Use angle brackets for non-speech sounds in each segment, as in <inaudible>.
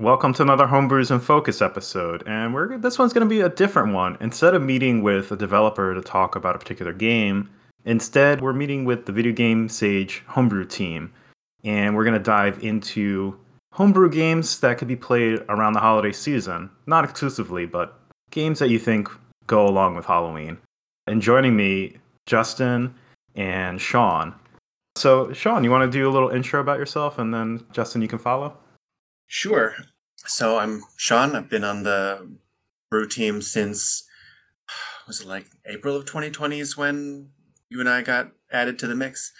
Welcome to another Homebrews and Focus episode, and we're this one's going to be a different one. Instead of meeting with a developer to talk about a particular game, instead we're meeting with the Video Game Sage Homebrew team, and we're going to dive into homebrew games that could be played around the holiday season, not exclusively, but games that you think go along with Halloween. And joining me, Justin and Sean. So, Sean, you want to do a little intro about yourself, and then Justin, you can follow. Sure. So I'm Sean. I've been on the brew team since was it like April of 2020 is when you and I got added to the mix.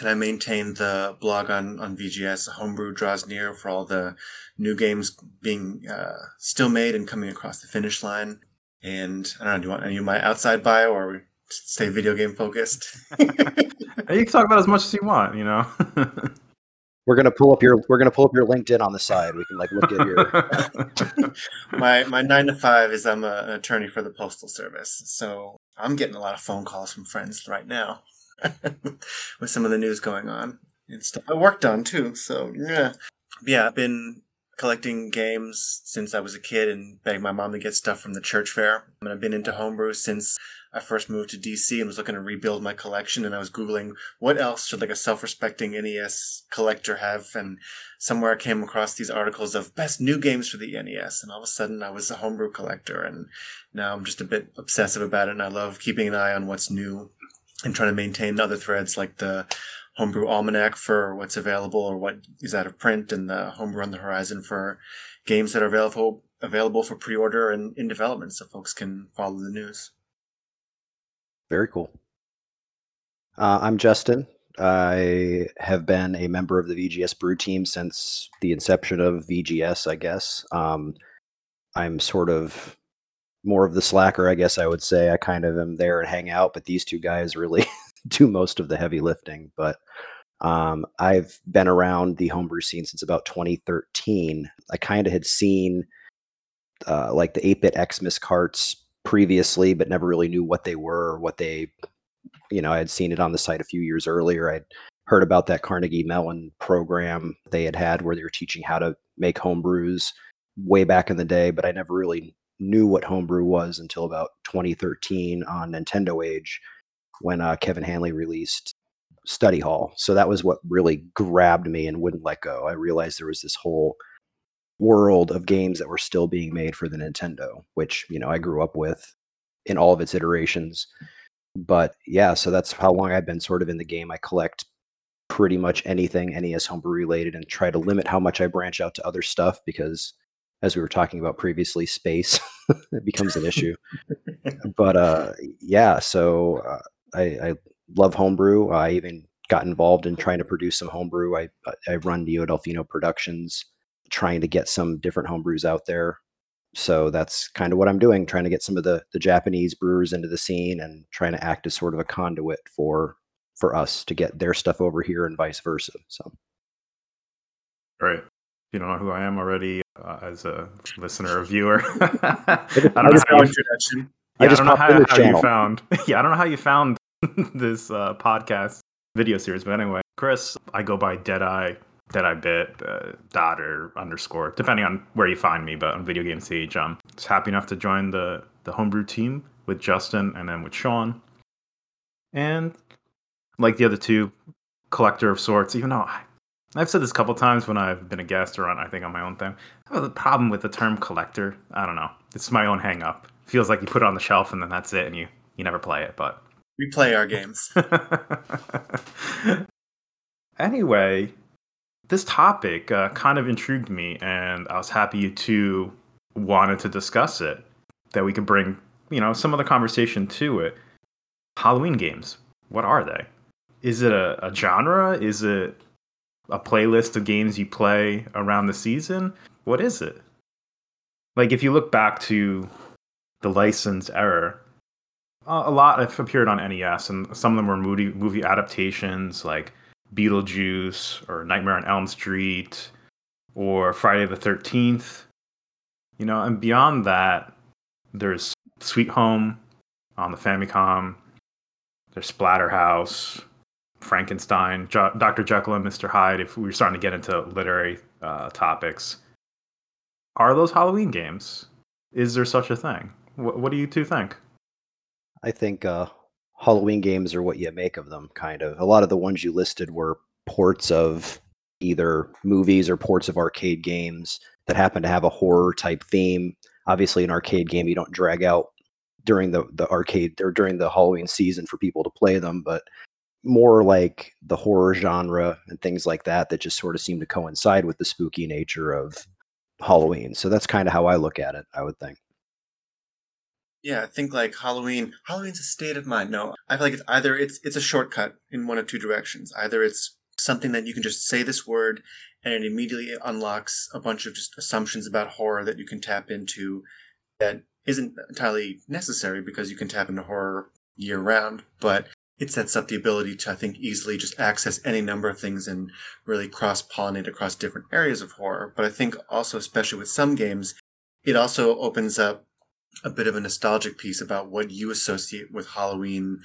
And I maintain the blog on, on VGS. Homebrew draws near for all the new games being uh, still made and coming across the finish line. And I don't know, do you want any of my outside bio or stay video game focused? <laughs> you can talk about as much as you want, you know. <laughs> We're gonna pull up your we're gonna pull up your LinkedIn on the side. We can like look at your <laughs> my my nine to five is I'm a, an attorney for the postal service, so I'm getting a lot of phone calls from friends right now <laughs> with some of the news going on and stuff I worked on too. So yeah, yeah, I've been collecting games since I was a kid and begged my mom to get stuff from the church fair. And I've been into homebrew since I first moved to DC and was looking to rebuild my collection. And I was Googling what else should like a self respecting NES collector have. And somewhere I came across these articles of best new games for the NES. And all of a sudden I was a homebrew collector. And now I'm just a bit obsessive about it. And I love keeping an eye on what's new and trying to maintain other threads like the homebrew almanac for what's available or what is out of print and the homebrew on the horizon for games that are available available for pre-order and in development so folks can follow the news very cool. Uh, I'm Justin. I have been a member of the VGS Brew team since the inception of VGS, I guess. Um, I'm sort of more of the slacker, I guess I would say. I kind of am there and hang out, but these two guys really <laughs> do most of the heavy lifting. But um, I've been around the homebrew scene since about 2013. I kind of had seen uh, like the 8 bit Xmas carts previously, but never really knew what they were or what they, you know, I had seen it on the site a few years earlier. I'd heard about that Carnegie Mellon program they had had where they were teaching how to make home brews way back in the day, but I never really knew what homebrew was until about 2013 on Nintendo Age when uh, Kevin Hanley released Study Hall. So that was what really grabbed me and wouldn't let go. I realized there was this whole world of games that were still being made for the Nintendo, which, you know, I grew up with in all of its iterations. But yeah, so that's how long I've been sort of in the game. I collect pretty much anything NES homebrew related and try to limit how much I branch out to other stuff because as we were talking about previously, space it <laughs> becomes an issue. <laughs> but uh, yeah, so uh, I, I, love homebrew. I even got involved in trying to produce some homebrew. I I run Neo Delfino Productions, trying to get some different homebrews out there. So that's kind of what I'm doing, trying to get some of the the Japanese brewers into the scene and trying to act as sort of a conduit for for us to get their stuff over here and vice versa. So, right. You don't know who I am already uh, as a listener or viewer. <laughs> I don't know how you, yeah, I don't know how, how you found. <laughs> Yeah, I don't know how you found <laughs> this uh, podcast video series, but anyway, Chris, I go by Deadeye I bit uh, dot or underscore, depending on where you find me. But on Video Game Sage, I'm just happy enough to join the the homebrew team with Justin and then with Sean, and like the other two, collector of sorts. Even though I, I've said this a couple times when I've been a guest or on, I think on my own thing. I have a problem with the term collector. I don't know. It's my own hang up. Feels like you put it on the shelf and then that's it, and you you never play it. But we play our games. <laughs> anyway, this topic uh, kind of intrigued me, and I was happy you two wanted to discuss it. That we could bring, you know, some of the conversation to it. Halloween games. What are they? Is it a, a genre? Is it a playlist of games you play around the season? What is it? Like, if you look back to the license era, a lot have appeared on NES, and some of them were movie movie adaptations, like Beetlejuice or Nightmare on Elm Street or Friday the 13th. You know, and beyond that, there's Sweet Home on the Famicom, there's Splatterhouse, Frankenstein, jo- Dr. Jekyll and Mr. Hyde, if we are starting to get into literary uh, topics. are those Halloween games? Is there such a thing? What do you two think? I think uh, Halloween games are what you make of them, kind of. A lot of the ones you listed were ports of either movies or ports of arcade games that happen to have a horror type theme. Obviously, an arcade game you don't drag out during the the arcade or during the Halloween season for people to play them, but more like the horror genre and things like that that just sort of seem to coincide with the spooky nature of Halloween. So that's kind of how I look at it, I would think. Yeah, I think like Halloween. Halloween's a state of mind. No, I feel like it's either it's it's a shortcut in one of two directions. Either it's something that you can just say this word and it immediately unlocks a bunch of just assumptions about horror that you can tap into that isn't entirely necessary because you can tap into horror year round, but it sets up the ability to, I think, easily just access any number of things and really cross pollinate across different areas of horror. But I think also, especially with some games, it also opens up a bit of a nostalgic piece about what you associate with Halloween,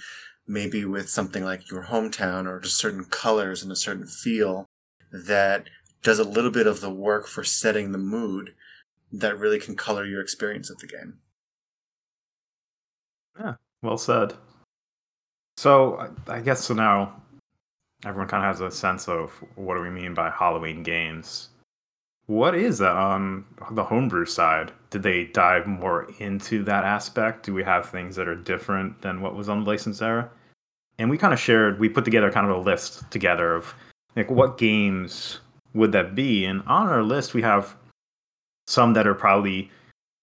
maybe with something like your hometown or just certain colors and a certain feel that does a little bit of the work for setting the mood that really can color your experience of the game. Yeah, well said. So I guess so now everyone kind of has a sense of what do we mean by Halloween games. What is that on the homebrew side? Did they dive more into that aspect? Do we have things that are different than what was on the license era? And we kind of shared, we put together kind of a list together of like what games would that be? And on our list, we have some that are probably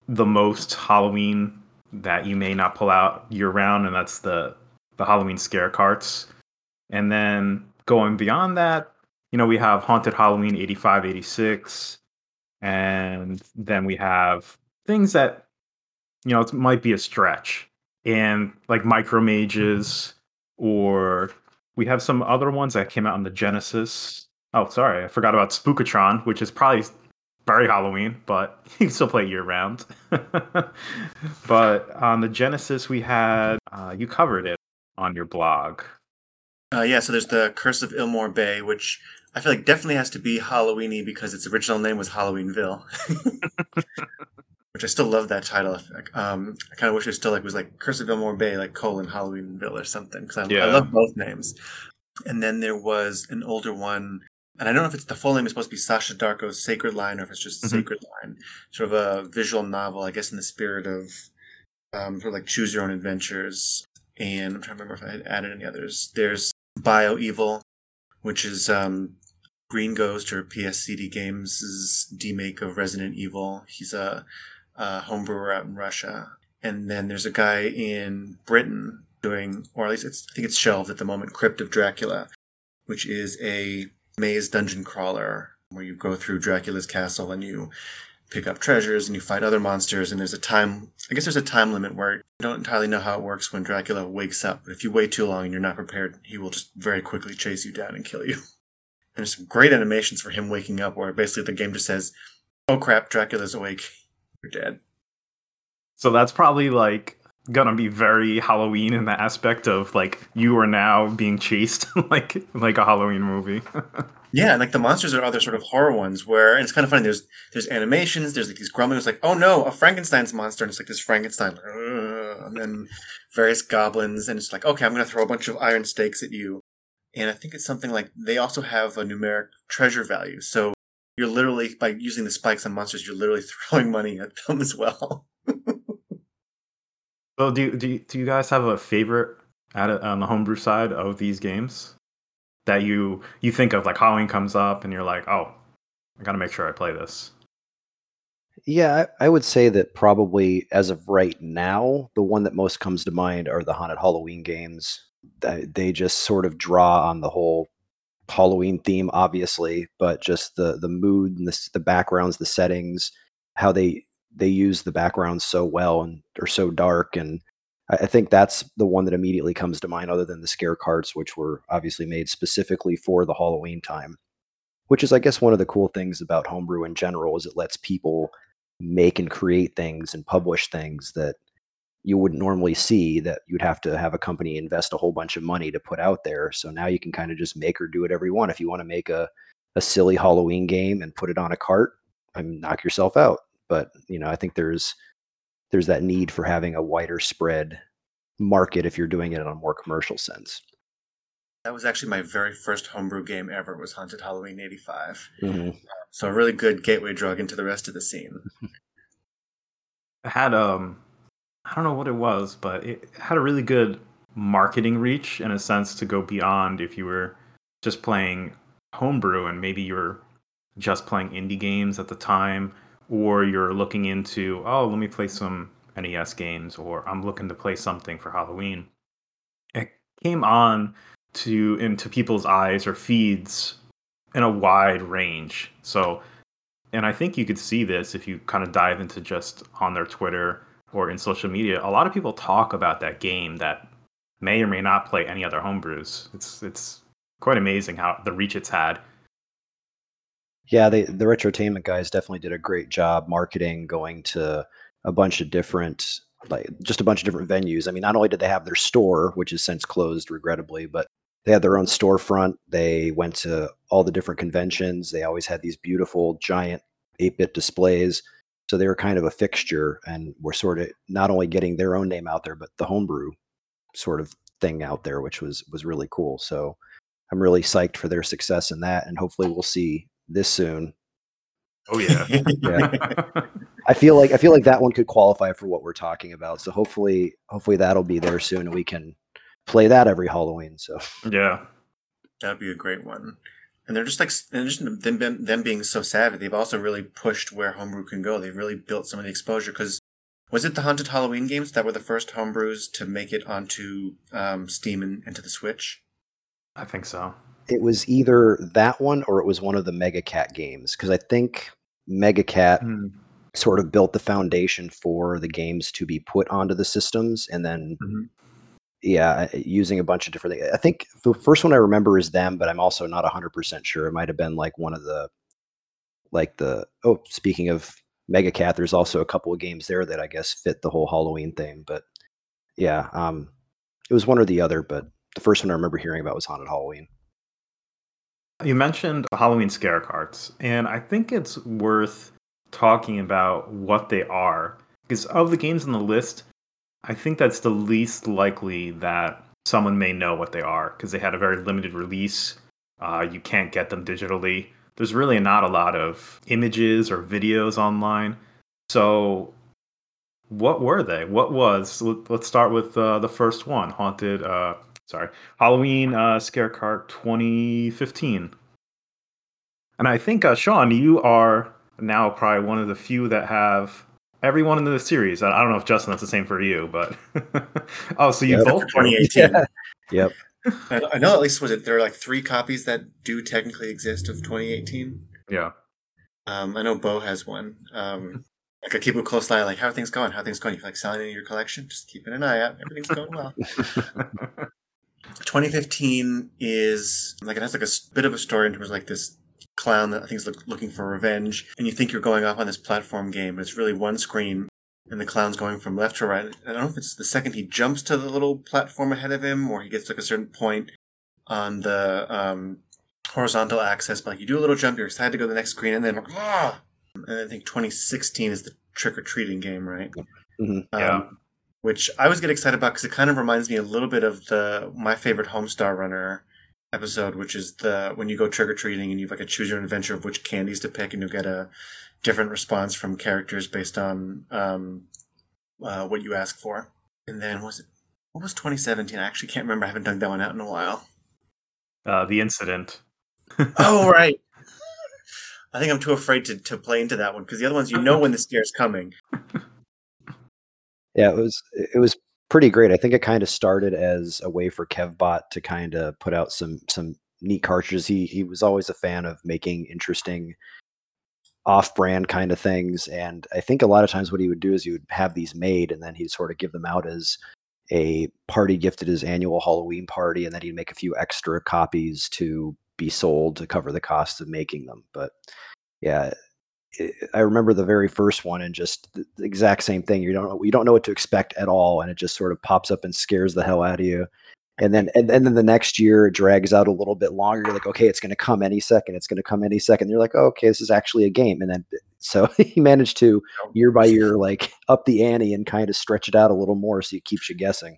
the most Halloween that you may not pull out year round, and that's the the Halloween scare carts. And then going beyond that, you know, we have Haunted Halloween 85, 86. And then we have things that, you know, it might be a stretch. And like Micro Mages, or we have some other ones that came out on the Genesis. Oh, sorry, I forgot about Spookatron, which is probably very Halloween, but <laughs> you can still play year round. <laughs> but on the Genesis, we had uh, you covered it on your blog. Uh, yeah, so there's the Curse of Illmoore Bay, which I feel like definitely has to be Halloweeny because its original name was Halloweenville. <laughs> which I still love that title. Um, I kind of wish it still like was like Curse of Illmoore Bay, like colon Halloweenville or something because I, yeah. I love both names. And then there was an older one, and I don't know if it's the full name is supposed to be Sasha Darko's Sacred Line or if it's just mm-hmm. Sacred Line, sort of a visual novel, I guess, in the spirit of um, sort of like choose your own adventures and I'm trying to remember if I had added any others. There's Bio Evil, which is um, Green Ghost or PSCD Games' demake of Resident Evil. He's a, a homebrewer out in Russia. And then there's a guy in Britain doing, or at least it's, I think it's shelved at the moment, Crypt of Dracula, which is a maze dungeon crawler where you go through Dracula's castle and you pick up treasures and you fight other monsters and there's a time I guess there's a time limit where you don't entirely know how it works when Dracula wakes up, but if you wait too long and you're not prepared, he will just very quickly chase you down and kill you. <laughs> And there's some great animations for him waking up where basically the game just says, Oh crap, Dracula's awake. You're dead. So that's probably like gonna be very Halloween in the aspect of like you are now being chased <laughs> like like a Halloween movie. <laughs> Yeah, like the monsters are other sort of horror ones where and it's kind of funny. There's there's animations. There's like these grumblings, like oh no, a Frankenstein's monster, and it's like this Frankenstein, like, and then various goblins, and it's like okay, I'm gonna throw a bunch of iron stakes at you, and I think it's something like they also have a numeric treasure value. So you're literally by using the spikes on monsters, you're literally <laughs> throwing money at them as well. Well, do do do you guys have a favorite at on the homebrew side of these games? that you you think of like Halloween comes up and you're like, oh, I got to make sure I play this. Yeah, I, I, would say that probably as of right now, the one that most comes to mind are the haunted Halloween games. They just sort of draw on the whole Halloween theme, obviously, but just the the mood and the the backgrounds, the settings, how they they use the backgrounds so well and are so dark and I think that's the one that immediately comes to mind, other than the scare carts, which were obviously made specifically for the Halloween time. Which is, I guess, one of the cool things about homebrew in general is it lets people make and create things and publish things that you wouldn't normally see that you'd have to have a company invest a whole bunch of money to put out there. So now you can kind of just make or do whatever you want. If you want to make a, a silly Halloween game and put it on a cart, I knock yourself out. But you know, I think there's there's that need for having a wider spread market if you're doing it in a more commercial sense. That was actually my very first homebrew game ever. Was Haunted Halloween '85. Mm-hmm. So a really good gateway drug into the rest of the scene. <laughs> It had um, I don't know what it was, but it had a really good marketing reach in a sense to go beyond if you were just playing homebrew and maybe you're just playing indie games at the time or you're looking into oh let me play some NES games or I'm looking to play something for Halloween. It came on to into people's eyes or feeds in a wide range. So and I think you could see this if you kind of dive into just on their Twitter or in social media. A lot of people talk about that game that may or may not play any other homebrews. It's it's quite amazing how the reach it's had. Yeah, they, the retrotainment guys definitely did a great job marketing, going to a bunch of different, like just a bunch of different venues. I mean, not only did they have their store, which is since closed, regrettably, but they had their own storefront. They went to all the different conventions. They always had these beautiful, giant 8 bit displays. So they were kind of a fixture and were sort of not only getting their own name out there, but the homebrew sort of thing out there, which was was really cool. So I'm really psyched for their success in that, and hopefully we'll see this soon. Oh yeah. yeah. <laughs> I feel like I feel like that one could qualify for what we're talking about. So hopefully hopefully that'll be there soon and we can play that every Halloween. So yeah. That'd be a great one. And they're just like, in addition to them, them being so savvy, they've also really pushed where homebrew can go. They've really built some of the exposure because was it the Haunted Halloween games that were the first homebrews to make it onto um, Steam and into the Switch? I think so. It was either that one or it was one of the Mega Cat games because I think Mega Cat mm. sort of built the foundation for the games to be put onto the systems, and then mm-hmm. yeah, using a bunch of different things. I think the first one I remember is them, but I'm also not 100 percent sure. It might have been like one of the like the oh, speaking of Mega Cat, there's also a couple of games there that I guess fit the whole Halloween thing. But yeah, um, it was one or the other. But the first one I remember hearing about was Haunted Halloween. You mentioned Halloween scare carts, and I think it's worth talking about what they are because of the games on the list, I think that's the least likely that someone may know what they are because they had a very limited release. Uh, you can't get them digitally there's really not a lot of images or videos online. So, what were they? What was? Let's start with uh, the first one, haunted. Uh, sorry, Halloween uh, Scare Cart 2015. And I think uh, Sean, you are now probably one of the few that have everyone in the series. I don't know if Justin that's the same for you, but <laughs> oh, so you yep. both <laughs> 2018. Yeah. Yep. <laughs> I know at least was it there are like three copies that do technically exist of 2018. Yeah. Um, I know Bo has one. Um, like I keep a close eye. Like how are things going? How are things going? You feel like selling any of your collection? Just keeping an eye out. Everything's going well. 2015 is like it has like a bit of a story in terms of like this clown that I think is look, looking for revenge, and you think you're going off on this platform game, but it's really one screen and the clown's going from left to right. I don't know if it's the second he jumps to the little platform ahead of him, or he gets to like a certain point on the um, horizontal axis. But like you do a little jump, you're excited to go to the next screen, and then ah! And I think 2016 is the trick or treating game, right? Mm-hmm. Um, yeah. Which I always get excited about because it kind of reminds me a little bit of the my favorite Homestar Runner episode, which is the when you go trick or treating and you like a choose your adventure of which candies to pick, and you'll get a different response from characters based on um, uh, what you ask for. And then was it what was 2017? I actually can't remember. I haven't dug that one out in a while. Uh, the incident. <laughs> oh right. I think I'm too afraid to, to play into that one because the other ones you know when the scare is coming. <laughs> Yeah, it was it was pretty great. I think it kind of started as a way for KevBot to kind of put out some some neat cartridges. He he was always a fan of making interesting off-brand kind of things and i think a lot of times what he would do is he would have these made and then he'd sort of give them out as a party gift at his annual halloween party and then he'd make a few extra copies to be sold to cover the cost of making them but yeah i remember the very first one and just the, the exact same thing you don't know you don't know what to expect at all and it just sort of pops up and scares the hell out of you and then and, and then the next year it drags out a little bit longer. You're like, okay, it's going to come any second. It's going to come any second. You're like, oh, okay, this is actually a game. And then so <laughs> he managed to year by year like up the ante and kind of stretch it out a little more, so it keeps you guessing.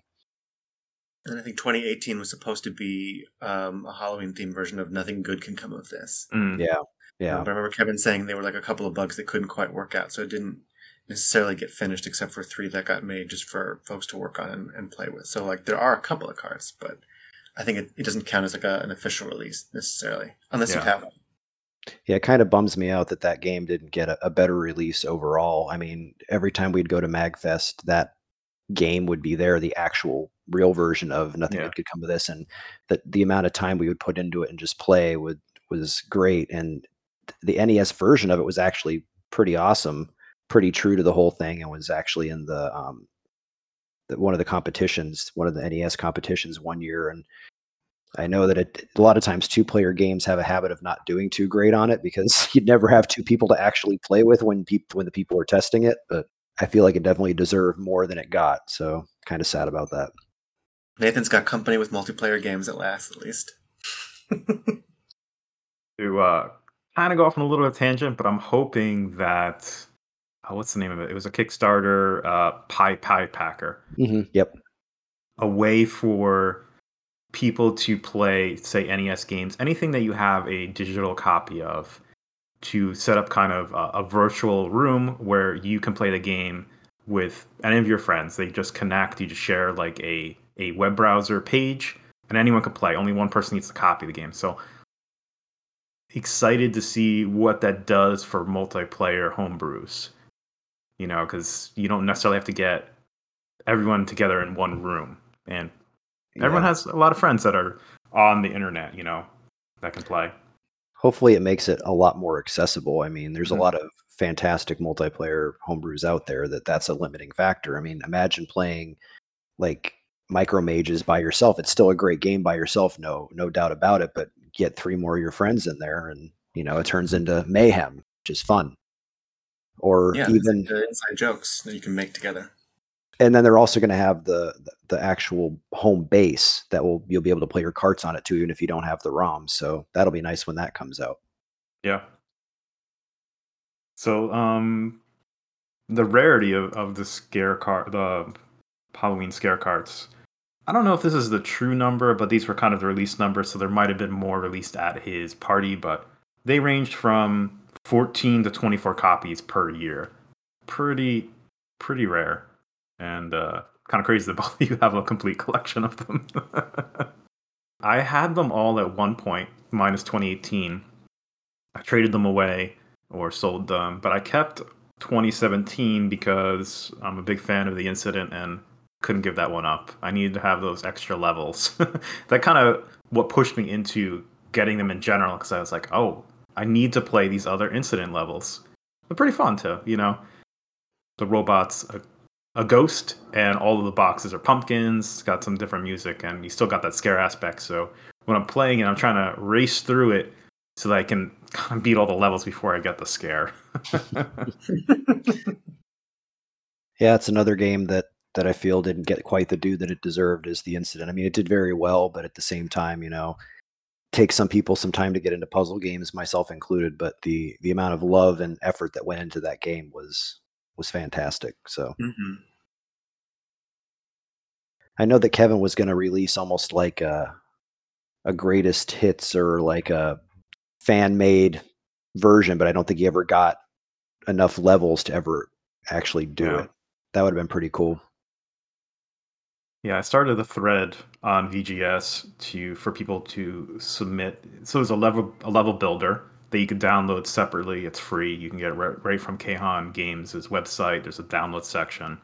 And I think 2018 was supposed to be um, a Halloween themed version of Nothing Good Can Come of This. Mm. Yeah, yeah. Um, but I remember Kevin saying they were like a couple of bugs that couldn't quite work out, so it didn't necessarily get finished except for three that got made just for folks to work on and, and play with. So like there are a couple of cards, but I think it, it doesn't count as like a, an official release necessarily, unless you have one. Yeah, it kind of bums me out that that game didn't get a, a better release overall. I mean, every time we'd go to Magfest, that game would be there, the actual real version of Nothing Yeah. Good Could Come of This, and that the amount of time we would put into it and just play would was great. And the NES version of it was actually pretty awesome, pretty true to the whole thing, and was actually in the um the, one of the competitions, one of the NES competitions one year, and I know that it, a lot of times two player games have a habit of not doing too great on it because <laughs> you'd never have two people to actually play with when people when the people are testing it. But I feel like it definitely deserved more than it got. So kind of sad about that. Nathan's got company with multiplayer games at last, at least. <laughs> to uh, kind of go off on a little bit of tangent, but I'm hoping that oh, what's the name of it? It was a Kickstarter, uh, Pie Pie Packer, hmm Yep. a way for people to play, say, NES games, anything that you have a digital copy of, to set up kind of a, a virtual room where you can play the game with any of your friends. They just connect, you just share like a a web browser page, and anyone can play. Only one person needs to copy the game. So excited to see what that does for multiplayer homebrews. You know, because you don't necessarily have to get everyone together in one room, and everyone has a lot of friends that are on the internet. You know, that can play. Hopefully, it makes it a lot more accessible. I mean, there's Mhm. a lot of fantastic multiplayer homebrews out there that that's a limiting factor. I mean, imagine playing like Micro Mages by yourself. It's still a great game by yourself, no no doubt about it. But get three more of your friends in there, and you know it turns into mayhem, which is fun. Or Yeah, even the inside jokes that you can make together. and then they're also going to have the, the actual home base that will you'll be able to play your carts on it too, even if you don't have the ROM. So that'll be nice when that comes out. Yeah. So, um, the rarity of, of the scare card, the Halloween scare carts. I don't know if this is the true number, but these were kind of the release numbers, so there might have been more released at his party, but they ranged from 14 to 24 copies per year. Pretty, pretty rare, and uh, kind of crazy that <laughs> both of you have a complete collection of them. <laughs> I had them all at one point, minus 2018. I traded them away or sold them, but I kept 2017 because I'm a big fan of the incident and couldn't give that one up. I needed to have those extra levels. <laughs> that kind of what pushed me into getting them in general because I was like, oh, I need to play these other incident levels. They're pretty fun too, you know. The robot's a, a ghost, and all of the boxes are pumpkins. Got some different music, and you still got that scare aspect. So when I'm playing and I'm trying to race through it so that I can kind of beat all the levels before I get the scare. <laughs> <laughs> Yeah, it's another game that that I feel didn't get quite the due that it deserved as the incident. I mean, it did very well, but at the same time, you know, takes some people some time to get into puzzle games, myself included. But the the amount of love and effort that went into that game was was fantastic. So hmm I know that Kevin was going to release almost like a a greatest hits or like a fan made version, but I don't think he ever got enough levels to ever actually do Yeah. it. That would have been pretty cool. Yeah, I started a thread on VGS to for people to submit. So there's a level a level builder that you can download separately. It's free. You can get it right, right from KHAN Games' website. There's a download section.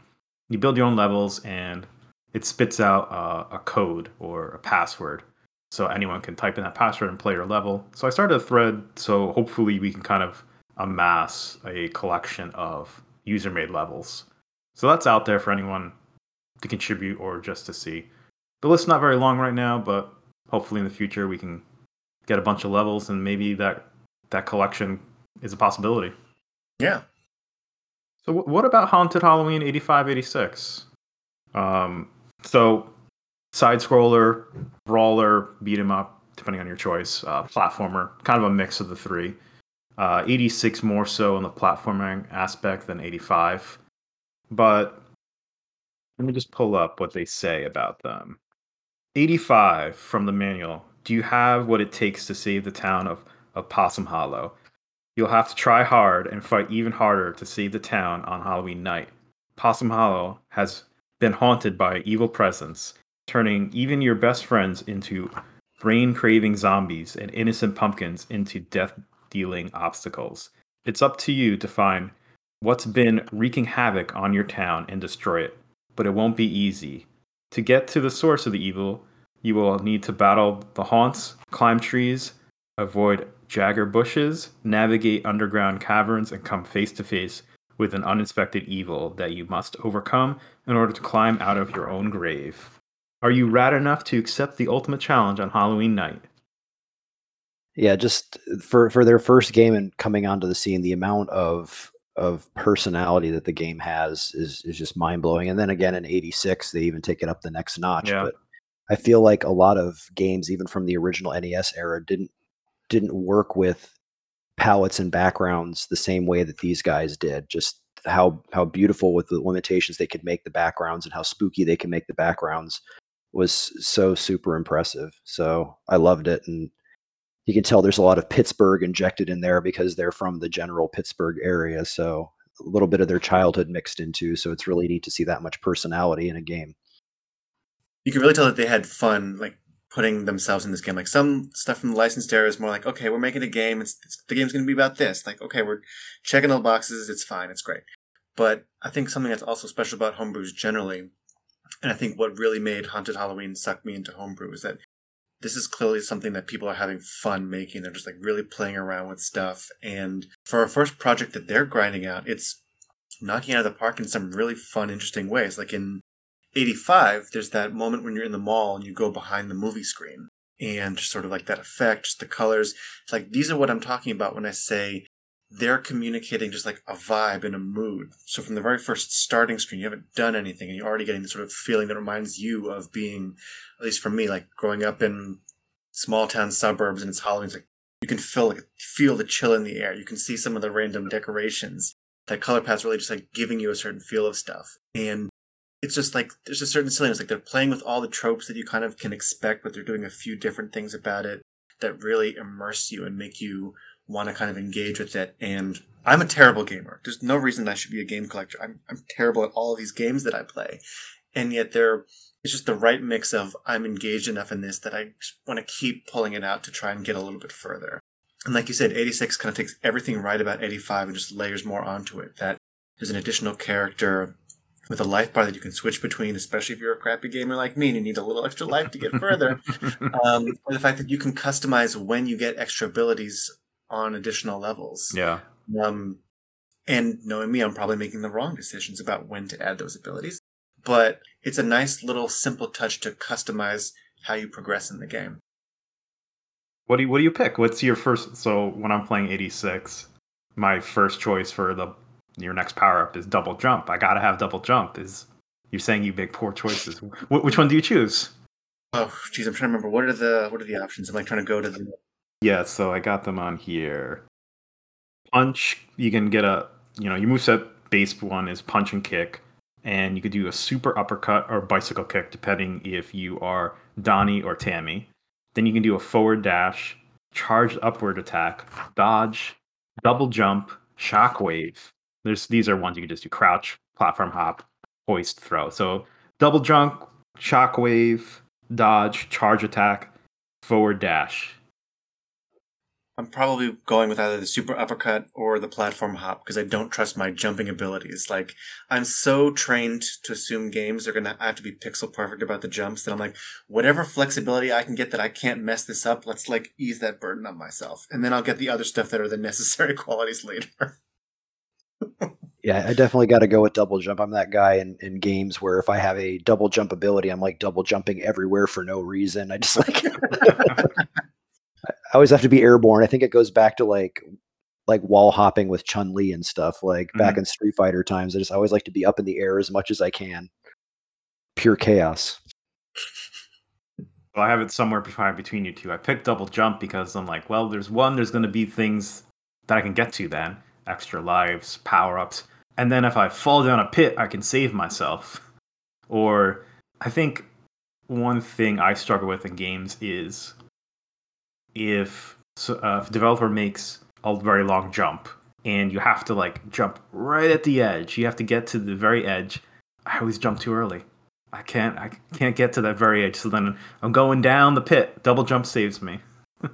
You build your own levels, and it spits out uh, a code or a password, so anyone can type in that password and play your level. So I started a thread, so hopefully we can kind of amass a collection of user-made levels. So that's out there for anyone to contribute or just to see. The list's not very long right now, but hopefully in the future we can get a bunch of levels and maybe that that collection is a possibility. Yeah. So wh- what about Haunted Halloween 85 86? Um so side scroller, brawler, beat 'em up, depending on your choice, uh, platformer, kind of a mix of the three. Uh, 86 more so in the platforming aspect than 85. But let me just pull up what they say about them. 85 from the manual. Do you have what it takes to save the town of, of Possum Hollow? You'll have to try hard and fight even harder to save the town on Halloween night. Possum Hollow has been haunted by evil presence, turning even your best friends into brain craving zombies and innocent pumpkins into death dealing obstacles. It's up to you to find what's been wreaking havoc on your town and destroy it, but it won't be easy. To get to the source of the evil, you will need to battle the haunts, climb trees, avoid jagger bushes, navigate underground caverns, and come face to face with an unexpected evil that you must overcome in order to climb out of your own grave. Are you rad enough to accept the ultimate challenge on Halloween night? Yeah, just for for their first game and coming onto the scene, the amount of of personality that the game has is is just mind blowing. And then again in '86, they even take it up the next notch. Yeah. But I feel like a lot of games, even from the original NES era, didn't didn't work with palettes and backgrounds the same way that these guys did. Just how how beautiful with the limitations they could make the backgrounds and how spooky they can make the backgrounds was so super impressive. So I loved it and you can tell there's a lot of Pittsburgh injected in there because they're from the general Pittsburgh area. So a little bit of their childhood mixed into. So it's really neat to see that much personality in a game. You can really tell that they had fun, like putting themselves in this game. Like some stuff from the licensed era is more like, okay, we're making a game. It's, it's the game's going to be about this. Like, okay, we're checking all the boxes. It's fine. It's great. But I think something that's also special about homebrews generally, and I think what really made Haunted Halloween suck me into homebrew is that this is clearly something that people are having fun making. They're just like really playing around with stuff. And for a first project that they're grinding out, it's knocking out of the park in some really fun, interesting ways. Like in 85, there's that moment when you're in the mall and you go behind the movie screen and sort of like that effect, the colors. It's like these are what I'm talking about when I say they're communicating just like a vibe and a mood. So from the very first starting screen, you haven't done anything and you're already getting the sort of feeling that reminds you of being, at least for me, like growing up in small town suburbs and it's Halloween. It's like you can feel feel the chill in the air. You can see some of the random decorations. That color palette's really just like giving you a certain feel of stuff. And it's just like there's a certain silliness. Like they're playing with all the tropes that you kind of can expect, but they're doing a few different things about it that really immerse you and make you want to kind of engage with it. And I'm a terrible gamer. There's no reason I should be a game collector. I'm, I'm terrible at all of these games that I play. And yet they're, it's just the right mix of I'm engaged enough in this that I want to keep pulling it out to try and get a little bit further. And like you said, 86 kind of takes everything right about 85 and just layers more onto it. That there's an additional character with a life bar that you can switch between, especially if you're a crappy gamer like me and you need a little extra life to get further. <laughs> um, and the fact that you can customize when you get extra abilities on additional levels. Yeah. Um, and knowing me, I'm probably making the wrong decisions about when to add those abilities. But it's a nice little simple touch to customize how you progress in the game. What do you, what do you pick? What's your first? So when I'm playing 86, my first choice for the your next power up is double jump. I gotta have double jump. Is you're saying you make poor choices? Wh- which one do you choose? Oh, geez, I'm trying to remember what are the what are the options. I'm like trying to go to the. Yeah, so I got them on here. Punch, you can get a you know your moveset base one is punch and kick, and you could do a super uppercut or bicycle kick depending if you are Donnie or Tammy. Then you can do a forward dash, charged upward attack, dodge, double jump, shockwave. There's these are ones you can just do crouch, platform hop, hoist, throw. So double jump, shockwave, dodge, charge attack, forward dash. I'm probably going with either the super uppercut or the platform hop because I don't trust my jumping abilities. Like I'm so trained to assume games are gonna have to be pixel perfect about the jumps that I'm like, whatever flexibility I can get that I can't mess this up, let's like ease that burden on myself, and then I'll get the other stuff that are the <laughs> necessary qualities later. Yeah, I definitely got to go with double jump. I'm that guy in, in games where if I have a double jump ability, I'm like double jumping everywhere for no reason. I just like <laughs> I always have to be airborne. I think it goes back to like like wall hopping with Chun Li and stuff. Like back mm-hmm. in Street Fighter times, I just always like to be up in the air as much as I can. Pure chaos. So I have it somewhere between you two. I picked double jump because I'm like, well, there's one, there's going to be things that I can get to then, extra lives, power ups, and then if I fall down a pit, I can save myself. Or I think one thing I struggle with in games is if, uh, if a developer makes a very long jump and you have to like jump right at the edge. You have to get to the very edge. I always jump too early. I can't I can't get to that very edge. So then I'm going down the pit. Double jump saves me. I'm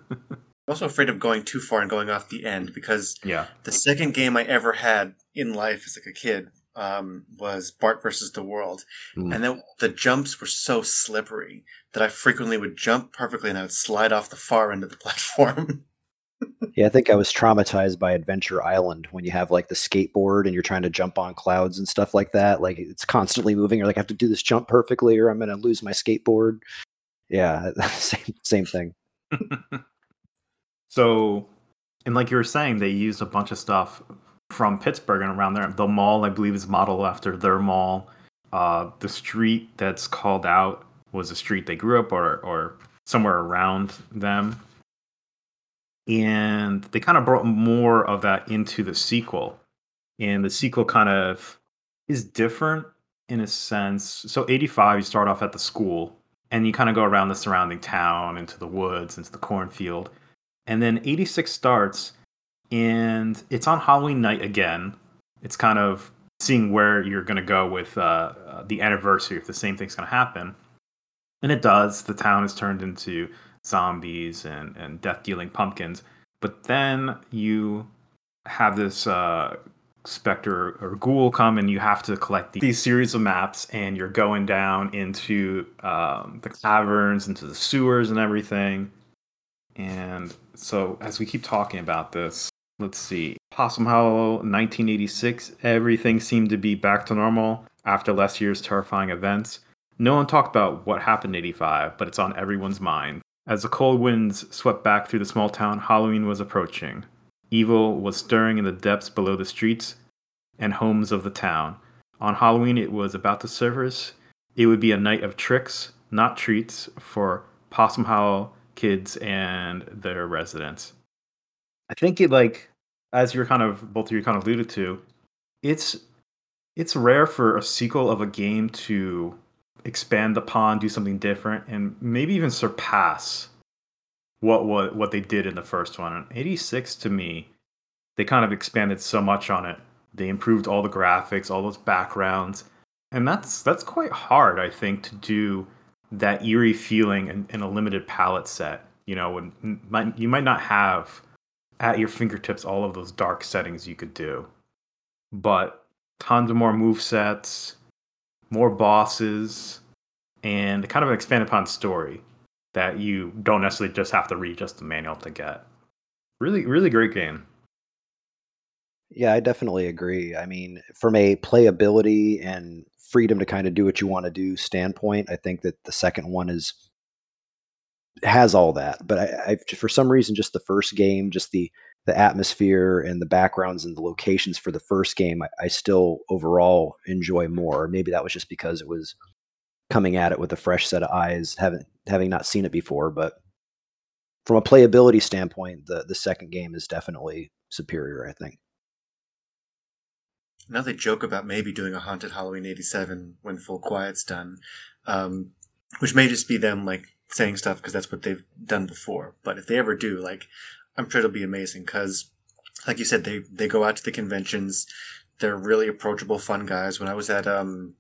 also afraid of going too far and going off the end because yeah. the second game I ever had in life as like a kid um, was Bart versus the World, mm. and then the jumps were so slippery that I frequently would jump perfectly and I would slide off the far end of the <laughs> platform. yeah, I think I was traumatized by Adventure Island when you have like the skateboard and you're trying to jump on clouds and stuff like that. Like it's constantly moving. You're like, I have to do this jump perfectly, or I'm going to lose my skateboard. Yeah, <laughs> same same thing. <laughs> so, and like you were saying, they used a bunch of stuff from Pittsburgh and around there. The mall, I believe, is modeled after their mall. Uh, the street that's called out was a street they grew up or or somewhere around them and they kind of brought more of that into the sequel and the sequel kind of is different in a sense so 85 you start off at the school and you kind of go around the surrounding town into the woods into the cornfield and then 86 starts and it's on halloween night again it's kind of seeing where you're going to go with uh, uh, the anniversary if the same thing's going to happen and it does the town is turned into zombies and, and death dealing pumpkins. But then you have this uh, specter or ghoul come and you have to collect these series of maps and you're going down into um, the caverns, into the sewers and everything. And so as we keep talking about this, let's see. Possum Hollow 1986, everything seemed to be back to normal after last year's terrifying events. No one talked about what happened in 85, but it's on everyone's mind. As the cold winds swept back through the small town, Halloween was approaching. Evil was stirring in the depths below the streets and homes of the town. On Halloween, it was about to surface. It would be a night of tricks, not treats, for Possum Hollow kids and their residents. I think it like as you're kind of both of you kind of alluded to, it's it's rare for a sequel of a game to expand upon, do something different, and maybe even surpass what what what they did in the first one. And 86 to me, they kind of expanded so much on it. They improved all the graphics, all those backgrounds, and that's that's quite hard, I think, to do that eerie feeling in, in a limited palette set. You know, when might, you might not have at your fingertips all of those dark settings you could do, but tons of more move sets more bosses, and kind of an expanded upon story that you don't necessarily just have to read just the manual to get. Really, really great game. Yeah, I definitely agree. I mean, from a playability and freedom to kind of do what you want to do standpoint, I think that the second one is has all that. But I, I for some reason, just the first game, just the the atmosphere and the backgrounds and the locations for the first game, I, I still overall enjoy more. Maybe that was just because it was coming at it with a fresh set of eyes, having having not seen it before. But from a playability standpoint, the the second game is definitely superior. I think. Now they joke about maybe doing a haunted Halloween '87 when Full Quiet's done, um, which may just be them like saying stuff because that's what they've done before. But if they ever do, like I'm sure it'll be amazing because, like you said, they they go out to the conventions. They're really approachable, fun guys. When I was at um,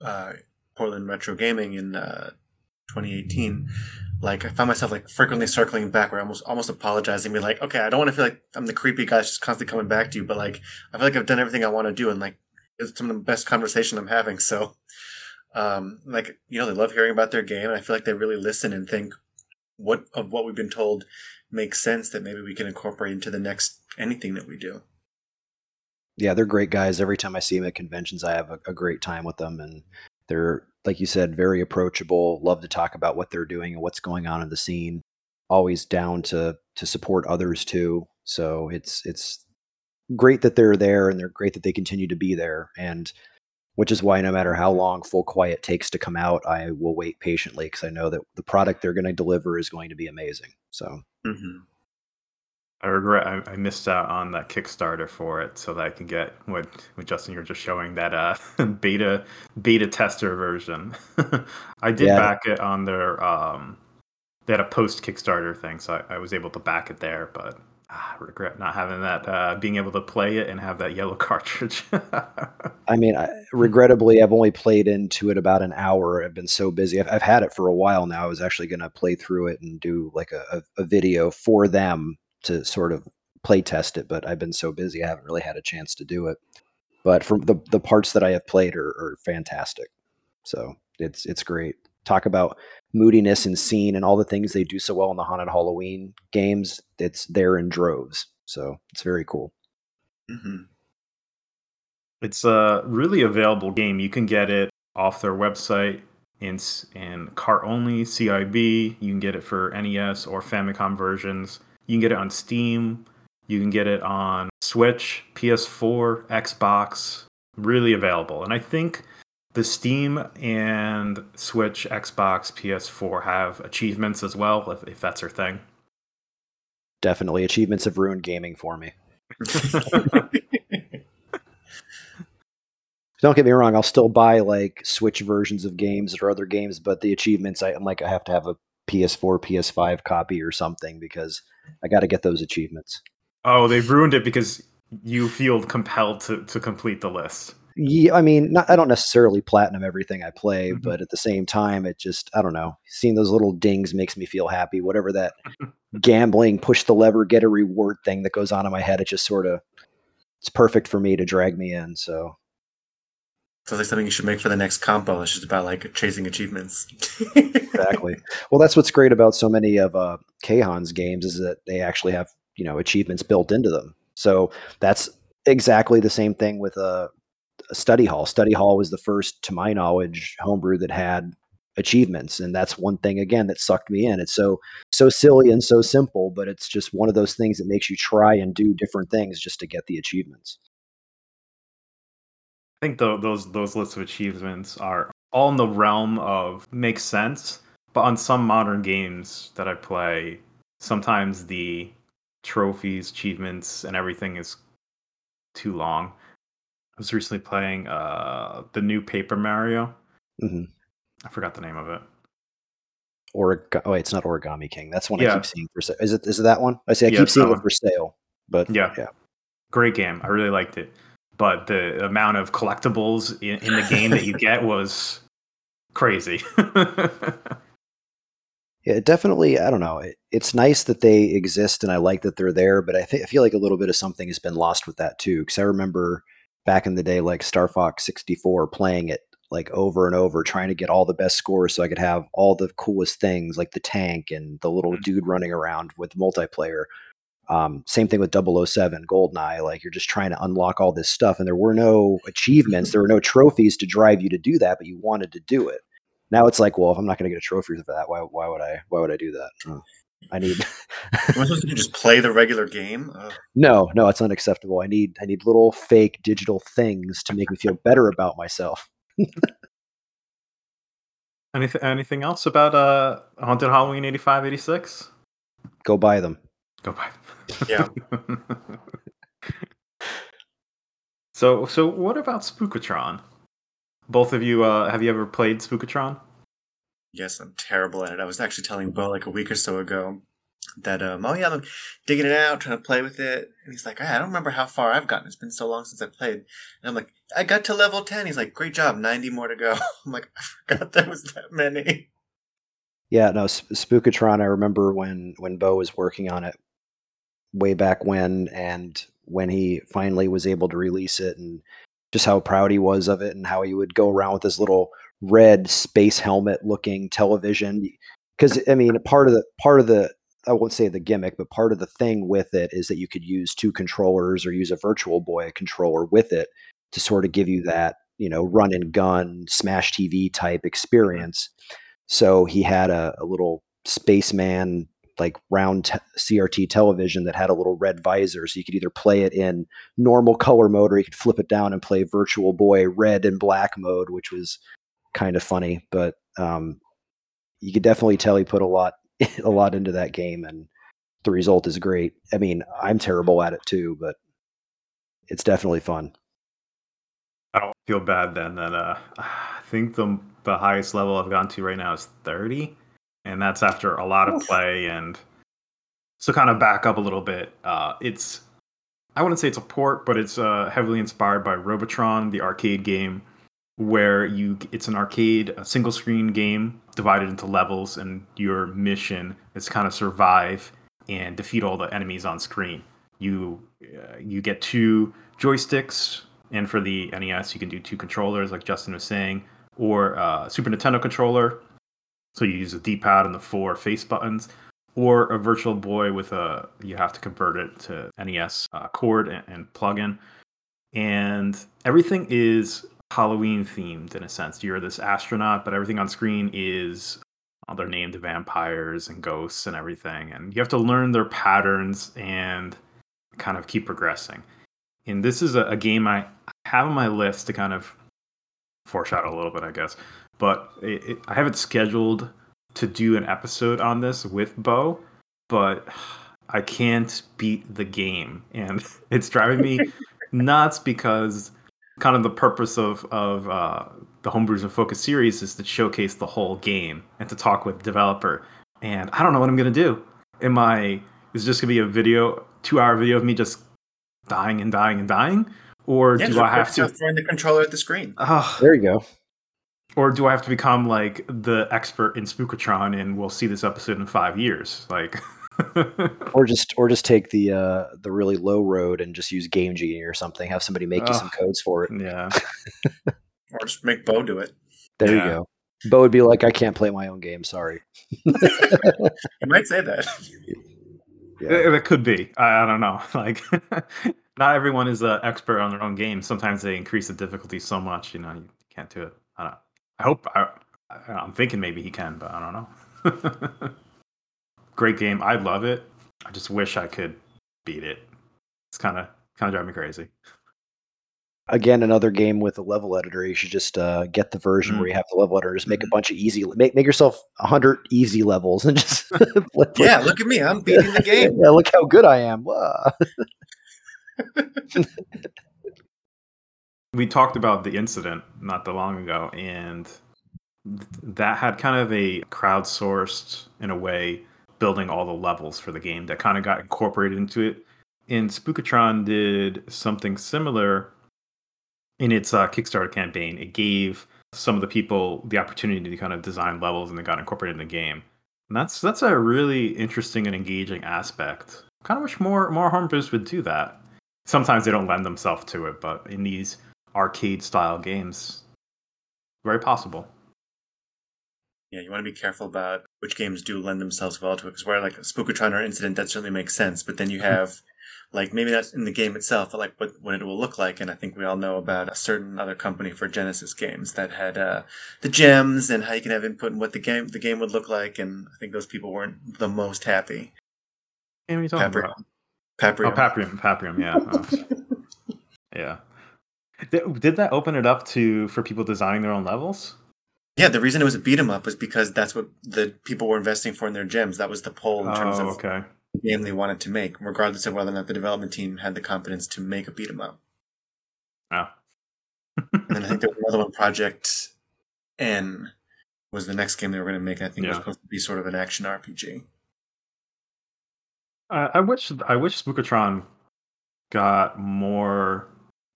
uh, Portland Retro Gaming in uh, 2018, like I found myself like frequently circling back, where almost almost apologizing, be like, okay, I don't want to feel like I'm the creepy guy just constantly coming back to you, but like I feel like I've done everything I want to do, and like it's some of the best conversation I'm having. <laughs> So, um, like you know, they love hearing about their game, and I feel like they really listen and think what of what we've been told makes sense that maybe we can incorporate into the next anything that we do. Yeah, they're great guys. Every time I see them at conventions, I have a, a great time with them, and they're like you said, very approachable. Love to talk about what they're doing and what's going on in the scene. Always down to to support others too. So it's it's great that they're there, and they're great that they continue to be there. And which is why no matter how long Full Quiet takes to come out, I will wait patiently because I know that the product they're going to deliver is going to be amazing. So, hmm I regret I, I missed out on that Kickstarter for it, so that I can get what, what Justin you're just showing that uh, <laughs> beta beta tester version. <laughs> I did Yeah. back it on their um, they had a post Kickstarter thing, so I, I was able to back it there, but ah, I regret not having that, uh, being able to play it and have that yellow <laughs> cartridge. I mean, I, regrettably, I've only played into it about an hour. I've been so busy. I've, I've had it for a while now. I was actually going to play through it and do like a, a, a video for them to sort of play test it, but I've been so busy I haven't really had a chance to do it. But from the the parts that I have played are, are fantastic. So it's it's great. Talk about moodiness and scene and all the things they do so well in the haunted Halloween games. It's there in droves. So it's very cool. hmm It's a really available game. You can get it off their website in in cart only CIB. You can get it for NES or Famicom versions. You can get it on Steam. You can get it on Switch, PS4, Xbox. Really available. And I think the Steam and Switch, Xbox, PS4 have achievements as well, if, if that's their thing. Definitely achievements have ruined gaming for me. <laughs> Don't get me wrong, I'll still buy like Switch versions of games or other games, but the achievements, I, I'm like, I have to have a PS4, PS5 copy or something because I got to get those achievements. oh, they've ruined it because you feel compelled to, to complete the list. Yeah, I mean, not, I don't necessarily platinum everything I play, Mhm. but at the same time, it just, I don't know, seeing those little dings makes me feel happy. Whatever that <laughs> gambling, push the lever, get a reward thing that goes on in my head, it just sort of, it's perfect for me to drag me in. So Sounds like something you should make for the next compo. It's just about like chasing achievements. exactly. well, that's what's great about so many of uh, KHAN's games is that they actually have you know achievements built into them. So that's exactly the same thing with a study hall. Study hall was the first, to my knowledge, homebrew that had achievements, and that's one thing again that sucked me in. It's so so silly and so simple, but it's just one of those things that makes you try and do different things just to get the achievements. I think tho- those those lists of achievements are all in the realm of makes sense, but on some modern games that I play, sometimes the trophies, achievements, and everything is too long. I was recently playing uh the new Paper Mario. hmm I forgot the name of it. Origami. Oh, wait, it's not Origami King. That's one I keep seeing for sale. Is it? Is it that one? I see. I Yeah, keep seeing it for sale. But Yeah. yeah. Great game. I really liked it. But the amount of collectibles in, in the game that you get <laughs> was crazy. <laughs> Yeah, definitely. I don't know. It, it's nice that they exist, and I like that they're there. But I think I feel like a little bit of something has been lost with that too. Because I remember back in the day, like Star Fox sixty four, playing it like over and over, trying to get all the best scores so I could have all the coolest things, like the tank and the little Mhm. dude running around with multiplayer. Um, same thing with 007 Goldeneye. Like you're just trying to unlock all this stuff, and there were no achievements, <laughs> there were no trophies to drive you to do that, but you wanted to do it. Now it's like, well, if I'm not going to get a trophy for that, why, why would I? Why would I do that? Oh, I need <laughs> <laughs> Am I supposed to just play the regular game? Ugh. no, no, it's unacceptable. I need I need little fake digital things to make me feel better about myself. <laughs> anything anything else about uh Haunted Halloween 85 86? Go buy them. Go buy them. Yeah. so so what about Spookatron? Both of you uh have you ever played Spookatron? Yes, I'm terrible at it. I was actually telling Bo like a week or so ago that um oh yeah I'm digging it out trying to play with it. And he's like I don't remember how far I've gotten. It's been so long since I played. And I'm like I got to level 10 he's like great job. 90 more to go. <laughs> I'm like I forgot there was that many. Yeah, no, Sp- Spookatron. I remember when when Bo was working on it way back when, and when he finally was able to release it, and just how proud he was of it, and how he would go around with his little red space helmet looking television. Because I mean, part of the part of the I won't say the gimmick, but part of the thing with it is that you could use two controllers or use a Virtual Boy controller with it to sort of give you that you know run and gun smash TV type experience. So he had a, a little spaceman like round te- CRT television that had a little red visor, so you could either play it in normal color mode or you could flip it down and play Virtual Boy red and black mode, which was kind of funny. But um, you could definitely tell he put a lot <laughs> a lot into that game, and the result is great. I mean, I'm terrible at it too, but it's definitely fun. I don't feel bad then that uh, <sighs> I think the the highest level I've gone to right now is 30, and that's after a lot of play and so kind of back up a little bit. Uh, it's I wouldn't say it's a port, but it's uh, heavily inspired by Robotron, the arcade game, where you it's an arcade a single screen game divided into levels, and your mission is kind of survive and defeat all the enemies on screen. You uh, you get two joysticks, and for the NES, you can do two controllers, like Justin was saying, or uh, Super Nintendo controller. So you use a D-pad and the four face buttons, or a Virtual Boy with a you have to convert it to NES uh, cord and, and plug in, and everything is Halloween themed in a sense. You're this astronaut, but everything on screen is uh, they're named vampires and ghosts and everything, and you have to learn their patterns and kind of keep progressing. And this is a, a game I have on my list to kind of foreshadow a little bit, I guess. But it, it, I have it scheduled to do an episode on this with Bo, but I can't beat the game, and <laughs> it's driving me <laughs> nuts because kind of the purpose of of uh, the Homebrews and Focus series is to showcase the whole game and to talk with developer. And I don't know what I'm gonna do. Am I is it just gonna be a video, two hour video of me just dying and dying and dying, or Yeah, do I have to? yourself throwing the controller at the screen. Ugh, There you go. or do I have to become like the expert in Spookatron and we'll see this episode in five years? Like, <laughs> <laughs> Or just or just take the uh, the really low road and just use Game Genie or something. Have somebody make you some codes for it. yeah, Or just make Bo do it. There Yeah. you go. Bo would be like, I can't play my own game. Sorry. <laughs> You might say that. Yeah. it, it could be. I, I don't know. <laughs> Like, not everyone is an expert on their own game. Sometimes they increase the difficulty so much, you know, you can't do it. I don't. I hope. I, I, I'm thinking maybe he can, but I don't know. Great game. I love it. I just wish I could beat it. It's kind of kind of drive me crazy. Again, another game with a level editor. You should just uh, get the version Mm. where you have the level editor. Just make a bunch of easy. Make make yourself hundred easy levels and just <laughs> <laughs> Yeah, look at me. I'm beating the game. <laughs> yeah, look how good I am. We talked about the incident not that long ago, and th- that had kind of a crowdsourced, in a way, building all the levels for the game that kind of got incorporated into it. And Spookatron did something similar in its uh, Kickstarter campaign. It gave some of the people the opportunity to kind of design levels, and they got incorporated in the game. And that's that's a really interesting and engaging aspect. Kind of wish more more homebrews would do that. Sometimes they don't lend themselves to it, but in these arcade style games, very possible. Yeah, you want to be careful about which games do lend themselves well to it. Because where like a Spookatron or Incident, that certainly makes sense. But then you have, like, maybe that's in the game itself, but like what, what it will look like. And I think we all know about a certain other company for Genesis games that had uh, the gems and how you can have input in what the game the game would look like. And I think those people weren't the most happy. What are you talking Paprium. about? Paprium. Oh, Paprium, Paprium, yeah, <laughs> Oh, yeah. Did, did that open it up to for people designing their own levels? Yeah, the reason it was a beat 'em up was because that's what the people were investing for in their gems. That was the poll in terms Oh, of okay. the game they wanted to make, regardless of whether or not the development team had the competence to make a beat 'em up. Oh. And then I think there was <laughs> another one, Project N, was the next game they were going to make. I think it was supposed to be sort of an action RPG. I, I wish I wish Spookatron got more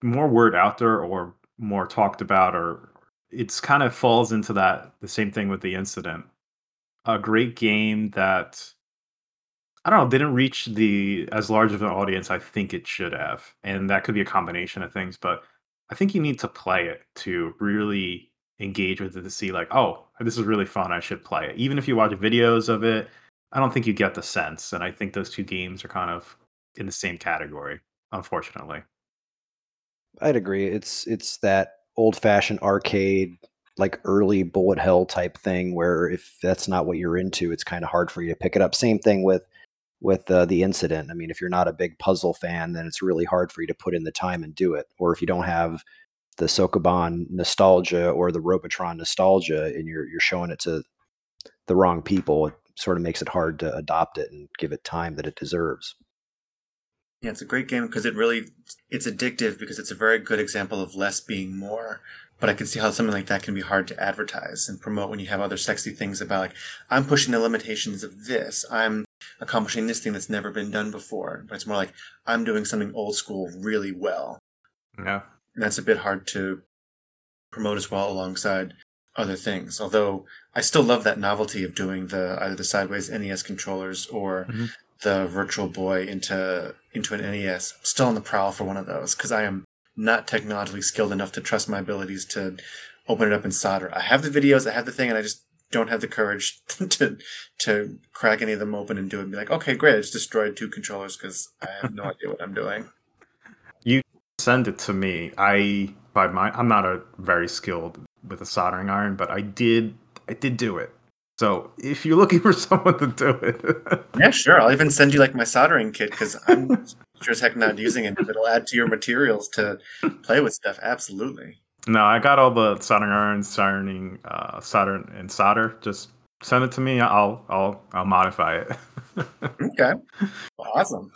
more word out there or more talked about or it's kind of falls into that the same thing with the incident. A great game that I don't know, didn't reach the as large of an audience I think it should have. And that could be a combination of things, but I think you need to play it to really engage with it to see like, oh, this is really fun, I should play it. Even if you watch videos of it, I don't think you get the sense. And I think those two games are kind of in the same category, unfortunately. I'd agree. It's it's that old fashioned arcade like early bullet hell type thing where if that's not what you're into, it's kind of hard for you to pick it up. Same thing with with uh, the incident. I mean, if you're not a big puzzle fan, then it's really hard for you to put in the time and do it. Or if you don't have the Sokoban nostalgia or the Robotron nostalgia, and you're you're showing it to the wrong people, it sort of makes it hard to adopt it and give it time that it deserves. Yeah, it's a great game because it really it's addictive because it's a very good example of less being more. But I can see how something like that can be hard to advertise and promote when you have other sexy things about like I'm pushing the limitations of this. I'm accomplishing this thing that's never been done before. But it's more like I'm doing something old school really well. Yeah. And that's a bit hard to promote as well alongside other things. Although I still love that novelty of doing the either the sideways NES controllers or Mhm. The Virtual Boy into into an NES. I'm still on the prowl for one of those because I am not technologically skilled enough to trust my abilities to open it up and solder. I have the videos, I have the thing, and I just don't have the courage <laughs> to to crack any of them open and do it and be like, okay, great, I just destroyed two controllers because I have no idea what I'm doing. You send it to me. I by my I'm not a very skilled with a soldering iron, but I did I did do it. So if you're looking for <laughs> someone to do it, <laughs> Yeah, sure. I'll even send you like my soldering kit because I'm <laughs> sure as heck not using it. But it'll add to your materials to play with stuff. Absolutely. no, I got all the soldering irons, soldering, uh, solder and solder. Just send it to me. I'll I'll I'll modify it. Okay. Awesome.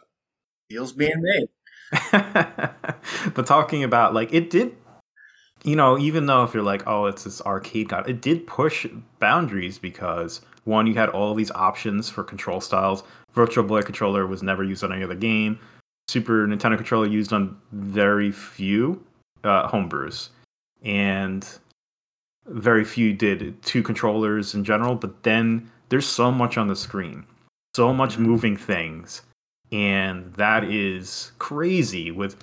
Deals being made. but talking about like it did you know even though if you're like oh it's this arcade god it did push boundaries because one you had all these options for control styles. Virtual boy controller was never used on any other game. Super nintendo controller used on very few uh, homebrews and very few did two controllers in general but then there's so much on the screen so much moving things and that is crazy with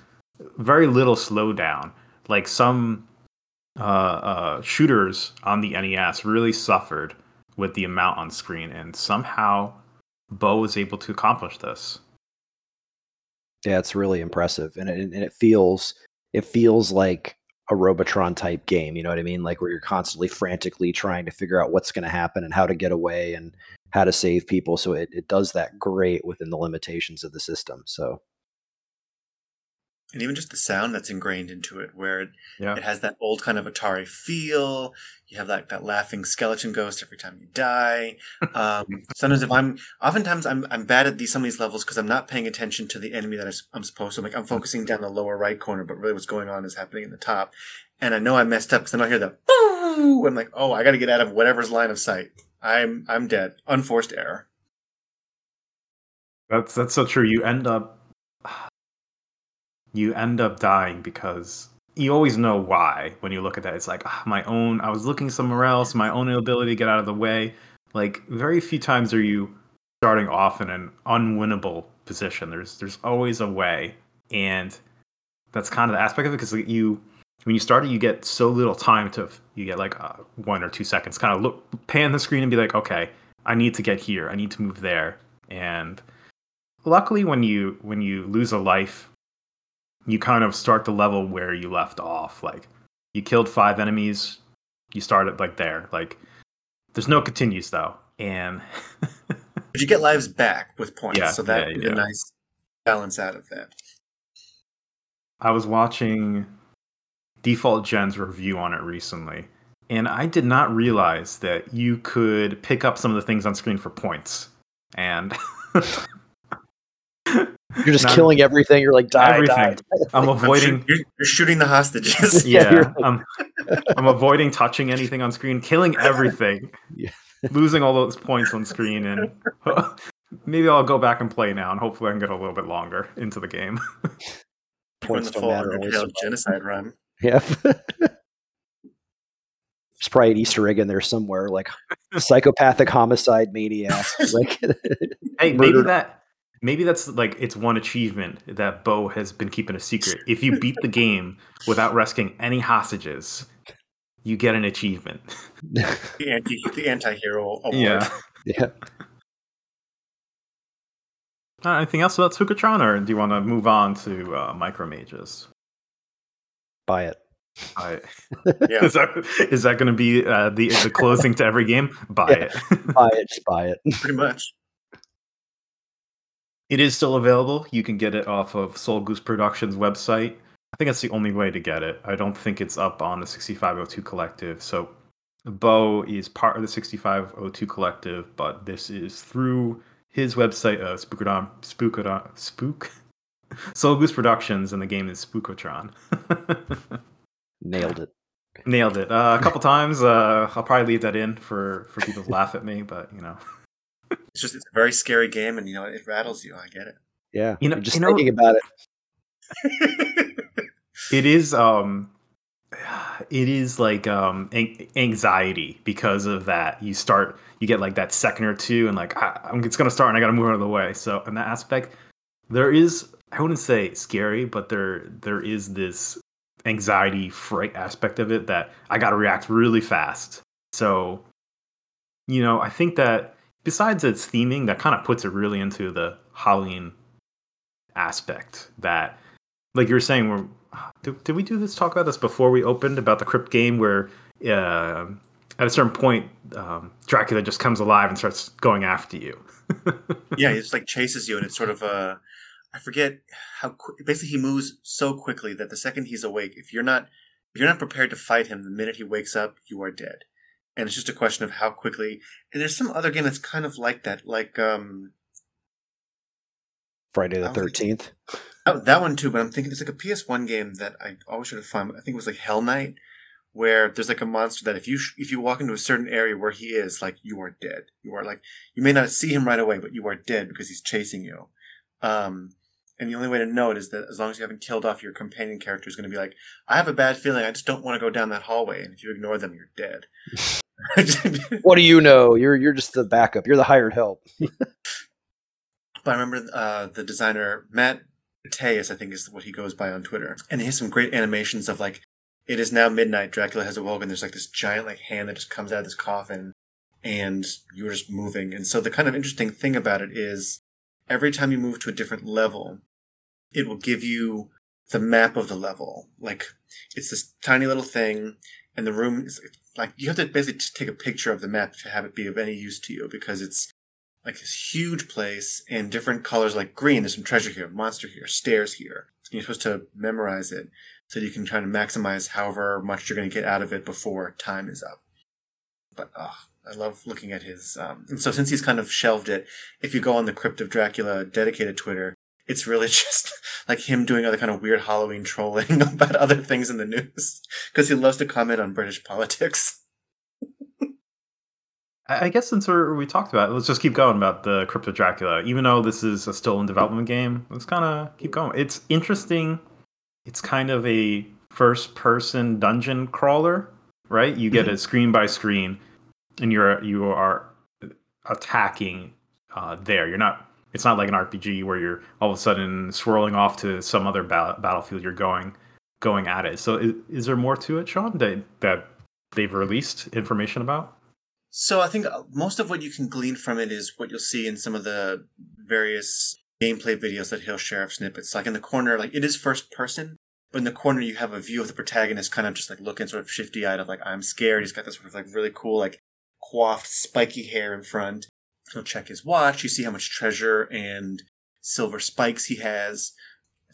very little slowdown. Like some uh, uh, shooters on the NES really suffered with the amount on screen, and somehow Bo was able to accomplish this. Yeah, it's really impressive, and it, and it feels it feels like a Robotron type game. You know what I mean? Like where you're constantly frantically trying to figure out what's going to happen and how to get away and how to save people. So it, it does that great within the limitations of the system. So And even just the sound that's ingrained into it, where it, Yeah. it has that old kind of Atari feel. You have like that laughing skeleton ghost every time you die. Um, <laughs> sometimes if I'm, oftentimes I'm, I'm bad at these some of these levels because I'm not paying attention to the enemy that I'm supposed to. Like I'm focusing down the lower right corner, but really what's going on is happening in the top. And I know I messed up because I don't hear the boo. I'm like, oh, I got to get out of whatever's line of sight. I'm I'm dead. Unforced error. That's that's so true. You end up you end up dying because you always know why when you look at that. It's like ah, my own. I was looking somewhere else. My own inability to get out of the way. Like very few times are you starting off in an unwinnable position. There's there's always a way, and that's kind of the aspect of it because you when you start it, you get so little time to you get like uh, one or two seconds. Kind of look pan the screen and be like, okay, I need to get here. I need to move there, and luckily when you when you lose a life you kind of start the level where you left off like you killed five enemies you start it like there like there's no continues though and <laughs> But you get lives back with points, Yeah, so that yeah, yeah. a nice balance out of that. i was watching default gen's review on it recently and i did not realize that you could pick up some of the things on screen for points and <laughs> you're just Not- killing everything. You're like die, everything die. i'm <laughs> I'm avoiding shoot- you're, you're shooting the hostages. <laughs> Yeah, yeah, you're like- I'm, I'm avoiding touching anything on screen, killing <laughs> everything, Yeah. losing all those points on screen, and maybe I'll go back and play now, and hopefully I can get a little bit longer into the game. Points the don't matter. only genocide run. Yeah. There's probably an Easter egg in there somewhere, like psychopathic homicide maniac. like, hey, maybe that maybe that's like it's one achievement that Bo has been keeping a secret. If you beat the game without rescuing any hostages, you get an achievement. <laughs> The anti the anti-hero award. Yeah. yeah. Uh, anything else about Spookatron, or do you want to move on to uh, Micro Mages? Buy it. Buy it. <laughs> Yeah. is that is that going to be uh, the the closing to every game? <laughs> Buy Yeah. it. buy it, just buy it. Pretty much. It is still available. You can get it off of Soul Goose Productions website. I think that's the only way to get it. I don't think it's up on the 6502 Collective. So Bo is part of the 6502 Collective, but this is through his website, uh, Spookadon, Spookadon, Spook, <laughs> Soul Goose Productions, and the game is Spookotron. <laughs> Nailed it. Nailed it. Uh, a couple times. Uh, I'll probably leave that in for for people to laugh at me, but you know. <laughs> It's just it's a very scary game, and you know it rattles you. I get it. Yeah. You know- I'm just you know- thinking about it. it. <laughs> it is um it is like um anxiety because of that you start you get like that second or two and like ah, I'm- it's gonna start and i gotta move out of the way so in that aspect there is i wouldn't say scary but there there is this anxiety fright aspect of it that i gotta react really fast so you know i think that besides its theming that kind of puts it really into the halloween aspect that like you were saying we're did, did we do this talk about this before we opened about the crypt game where uh, at a certain point um, dracula just comes alive and starts going after you <laughs> yeah, he just like chases you, and it's sort of uh, I forget how basically he moves so quickly that the second he's awake, if you're not if you're not prepared to fight him, the minute he wakes up, you are dead. And it's just a question of how quickly. And there's some other game that's kind of like that, like um Friday the thirteenth. Oh, that one too, but I'm thinking it's like a PS1 game that I always should have found. I think it was like Hell Knight, where there's like a monster that if you sh- if you walk into a certain area where he is, like you are dead. You are like you may not see him right away, but you are dead because he's chasing you. Um, and the only way to know it is that as long as you haven't killed off your companion character, is going to be like, I have a bad feeling. I just don't want to go down that hallway. And if you ignore them, you're dead. <laughs> What do you know? You're you're just the backup. You're the hired help. <laughs> But I remember uh, the designer Matt Mateus, I think is what he goes by on Twitter, and he has some great animations of like, it is now midnight. Dracula has awoken. There's like this giant like hand that just comes out of this coffin, and you're just moving. And so the kind of interesting thing about it is, every time you move to a different level, it will give you the map of the level. Like it's this tiny little thing, and the room is like you have to basically take a picture of the map to have it be of any use to you because it's like this huge place in different colors like green. There's some treasure here monster here stairs here. And you're supposed to memorize it so you can try to maximize however much you're going to get out of it before time is up. But oh, i love looking at his um, and so since he's kind of shelved it if you go on the crypt of dracula dedicated twitter it's really <laughs> just like him doing other kind of weird halloween trolling <laughs> about other things in the news because he loves to comment on british politics I guess since we're, we talked about it, let's just keep going about the Crypt of Dracula. Even though this is a still in development game, let's kind of keep going. It's interesting. It's kind of a first person dungeon crawler, right? You get a screen by screen, and you're you are attacking uh, there. You're not. It's not like an RPG where you're all of a sudden swirling off to some other ba- battlefield. You're going going at it. So is, is there more to it, Sean? That that they've released information about? So I think uh, most of what you can glean from it is what you'll see in some of the various gameplay videos that he'll share of snippets. Like in the corner, like it is first person, but in the corner you have a view of the protagonist kind of just like looking sort of shifty eyed of like I'm scared. He's got this sort of like really cool like coiffed spiky hair in front. He'll check his watch. You see how much treasure and silver spikes he has.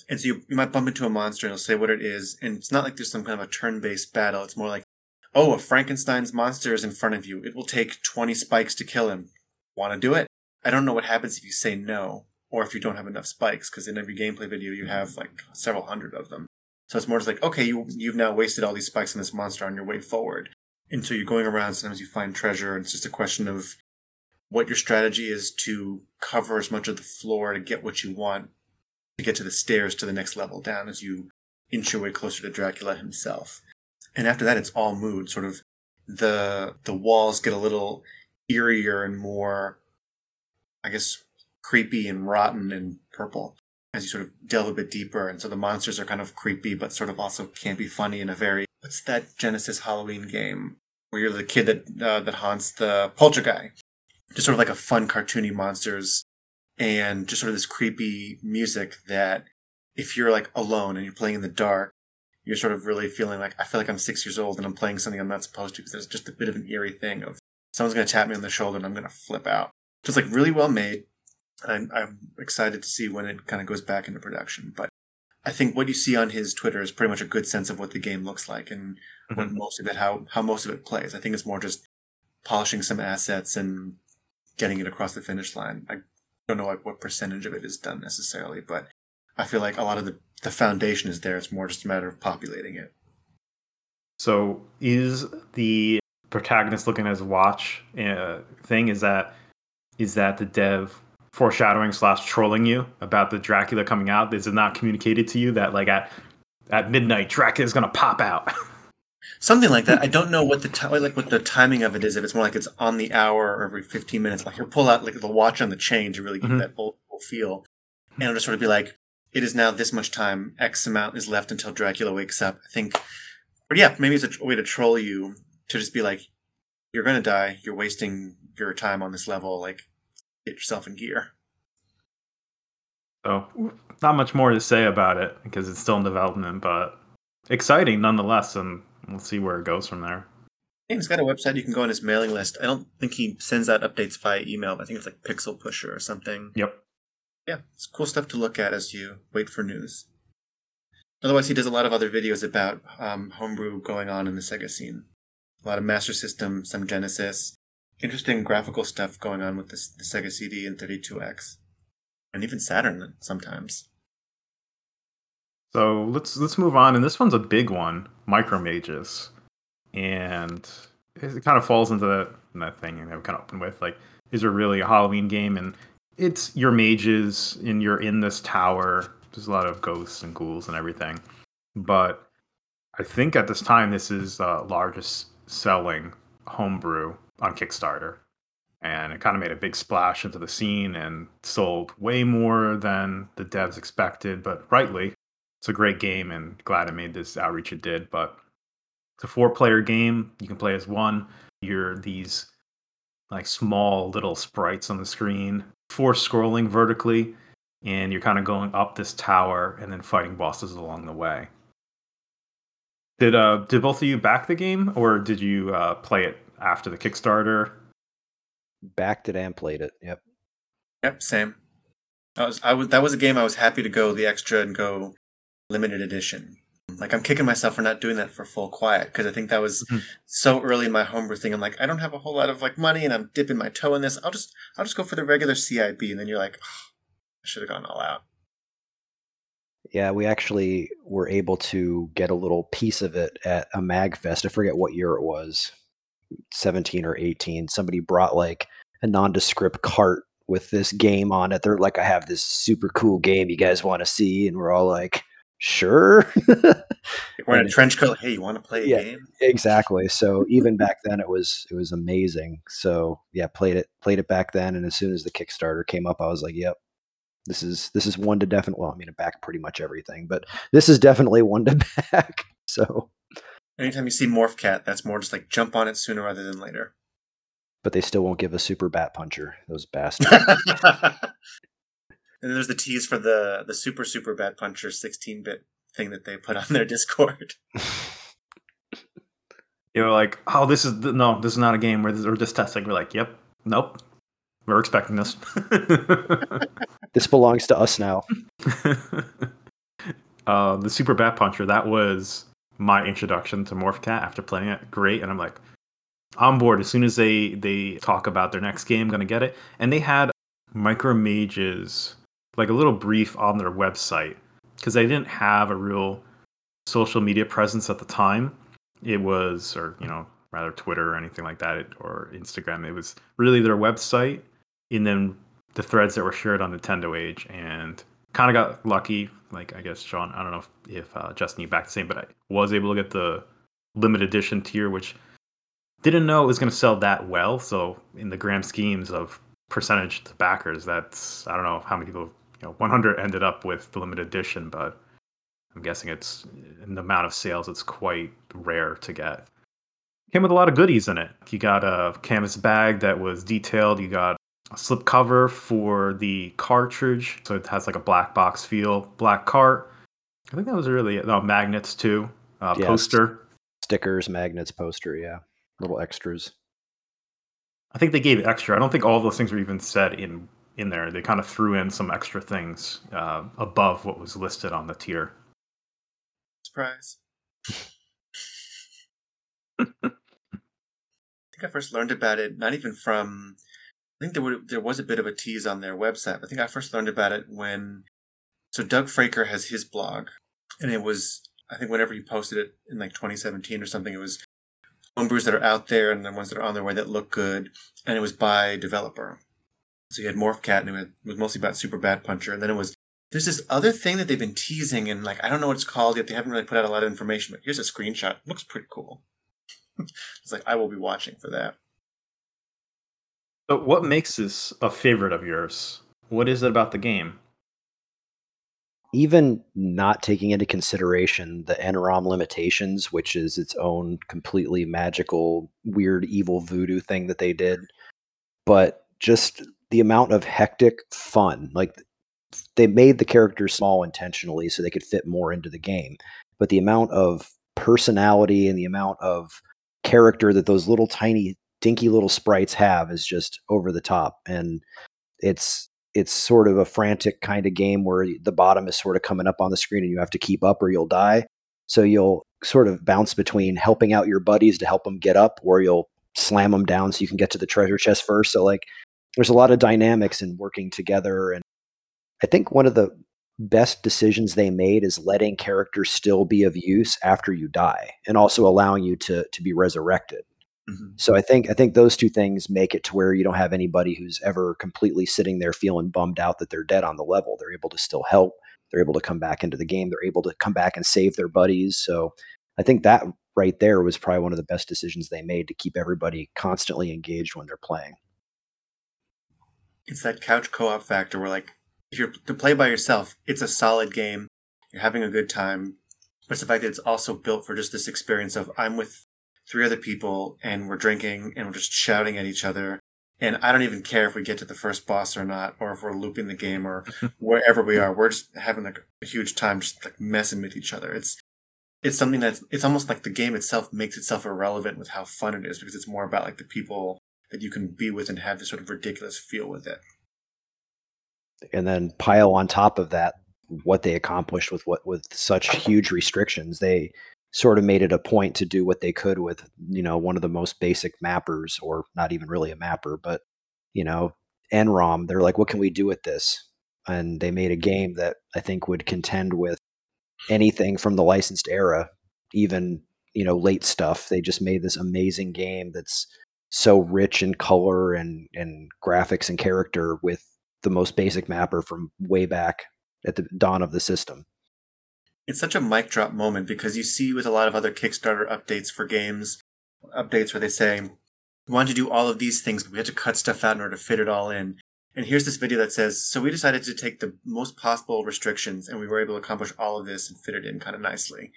And so you, you might bump into a monster and he'll say what it is. And it's not like there's some kind of a turn based battle. It's more like oh, a Frankenstein's monster is in front of you. It will take 20 spikes to kill him. Want to do it? I don't know what happens if you say no, or if you don't have enough spikes, because in every gameplay video you have like several hundred of them. So it's more just like, okay, you, you've now wasted all these spikes on this monster on your way forward. And so you're going around, sometimes you find treasure, and it's just a question of what your strategy is to cover as much of the floor to get what you want, to get to the stairs to the next level down as you inch your way closer to Dracula himself. And after that it's all mood. Sort of the the walls get a little eerier and more i guess creepy and rotten and purple as you sort of delve a bit deeper. And so the monsters are kind of creepy but sort of also can't be funny in a very what's that genesis halloween game where you're the kid that uh, that haunts the poltergeist just sort of like a fun cartoony monsters and just sort of this creepy music that if you're like alone and you're playing in the dark you're sort of really feeling like I feel like I'm six years old and I'm playing something I'm not supposed to because there's just a bit of an eerie thing of someone's going to tap me on the shoulder and I'm going to flip out. Just like really well made. I'm, I'm excited to see when it kind of goes back into production. But I think what you see on his Twitter is pretty much a good sense of what the game looks like and mm-hmm. what most of it, how, how most of it plays. I think it's more just polishing some assets and getting it across the finish line. I don't know what, what percentage of it is done necessarily, but I feel like a lot of the, the foundation is there. It's more just a matter of populating it. So is the protagonist looking at his watch uh, thing? Is that is that the dev foreshadowing slash trolling you about the Dracula coming out? Is it not communicated to you that like at at midnight Dracula is gonna pop out? <laughs> Something like that. I don't know what the t- like what the timing of it is. If it's more like it's on the hour or every fifteen minutes, like you'll pull out like the watch on the chain to really give mm-hmm. that full feel, and it'll just sort of be like, "It is now this much time. X amount is left until Dracula wakes up." I think, but yeah, maybe it's a way to troll you to just be like, "You're gonna die. You're wasting your time on this level. Like, get yourself in gear." So, not much more to say about it because it's still in development, but exciting nonetheless, and we'll see where it goes from there. He's got a website you can go on his mailing list. I don't think he sends out updates via email. But I think it's like Pixel Pusher or something. Yep. Yeah, it's cool stuff to look at as you wait for news. Otherwise, he does a lot of other videos about um, homebrew going on in the Sega scene. A lot of Master System, some Genesis. Interesting graphical stuff going on with the, the Sega CD and 32X and even Saturn sometimes. So let's let's move on, and this one's a big one, Micro Mages, and it kind of falls into that, that thing and I'm kind of open with like, is it really a Halloween game? And it's your mages, and you're in this tower. There's a lot of ghosts and ghouls and everything, but I think at this time this is the largest selling homebrew on Kickstarter and it kind of made a big splash into the scene and sold way more than the devs expected, but rightly. It's a great game and glad I made this outreach it did. But it's a four player game. You can play as one. You're these like small little sprites on the screen, force scrolling vertically, and you're kind of going up this tower and then fighting bosses along the way. Did uh did both of you back the game or did you uh, play it after the Kickstarter? backed it and played it. Yep. Yep. Same. I was I was that was a game I was happy to go the extra and go limited edition. Like I'm kicking myself for not doing that for full quiet because I think that was mm-hmm. so early in my homebrew thing. I'm like I don't have a whole lot of like money and I'm dipping my toe in this. I'll just I'll just go for the regular CIB and then you're like oh, I should have gone all out. Yeah, we actually were able to get a little piece of it at a Magfest. I forget what year it was. 17 or 18, somebody brought like a nondescript cart with this game on it. They're like, I have this super cool game you guys want to see. And we're all like, sure. we're in a trench coat. Hey, you want to play a yeah, game? Exactly. So <laughs> even back then it was, it was amazing. So yeah, played it, played it back then. And as soon as the Kickstarter came up, I was like, yep, this is, this is one to definitely, well, I mean, to back pretty much everything, but this is definitely one to <laughs> back. So Anytime you see Morph Cat, that's more just like jump on it sooner rather than later. But they still won't give a super bat puncher, those bastards. <laughs> and then there's the tease for the the super super bat puncher 16 bit thing that they put on their <laughs> Discord. <laughs> You're like, oh, this is no, this is not a game where we're just testing. We're like, yep, nope, we're expecting this. <laughs> this belongs to us now. uh, the super bat puncher that was my introduction to Morph Cat after playing it. Great, and I'm like on board as soon as they they talk about their next game. I'm Gonna get it, and they had Micro Mages like a little brief on their website because they didn't have a real social media presence at the time. It was, or you know, rather Twitter or anything like that, or Instagram. It was really their website, and then the threads that were shared on Nintendo Age, and kind of got lucky. Like I guess Sean, I don't know if, if uh, Justin you back the same, but I was able to get the limited edition tier, which didn't know it was going to sell that well. So in the grand schemes of percentage to backers, that's I don't know how many people. You know, 100 ended up with the limited edition, but I'm guessing it's in the amount of sales, it's quite rare to get. Came with a lot of goodies in it. You got a canvas bag that was detailed. You got a slip cover for the cartridge. So it has like a black box feel, black cart. I think that was really. Oh, magnets too. Uh, Yes. Poster. Stickers, magnets, poster, yeah. Little extras. I think they gave extra. I don't think all those things were even said in in there. They kind of threw in some extra things uh, above what was listed on the tier. Surprise. <laughs> I think I first learned about it not even from. I think there were, there was a bit of a tease on their website. But I think I first learned about it when. So Doug Fraker has his blog, and it was I think whenever he posted it in like 2017 or something, it was homebrews that are out there and the ones that are on their way that look good, and it was by developer. So you had Morph Cat, and it was- mostly about Super Bat Puncher, and then it was there's this other thing that they've been teasing, and like I don't know what it's called yet. They haven't really put out a lot of information, but here's a screenshot. It looks pretty cool. <laughs> it's like I will be watching for that. But what makes this a favorite of yours? What is it about the game? even not taking into consideration the NROM limitations, which is its own completely magical, weird, evil voodoo thing that they did, but just the amount of hectic fun. Like they made the characters small intentionally so they could fit more into the game, but the amount of personality and the amount of character that those little tiny dinky little sprites have is just over the top and it's it's sort of a frantic kind of game where the bottom is sort of coming up on the screen and you have to keep up or you'll die. So you'll sort of bounce between helping out your buddies to help them get up or you'll slam them down so you can get to the treasure chest first. So like there's a lot of dynamics in working together and I think one of the best decisions they made is letting characters still be of use after you die and also allowing you to to be resurrected. Mhm. So I think I think those two things make it to where you don't have anybody who's ever completely sitting there feeling bummed out that they're dead on the level. They're able to still help. They're able to come back into the game. They're able to come back and save their buddies. So I think that right there was probably one of the best decisions they made to keep everybody constantly engaged when they're playing. It's that couch co-op factor where like if you're to play by yourself, it's a solid game. You're having a good time. But it's the fact that it's also built for just this experience of I'm with three other people and we're drinking and we're just shouting at each other. And I don't even care if we get to the first boss or not, or if we're looping the game or <laughs> wherever we are. We're just having like a huge time just like messing with each other. It's it's something that's it's almost like the game itself makes itself irrelevant with how fun it is because it's more about like the people that you can be with and have this sort of ridiculous feel with it. and then pile on top of that what they accomplished with what with such huge restrictions they sort of made it a point to do what they could with you know one of the most basic mappers or not even really a mapper but you know nrom they're like what can we do with this? And they made a game that i think would contend with anything from the licensed era even you know late stuff. They just made this amazing game that's so rich in color and and graphics and character with the most basic mapper from way back at the dawn of the system. It's such a mic drop moment because you see with a lot of other Kickstarter updates for games, updates where they say, we wanted to do all of these things, but we had to cut stuff out in order to fit it all in. And here's this video that says, so we decided to take the most possible restrictions and we were able to accomplish all of this and fit it in kind of nicely.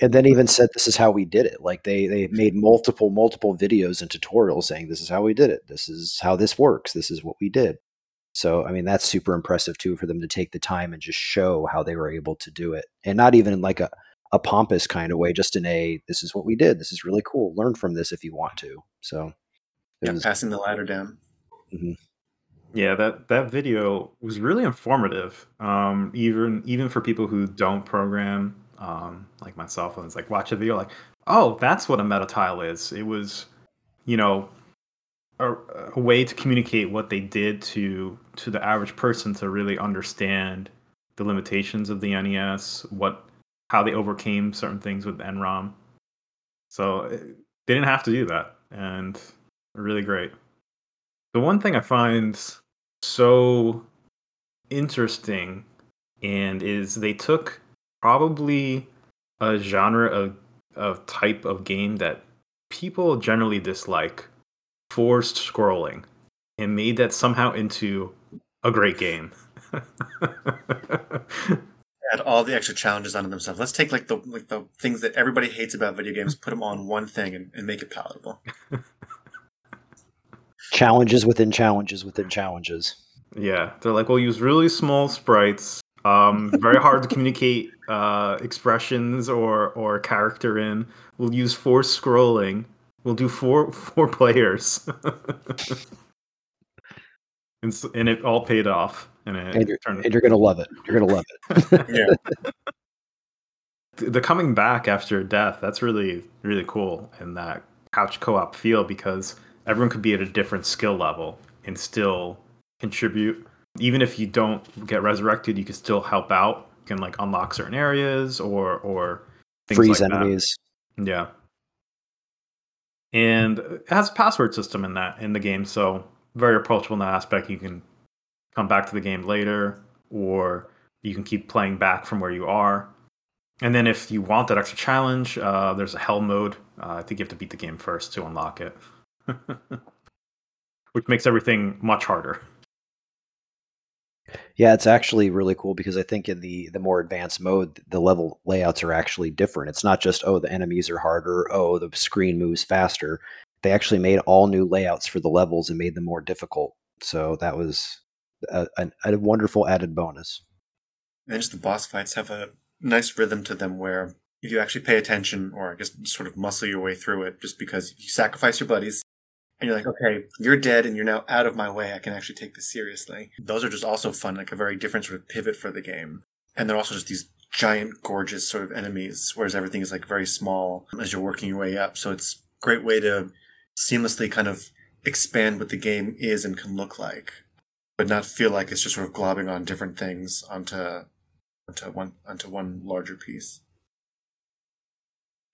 And then even said this is how we did it. Like they they made multiple multiple videos and tutorials saying this is how we did it. This is how this works. This is what we did. So I mean that's super impressive too for them to take the time and just show how they were able to do it. And not even in like a a pompous kind of way, just in a this is what we did. This is really cool. Learn from this if you want to. So Yeah, was passing the ladder down. Yeah, that that video was really informative. Um, even even for people who don't program, um, like myself, and it's like watch a video, like, oh, that's what a meta tile is. It was, you know, a, a way to communicate what they did to to the average person to really understand the limitations of the NES, what how they overcame certain things with NROM. So eh, they didn't have to do that, and really great. The one thing I find so interesting and is they took probably a genre of, of type of game that people generally dislike forced scrolling and made that somehow into a great game <laughs> Add all the extra challenges onto themselves. Let's take like the like the things that everybody hates about video games, put them on one thing and, and make it palatable. <laughs> challenges within challenges within challenges. yeah they're like we'll use really small sprites Um, <laughs> very hard to communicate uh, expressions or or character in. We'll use four scrolling. We'll do four <laughs> four players, <laughs> and, s- and it all paid off. And it And you're, and you're gonna love it. You're gonna love it. Yeah. the coming back after death that's really really cool in that couch co-op feel because everyone could be at a different skill level and still contribute even if you don't get resurrected you can still help out you can like unlock certain areas or or things Freeze like that. enemies. yeah and it has a password system in that in the game so very approachable in that aspect you can come back to the game later or you can keep playing back from where you are and then if you want that extra challenge, uh, there's a hell mode. Uh, I think you have to beat the game first to unlock it, <laughs> which makes everything much harder. Yeah, it's actually really cool because I think in the the more advanced mode, the level layouts are actually different. It's not just oh the enemies are harder, oh the screen moves faster. They actually made all new layouts for the levels and made them more difficult. So that was a, a, a wonderful added bonus. And just the boss fights have a nice rhythm to them where if you actually pay attention, or I guess sort of muscle your way through it, just because you sacrifice your buddies and you're like, okay, you're dead and you're now out of my way, I can actually take this seriously. Those are just also fun, like a very different sort of pivot for the game. And they're also just these giant, gorgeous sort of enemies, whereas everything is like very small as you're working your way up. So it's a great way to seamlessly kind of expand what the game is and can look like, but not feel like it's just sort of globbing on different things onto onto one onto one larger piece.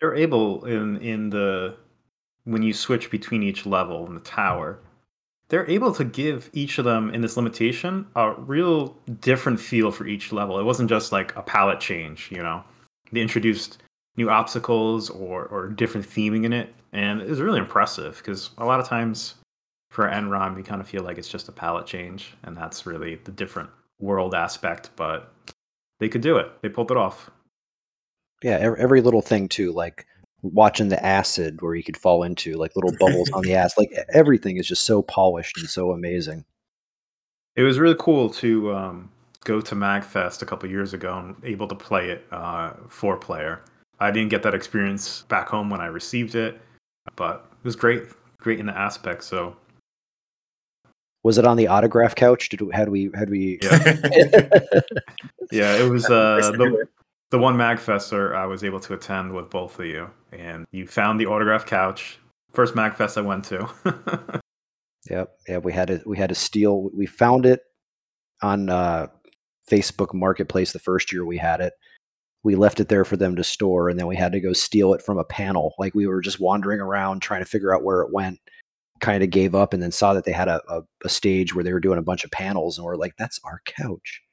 They're able in in the when you switch between each level in the tower, they're able to give each of them in this limitation a real different feel for each level. It wasn't just like a palette change, you know. They introduced new obstacles or or different theming in it, and it was really impressive because a lot of times for NROM we kind of feel like it's just a palette change, and that's really the different world aspect. But they could do it. They pulled it off. Yeah, every little thing too, like watching the acid where you could fall into, like little bubbles on the <laughs> ass. Like everything is just so polished and so amazing. It was really cool to um, go to MagFest a couple years ago and able to play it uh, four player. I didn't get that experience back home when I received it, but it was great, great in the aspect. So Was it on the autograph couch? Did we, had we had we? yeah, <laughs> <laughs> yeah, it was uh, the. The one MagFest where I was able to attend with both of you, and you found the autograph couch. First MagFest I went to. <laughs> Yep. Yeah, we had to we had to steal. We found it on uh, Facebook Marketplace the first year we had it. We left it there for them to store, and then we had to go steal it from a panel. Like we were just wandering around trying to figure out where it went. Kind of gave up, and then saw that they had a, a, a stage where they were doing a bunch of panels, and we're like, "That's our couch."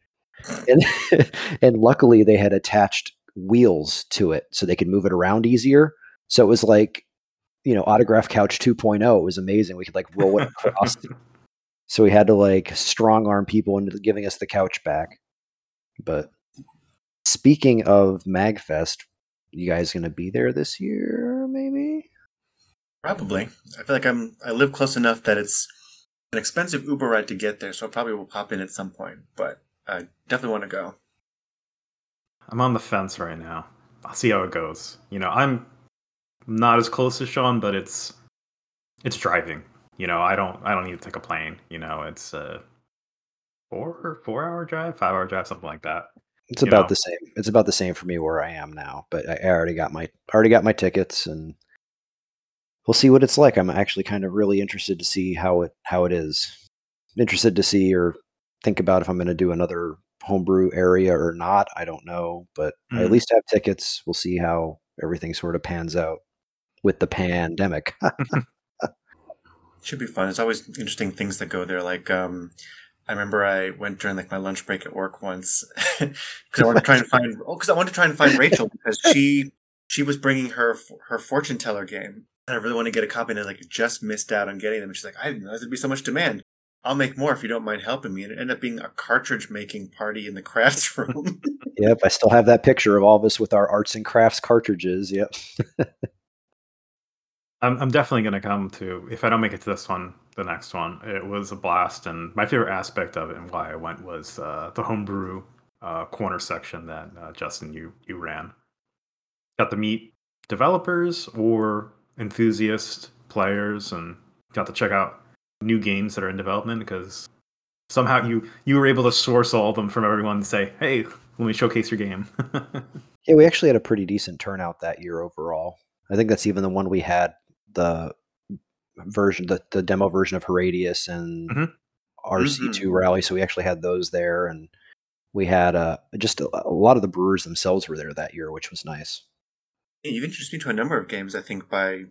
And <laughs> and luckily they had attached wheels to it so they could move it around easier. So it was like, you know, autograph couch 2.0. It was amazing. We could like roll it across <laughs> so we had to like strong arm people into giving us the couch back. But speaking of Magfest, you guys gonna be there this year? Maybe. Probably. I feel like I'm. I live close enough that it's an expensive Uber ride to get there, so I probably will pop in at some point. But I definitely want to go. I'm on the fence right now. I'll see how it goes. You know, I'm not as close as Sean, but it's it's driving. You know, I don't I don't need to take a plane. You know, it's a four four hour drive, five hour drive, something like that. It's You about know. the same. It's about the same for me where I am now. But I I already got my already got my tickets, and we'll see what it's like. I'm actually kind of really interested to see how it how it is. Interested to see or think about if I'm going to do another homebrew area or not. I don't know, but I at Mhm. least have tickets. We'll see how everything sort of pans out with the pandemic. <laughs> <laughs> Should be fun. It's always interesting things that go there. Like, um, I remember I went during like my lunch break at work once <laughs> because I wanted to try and find. Oh, because I wanted to try and find Rachel because she she was bringing her her fortune teller game, and I really want to get a copy. And I like just missed out on getting them. And she's like, I didn't realize there'd be so much demand. I'll make more if you don't mind helping me. And it ended up being a cartridge making party in the crafts <laughs> room. yep, I still have that picture of all of us with our arts and crafts cartridges. Yep. <laughs> I'm I'm definitely gonna come to if I don't make it to this one, the next one. It was a blast, and my favorite aspect of it and why I went was uh, the homebrew uh, corner section that uh, Justin you you ran. Got to meet developers or enthusiast players, and got to check out new games that are in development because somehow you you were able to source all of them from everyone and say, "Hey, let me showcase your game." <laughs> yeah, we actually had a pretty decent turnout that year overall. I think that's even the one we had the version, the, the demo version of Horadius and mm-hmm. RC2 mm-hmm. Rally. So we actually had those there, and we had uh, just a, a, lot of the brewers themselves were there that year, which was nice. Yeah, you've introduced me to a number of games. I think by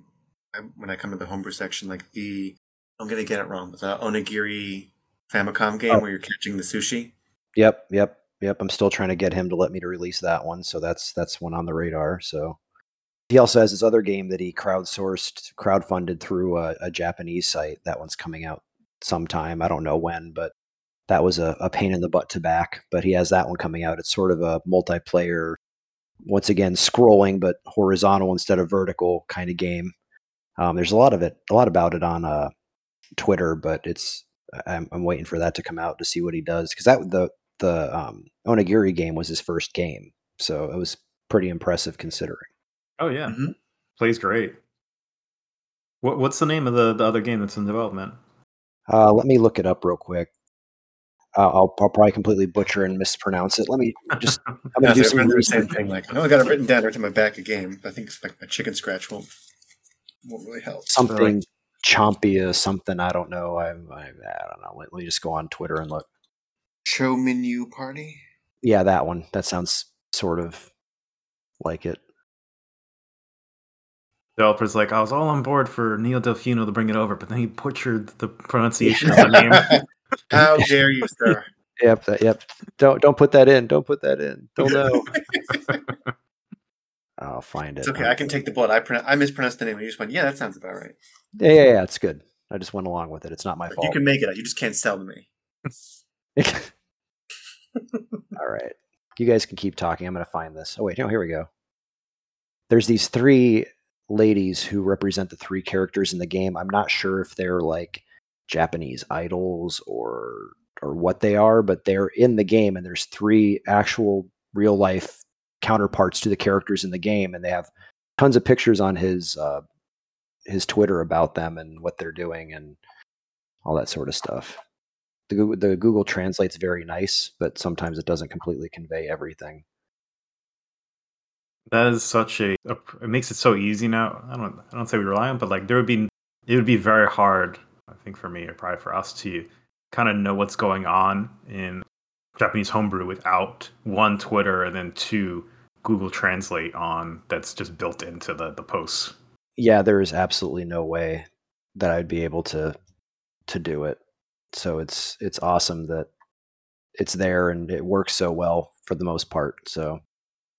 when I come to the homebrew section, like the I'm gonna get it wrong, the Onigiri Famicom game oh. where you're catching the sushi. Yep, yep, yep. I'm still trying to get him to let me to release that one, so that's that's one on the radar. So he also has his other game that he crowdsourced, crowdfunded through a, a, Japanese site. That one's coming out sometime. I don't know when, but that was a, a, pain in the butt to back. But he has that one coming out. It's sort of a multiplayer, once again, scrolling, but horizontal instead of vertical kind of game. Um, there's a lot of it, a lot about it on uh, Twitter, but it's I'm, I'm, waiting for that to come out to see what he does because that the the um, Onigiri game was his first game, so it was pretty impressive considering. Oh yeah, mm-hmm. plays great. What what's the name of the the other game that's in development? Uh, let me look it up real quick. Uh, I'll, I'll, probably completely butcher and mispronounce it. Let me just. <laughs> I'm gonna do some the same thing. Like, I know I got it written down right to my back of game. I think like a chicken scratch won't won't really help. Something like, Chompia, something I don't know. I, I, I don't know. Let, let, me just go on Twitter and look. Show menu party. Yeah, that one. That sounds sort of like it developer's like, I was all on board for Neil Delfino to bring it over, but then he butchered the pronunciation of the name. <laughs> <laughs> How dare you, sir? <laughs> Yep, that, yep. Don't don't put that in. Don't put that in. Don't know. I'll find it. It's okay. I can take the bullet. I I mispronounced the name. You just went, yeah, that sounds about right. Yeah, yeah, yeah. It's good. I just went along with it. It's not my fault. You can make it. You just can't sell to me. <laughs> All right. You guys can keep talking. I'm going to find this. Oh wait, no, here we go. There's these three ladies who represent the three characters in the game. I'm not sure if they're like Japanese idols or or what they are, but they're in the game and there's three actual real life counterparts to the characters in the game and they have tons of pictures on his uh, his Twitter about them and what they're doing and all that sort of stuff. The Google, the Google Translate's very nice, but sometimes it doesn't completely convey everything. That is such a, it makes it so easy now. I don't I don't say we rely on, but like there would be it would be very hard, I think for me or probably for us to kind of know what's going on in Japanese homebrew without one Twitter and then two Google Translate on that's just built into the the posts. Yeah, there is absolutely no way that I'd be able to to do it. So it's it's awesome that it's there and it works so well for the most part. So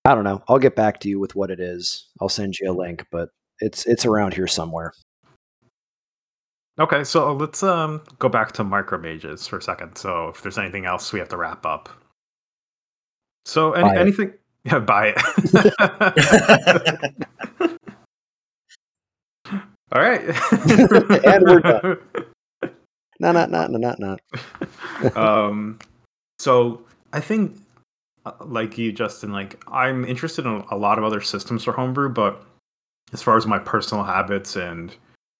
I don't know. I'll get back to you with what it is. I'll send you a link, but it's it's around here somewhere. Okay, so let's um go back to Micro Mages for a second. So if there's anything else we have to wrap up. So any, anything <laughs> yeah, buy it. <laughs> <laughs> All right. <laughs> and we're done. No, <laughs> not not not not. <laughs> um so I think uh, like you, Justin, like I'm interested in a lot of other systems for homebrew, but as far as my personal habits and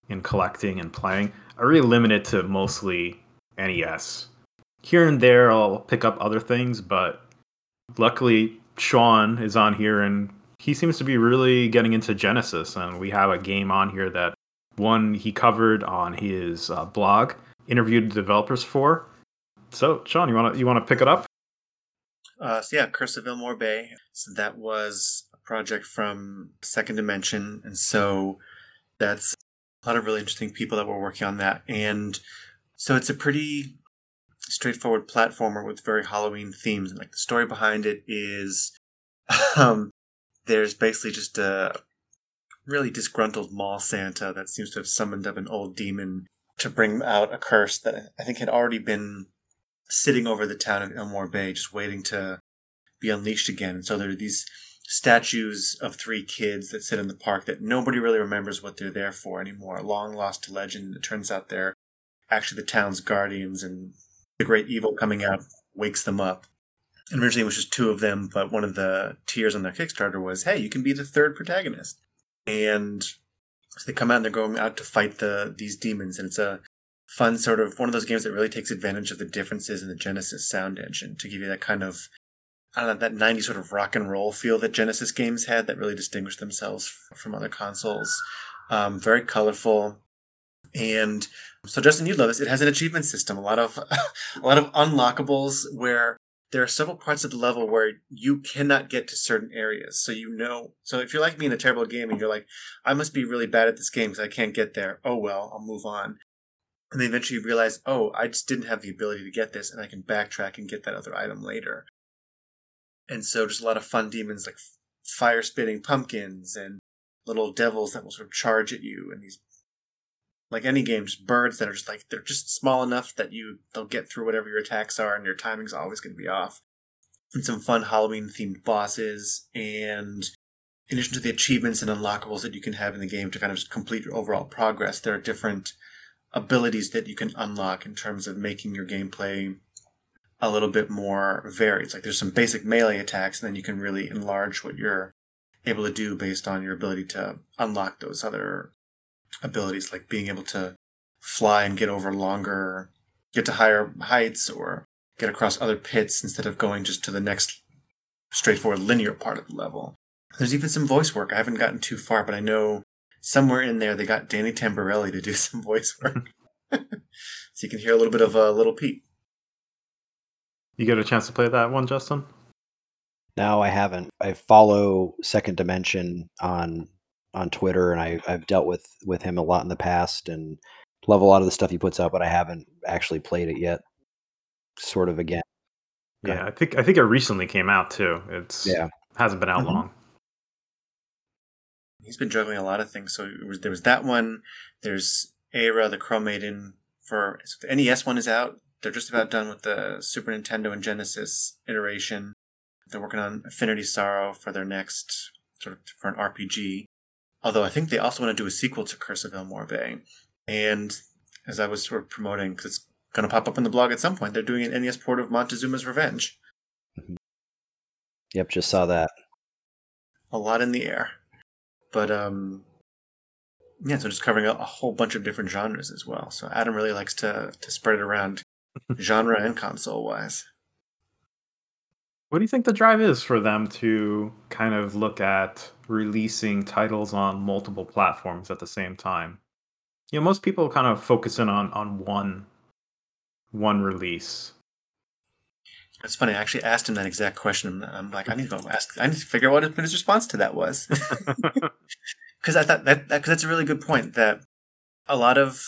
in collecting and playing, I really limit it to mostly NES. Here and there, I'll pick up other things, but luckily Sean is on here and he seems to be really getting into Genesis, and we have a game on here that one he covered on his uh, blog, interviewed developers for. So, Sean, you want to you want to pick it up? Uh, so yeah, Curse of Illmoore Bay. So that was a project from Second Dimension, and so that's a lot of really interesting people that were working on that. And so it's a pretty straightforward platformer with very Halloween themes. And like the story behind it is, <laughs> um, there's basically just a really disgruntled mall Santa that seems to have summoned up an old demon to bring out a curse that I think had already been sitting over the town of Illmoore Bay, just waiting to be unleashed again. And so there are these statues of three kids that sit in the park that nobody really remembers what they're there for anymore. Long lost to legend. It turns out they're actually the town's guardians, and the great evil coming out wakes them up. And originally it was just two of them, but one of the tiers on their Kickstarter was, hey, you can be the third protagonist. And so they come out and they're going out to fight the these demons, and it's a fun sort of one of those games that really takes advantage of the differences in the Genesis sound engine to give you that kind of I don't know that 90s sort of rock and roll feel that Genesis games had that really distinguished themselves from other consoles. Um, very colorful, and so Justin, you'd love this. It has an achievement system, a lot of <laughs> a lot of unlockables where there are several parts of the level where you cannot get to certain areas. So you know, so if you're like me in a terrible game and you're like, I must be really bad at this game because I can't get there. Oh well, I'll move on. And then eventually you realize, oh, I just didn't have the ability to get this, and I can backtrack and get that other item later. And so just a lot of fun demons like fire spitting pumpkins and little devils that will sort of charge at you, and these like any game, just birds that are just like they're just small enough that you they'll get through whatever your attacks are, and your timing's always going to be off. And some fun Halloween themed bosses, and in addition to the achievements and unlockables that you can have in the game to kind of complete your overall progress, there are different abilities that you can unlock in terms of making your gameplay a little bit more varied. Like there's some basic melee attacks, and then you can really enlarge what you're able to do based on your ability to unlock those other abilities, like being able to fly and get over longer, get to higher heights, or get across other pits instead of going just to the next straightforward linear part of the level. There's even some voice work. I haven't gotten too far, but I know somewhere in there they got Danny Tamborelli to do <laughs> some voice work. <laughs> so you can hear a little bit of a uh, Little Pete. You get a chance to play that one, Justin? No, I haven't. I follow Second Dimension on on Twitter, and I, I've dealt with with him a lot in the past, and love a lot of the stuff he puts out, but I haven't actually played it yet. Sort of again. Yeah, I think I think it recently came out too. It's yeah hasn't been out mm-hmm. long. He's been juggling a lot of things. So was, there was that one. There's Eyra, the Crow Maiden. For so the NES one is out. They're just about done with the Super Nintendo and Genesis iteration. They're working on Affinity Sorrow for their next sort of for an RPG. Although I think they also want to do a sequel to Curse of Illmoore Bay. And as I was sort of promoting, because it's going to pop up in the blog at some point, they're doing an NES port of Montezuma's Revenge. Mm-hmm. Yep, just saw that. A lot in the air. But, um, yeah, so just covering a, a whole bunch of different genres as well. So Adam really likes to, to spread it around <laughs> genre and console wise. What do you think the drive is for them to kind of look at releasing titles on multiple platforms at the same time? You know, most people kind of focus in on on one one release. It's funny. I actually asked him that exact question. I'm like, I need to go ask. I need to figure out what his response to that was. <laughs> Because I thought that because that's a really good point. That a lot of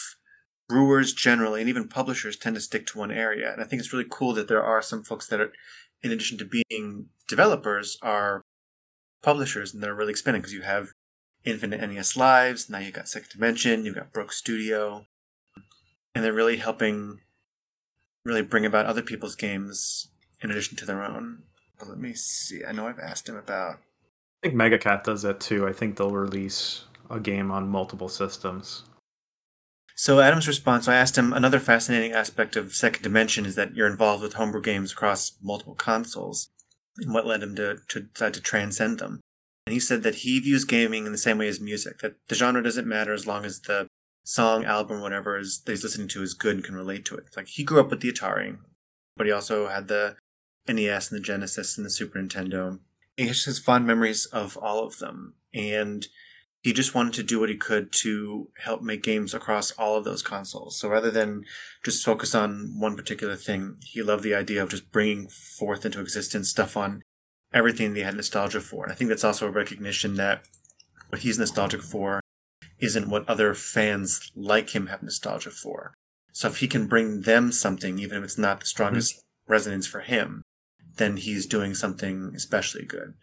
brewers generally, and even publishers, tend to stick to one area. And I think it's really cool that there are some folks that are in addition to being developers, are publishers, and they're really expanding because you have Infinite NES Lives, now you've got Second Dimension, you've got Broke Studio, and they're really helping really bring about other people's games in addition to their own. But let me see. I know I've asked him about. I think Megacat does that too. I think they'll release a game on multiple systems. So Adam's response, I asked him another fascinating aspect of Second Dimension is that you're involved with homebrew games across multiple consoles, and what led him to, to decide to transcend them. And he said that he views gaming in the same way as music, that the genre doesn't matter as long as the song, album, whatever is that he's listening to is good and can relate to it. Like he grew up with the Atari, but he also had the NES and the Genesis and the Super Nintendo. He has fond memories of all of them. And he just wanted to do what he could to help make games across all of those consoles. So rather than just focus on one particular thing, he loved the idea of just bringing forth into existence stuff on everything he had nostalgia for. And I think that's also a recognition that what he's nostalgic for isn't what other fans like him have nostalgia for. So if he can bring them something, even if it's not the strongest mm-hmm. resonance for him, then he's doing something especially good.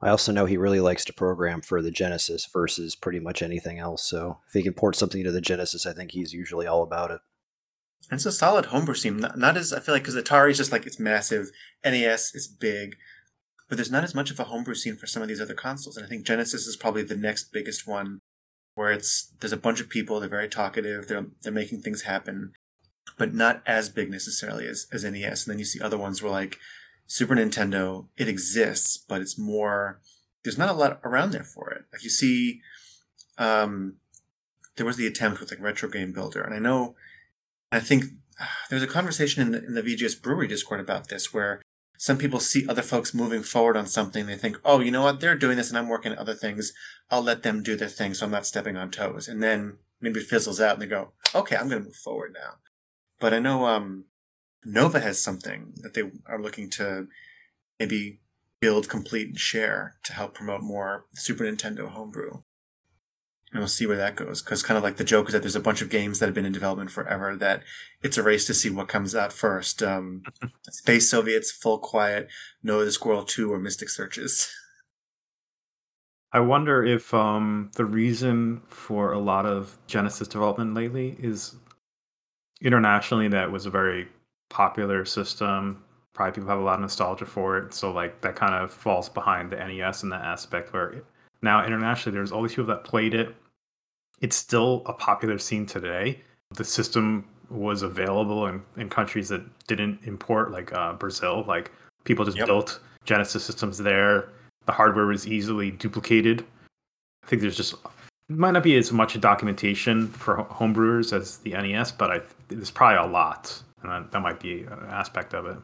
I also know he really likes to program for the Genesis versus pretty much anything else. So if he can port something to the Genesis, I think he's usually all about it. And it's a solid homebrew scene. Not, not as I feel like because Atari is just like it's massive, NES is big, but there's not as much of a homebrew scene for some of these other consoles. And I think Genesis is probably the next biggest one, where it's there's a bunch of people. They're very talkative. They're they're making things happen. but not as big necessarily as, as NES. And then you see other ones where like Super Nintendo, it exists, but it's more, there's not a lot around there for it. Like you see, um, there was the attempt with like Retro Game Builder. And I know, I think <sighs> there's a conversation in the, in the VGS Brewery Discord about this where some people see other folks moving forward on something. They think, oh, you know what? They're doing this and I'm working on other things. I'll let them do their thing so I'm not stepping on toes. And then maybe it fizzles out and they go, okay, I'm going to move forward now. But I know um, Nova has something that they are looking to maybe build, complete, and share to help promote more Super Nintendo homebrew. And we'll see where that goes. Because kind of like the joke is that there's a bunch of games that have been in development forever that it's a race to see what comes out first. Um, <laughs> Space Soviets, Full Quiet, Nova the Squirrel 2, or Mystic Searches. <laughs> I wonder if um, the reason for a lot of Genesis development lately is internationally that was a very popular system. Probably people have a lot of nostalgia for it. So like that kind of falls behind the NES in that aspect where now internationally there's all these people that played it. It's still a popular scene today. The system was available in, in countries that didn't import, like uh, Brazil. Like people just yep. built Genesis systems there the hardware was easily duplicated. I think there's just might not be as much documentation for homebrewers as the NES, but I, there's probably a lot, and that, that might be an aspect of it.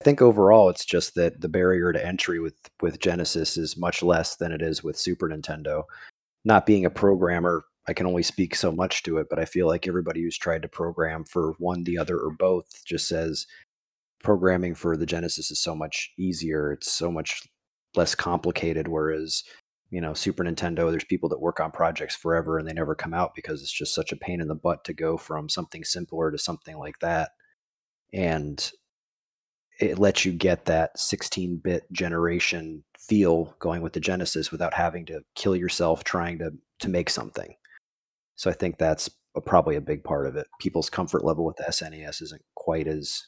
I think overall, it's just that the barrier to entry with with Genesis is much less than it is with Super Nintendo. Not being a programmer, I can only speak so much to it, but I feel like everybody who's tried to program for one, the other, or both just says programming for the Genesis is so much easier. It's so much less complicated. Whereas, you know, Super Nintendo, there's people that work on projects forever and they never come out because it's just such a pain in the butt to go from something simpler to something like that. And it lets you get that 16 bit generation feel going with the Genesis without having to kill yourself trying to, to make something. So I think that's a, probably a big part of it. People's comfort level with the SNES isn't quite as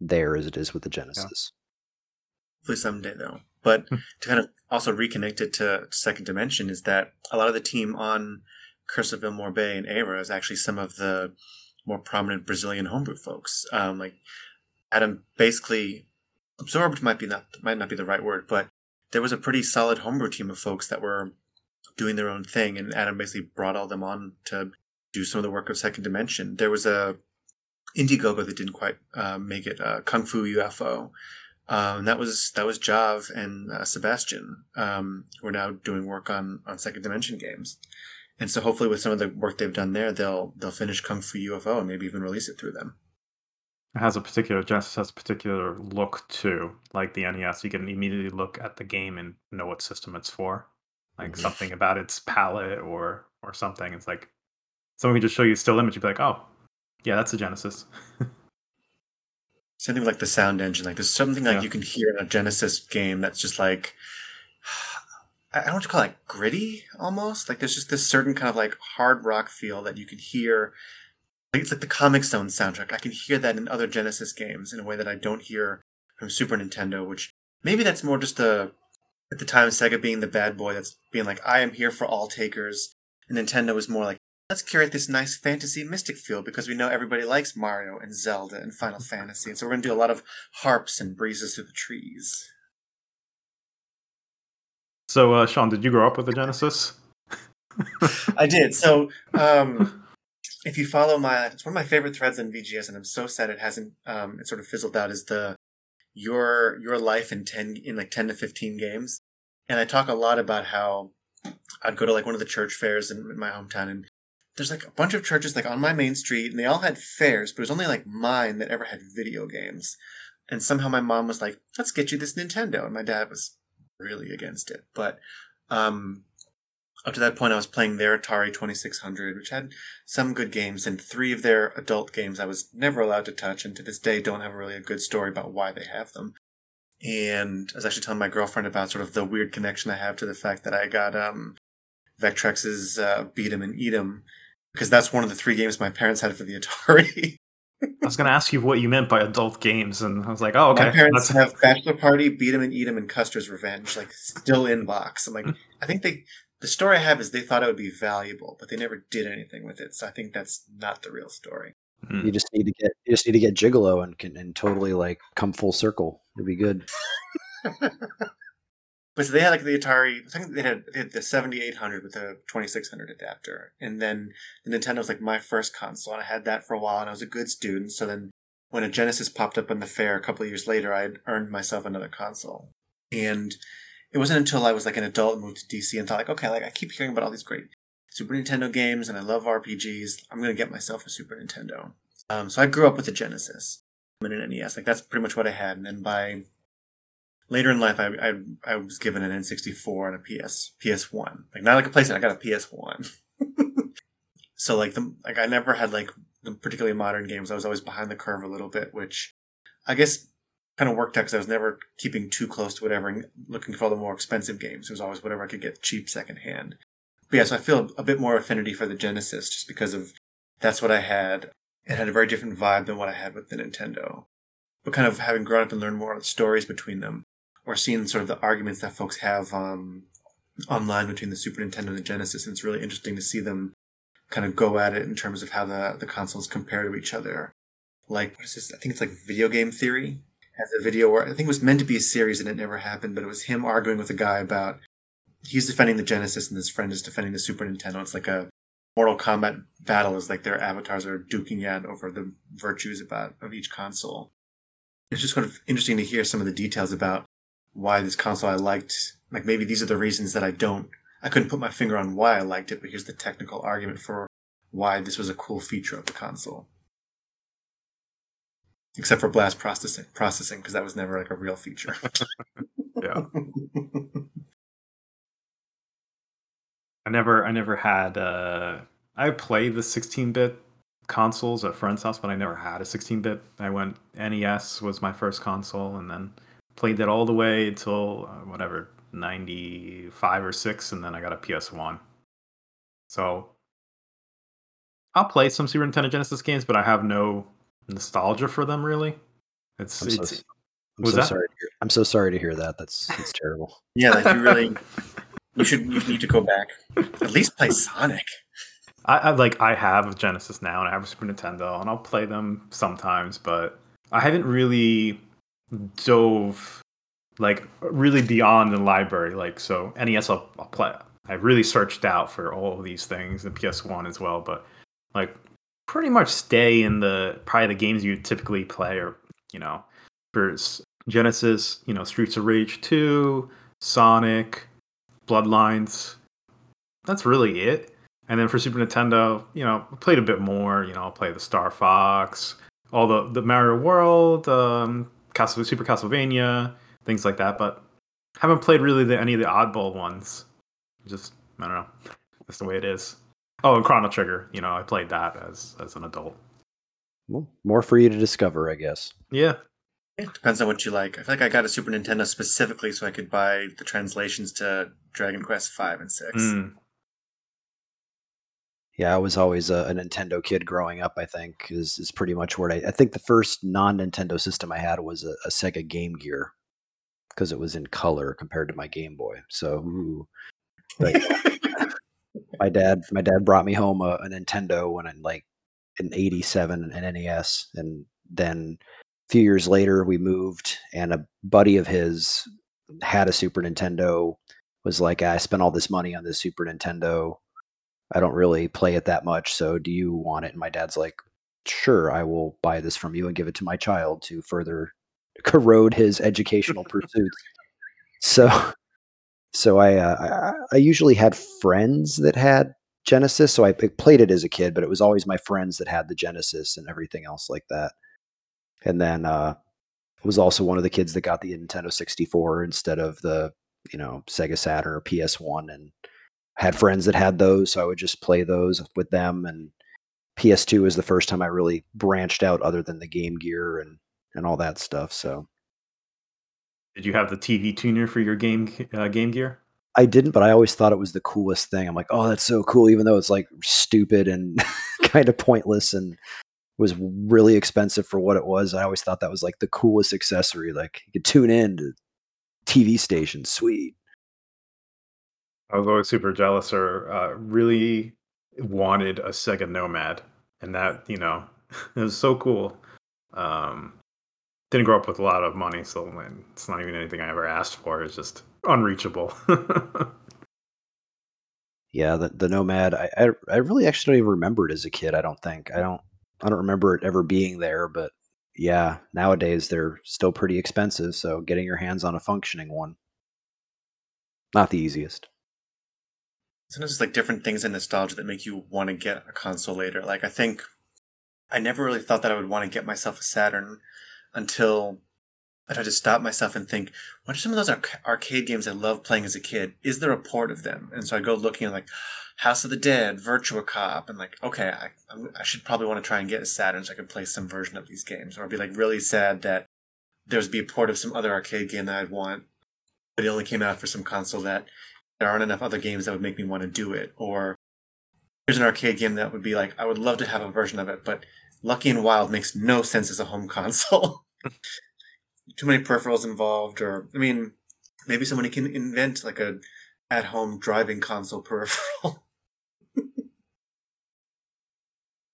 there as it is with the Genesis. Yeah. Hopefully someday, though. But hmm. to kind of also reconnect it to Second Dimension is that a lot of the team on Curse of Bay and Eyra is actually some of the more prominent Brazilian homebrew folks. Um, like Adam basically absorbed might be not might not be the right word, but there was a pretty solid homebrew team of folks that were doing their own thing, and Adam basically brought all them on to do some of the work of Second Dimension. There was a Indiegogo that didn't quite uh, make it, uh, Kung Fu UFO, um, that was that was Jav and uh, Sebastian um, who are now doing work on on Second Dimension games, and so hopefully with some of the work they've done there, they'll they'll finish Kung Fu UFO and maybe even release it through them. It has a particular Genesis has a particular look too, like the NES. You can immediately look at the game and know what system it's for, like mm-hmm. something about its palette or or something. It's like someone can just show you a still image, you'd be like, oh, yeah, that's a Genesis. <laughs> something like the sound engine. Like there's something like yeah. you can hear in a Genesis game that's just like <sighs> I don't want to call it gritty almost. Like there's just this certain kind of like hard rock feel that you can hear. Like it's like the Comix Zone soundtrack. I can hear that in other Genesis games in a way that I don't hear from Super Nintendo, which maybe that's more just a at the time Sega being the bad boy that's being like, I am here for all takers. And Nintendo is more like, let's curate this nice fantasy mystic feel because we know everybody likes Mario and Zelda and Final Fantasy. And so we're going to do a lot of harps and breezes through the trees. So, uh, Sean, did you grow up with the Genesis? I did. So, <laughs> um, if you follow my, it's one of my favorite threads in VGS, and I'm so sad it hasn't, um, it sort of fizzled out. Is the your your life in ten in like ten to fifteen games, and I talk a lot about how I'd go to like one of the church fairs in, in my hometown, and there's like a bunch of churches like on my main street and they all had fairs, but it was only like mine that ever had video games. And somehow my mom was like, let's get you this Nintendo. And my dad was really against it. But um, up to that point, I was playing their Atari 2600, which had some good games, and three of their adult games I was never allowed to touch, and to this day don't have really a good story about why they have them. And I was actually telling my girlfriend about sort of the weird connection I have to the fact that I got um, Vectrex's uh, Beat 'em and Eat 'em because that's one of the three games my parents had for the Atari. <laughs> I was going to ask you what you meant by adult games, and I was like, "Oh, okay." My parents That's... have Bachelor Party, Beat 'em and Eat 'em, and Custer's Revenge, like still in box. I'm like. I think they. The story I have is they thought it would be valuable, but they never did anything with it. So I think that's not the real story. Mm. You just need to get you just need to get Gigolo and can and totally like come full circle. It'd be good. <laughs> But so they had like the Atari. I think they had, they had the seventy eight hundred with the twenty six hundred adapter, and then the Nintendo was like my first console, and I had that for a while, and I was a good student. So then, when a Genesis popped up on the fair a couple of years later, I had earned myself another console, and it wasn't until I was like an adult and moved to DC and thought like, okay, like I keep hearing about all these great Super Nintendo games, and I love RPGs. I'm gonna get myself a Super Nintendo. Um, so I grew up with a Genesis and an NES. Like that's pretty much what I had, and then by later in life, I, I I was given an N64 and a PS PS One. Like not like a PlayStation, I got a PS One. <laughs> so like the like I never had like the particularly modern games. I was always behind the curve a little bit, which I guess kind of worked out because I was never keeping too close to whatever and looking for all the more expensive games. It was always whatever I could get cheap secondhand. But yeah, so I feel a bit more affinity for the Genesis just because of that's what I had. It had a very different vibe than what I had with the Nintendo. But kind of having grown up and learned more stories between them, or seeing sort of the arguments that folks have um, online between the Super Nintendo and the Genesis, and it's really interesting to see them kind of go at it in terms of how the, the consoles compare to each other. Like, what is this? I think it's like video game theory has a video where I think it was meant to be a series and it never happened, but it was him arguing with a guy about he's defending the Genesis and his friend is defending the Super Nintendo. It's like a Mortal Kombat battle is like their avatars are duking out over the virtues about of each console. It's just kind of interesting to hear some of the details about why this console I liked. Like maybe these are the reasons that I don't I couldn't put my finger on why I liked it, but here's the technical argument for why this was a cool feature of the console. Except for blast processing processing, because that was never like a real feature. <laughs> Yeah. <laughs> I never I never had uh I played the 16-bit consoles at friend's house, but I never had a 16-bit. I went NES was my first console and then played that all the way until uh, whatever 95 or 6 and then I got a PS1. So I'll play some Super Nintendo Genesis games, but I have no nostalgia for them really. It's I'm so, I'm so that? sorry. To hear, I'm so sorry to hear that. That's that's terrible. <laughs> yeah, like you really <laughs> you should you need to go back. At least play Sonic. I, I like I have a Genesis now and I have a Super Nintendo and I'll play them sometimes, but I haven't really dove like really beyond the library. Like so NES I'll, I'll play. I really searched out for all of these things and PS1 as well, but like pretty much stay in the probably the games you typically play or you know for Genesis, you know Streets of Rage 2, Sonic, Bloodlines. That's really it. And then for Super Nintendo, you know, played a bit more. You know, I'll play the Star Fox, all the the Mario World, um, Castle Super Castlevania, things like that. But haven't played really the, any of the oddball ones. Just I don't know. That's the way it is. Oh, and Chrono Trigger. You know, I played that as as an adult. Well, more for you to discover, I guess. Yeah. It depends on what you like. I feel like I got a Super Nintendo specifically so I could buy the translations to Dragon Quest five and six. Mm. Yeah, I was always a, a Nintendo kid growing up. I think is is pretty much what I. I think the first non Nintendo system I had was a, a Sega Game Gear because it was in color compared to my Game Boy. So, ooh. but <laughs> my dad, my dad brought me home a, a Nintendo when I like in '87 an NES, and then a few years later we moved, and a buddy of his had a Super Nintendo. Was like, I spent all this money on this Super Nintendo. I don't really play it that much. So do you want it? And my dad's like, sure, I will buy this from you and give it to my child to further <laughs> corrode his educational <laughs> pursuits. So, so I, uh, I I usually had friends that had Genesis, so I played it as a kid, but it was always my friends that had the Genesis and everything else like that. And then uh, was also one of the kids that got the Nintendo 64 instead of the you know Sega Saturn or PS1, and had friends that had those, so I would just play those with them. And PS2 was the first time I really branched out, other than the Game Gear and and all that stuff. So Did you have the TV tuner for your game uh, Game Gear? I didn't, but I always thought it was the coolest thing. I'm like, oh, that's so cool, even though it's like stupid and <laughs> kind of pointless and was really expensive for what it was. I always thought that was like the coolest accessory. Like you could tune in to TV stations, sweet. I was always super jealous or uh, really wanted a Sega Nomad. And that, you know, <laughs> it was so cool. Um, didn't grow up with a lot of money, so it's not even anything I ever asked for. It's just unreachable. <laughs> yeah, the the Nomad. I, I I really actually don't even remember it as a kid. I don't think. I don't. I don't remember it ever being there. But yeah, nowadays they're still pretty expensive. So getting your hands on a functioning one, not the easiest. Sometimes it's like different things in nostalgia that make you want to get a console later. Like I think I never really thought that I would want to get myself a Saturn until I tried to stop myself and think, what are some of those arcade games I loved playing as a kid? Is there a port of them? And so I go looking at like House of the Dead, Virtua Cop, and like, okay, I, I should probably want to try and get a Saturn so I can play some version of these games. Or I'd be like really sad that there's be a port of some other arcade game that I'd want, but it only came out for some console that there aren't enough other games that would make me want to do it. Or there's an arcade game that would be like, I would love to have a version of it, but Lucky and Wild makes no sense as a home <laughs> console. Too many peripherals involved, or I mean, maybe somebody can invent like a at-home driving console peripheral. <laughs>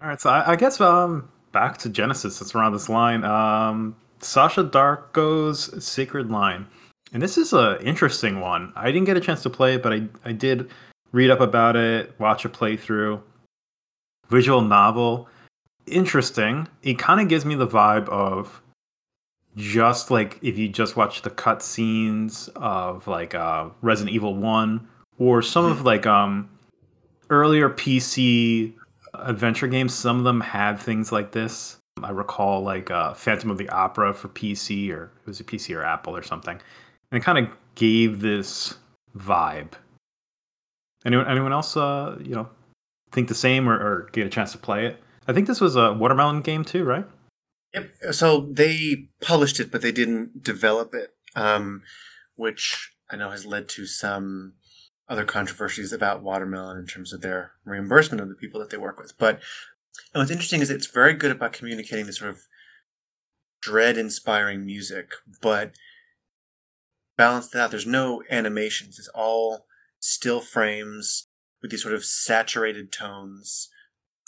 All right, so I, I, guess um back to Genesis. That's around this line. Um, Sasha Darko's Sacred Line, and this is a interesting one. I didn't get a chance to play it, but I I did read up about it, watch a playthrough. Visual novel interesting. It kind of gives me the vibe of just like if you just watch the cut scenes of like uh, Resident Evil One or some of like um earlier PC adventure games. Some of them had things like this. I recall like uh, Phantom of the Opera for PC or it was a PC or Apple or something, and it kind of gave this vibe. Anyone anyone else uh, you know think the same or, or get a chance to play it? I think this was a watermelon game too, right? Yep. So they published it, but they didn't develop it, um, which I know has led to some other controversies about watermelon in terms of their reimbursement of the people that they work with. But what's interesting is it's very good about communicating this sort of dread-inspiring music, but balanced out. There's no animations. It's all still frames with these sort of saturated tones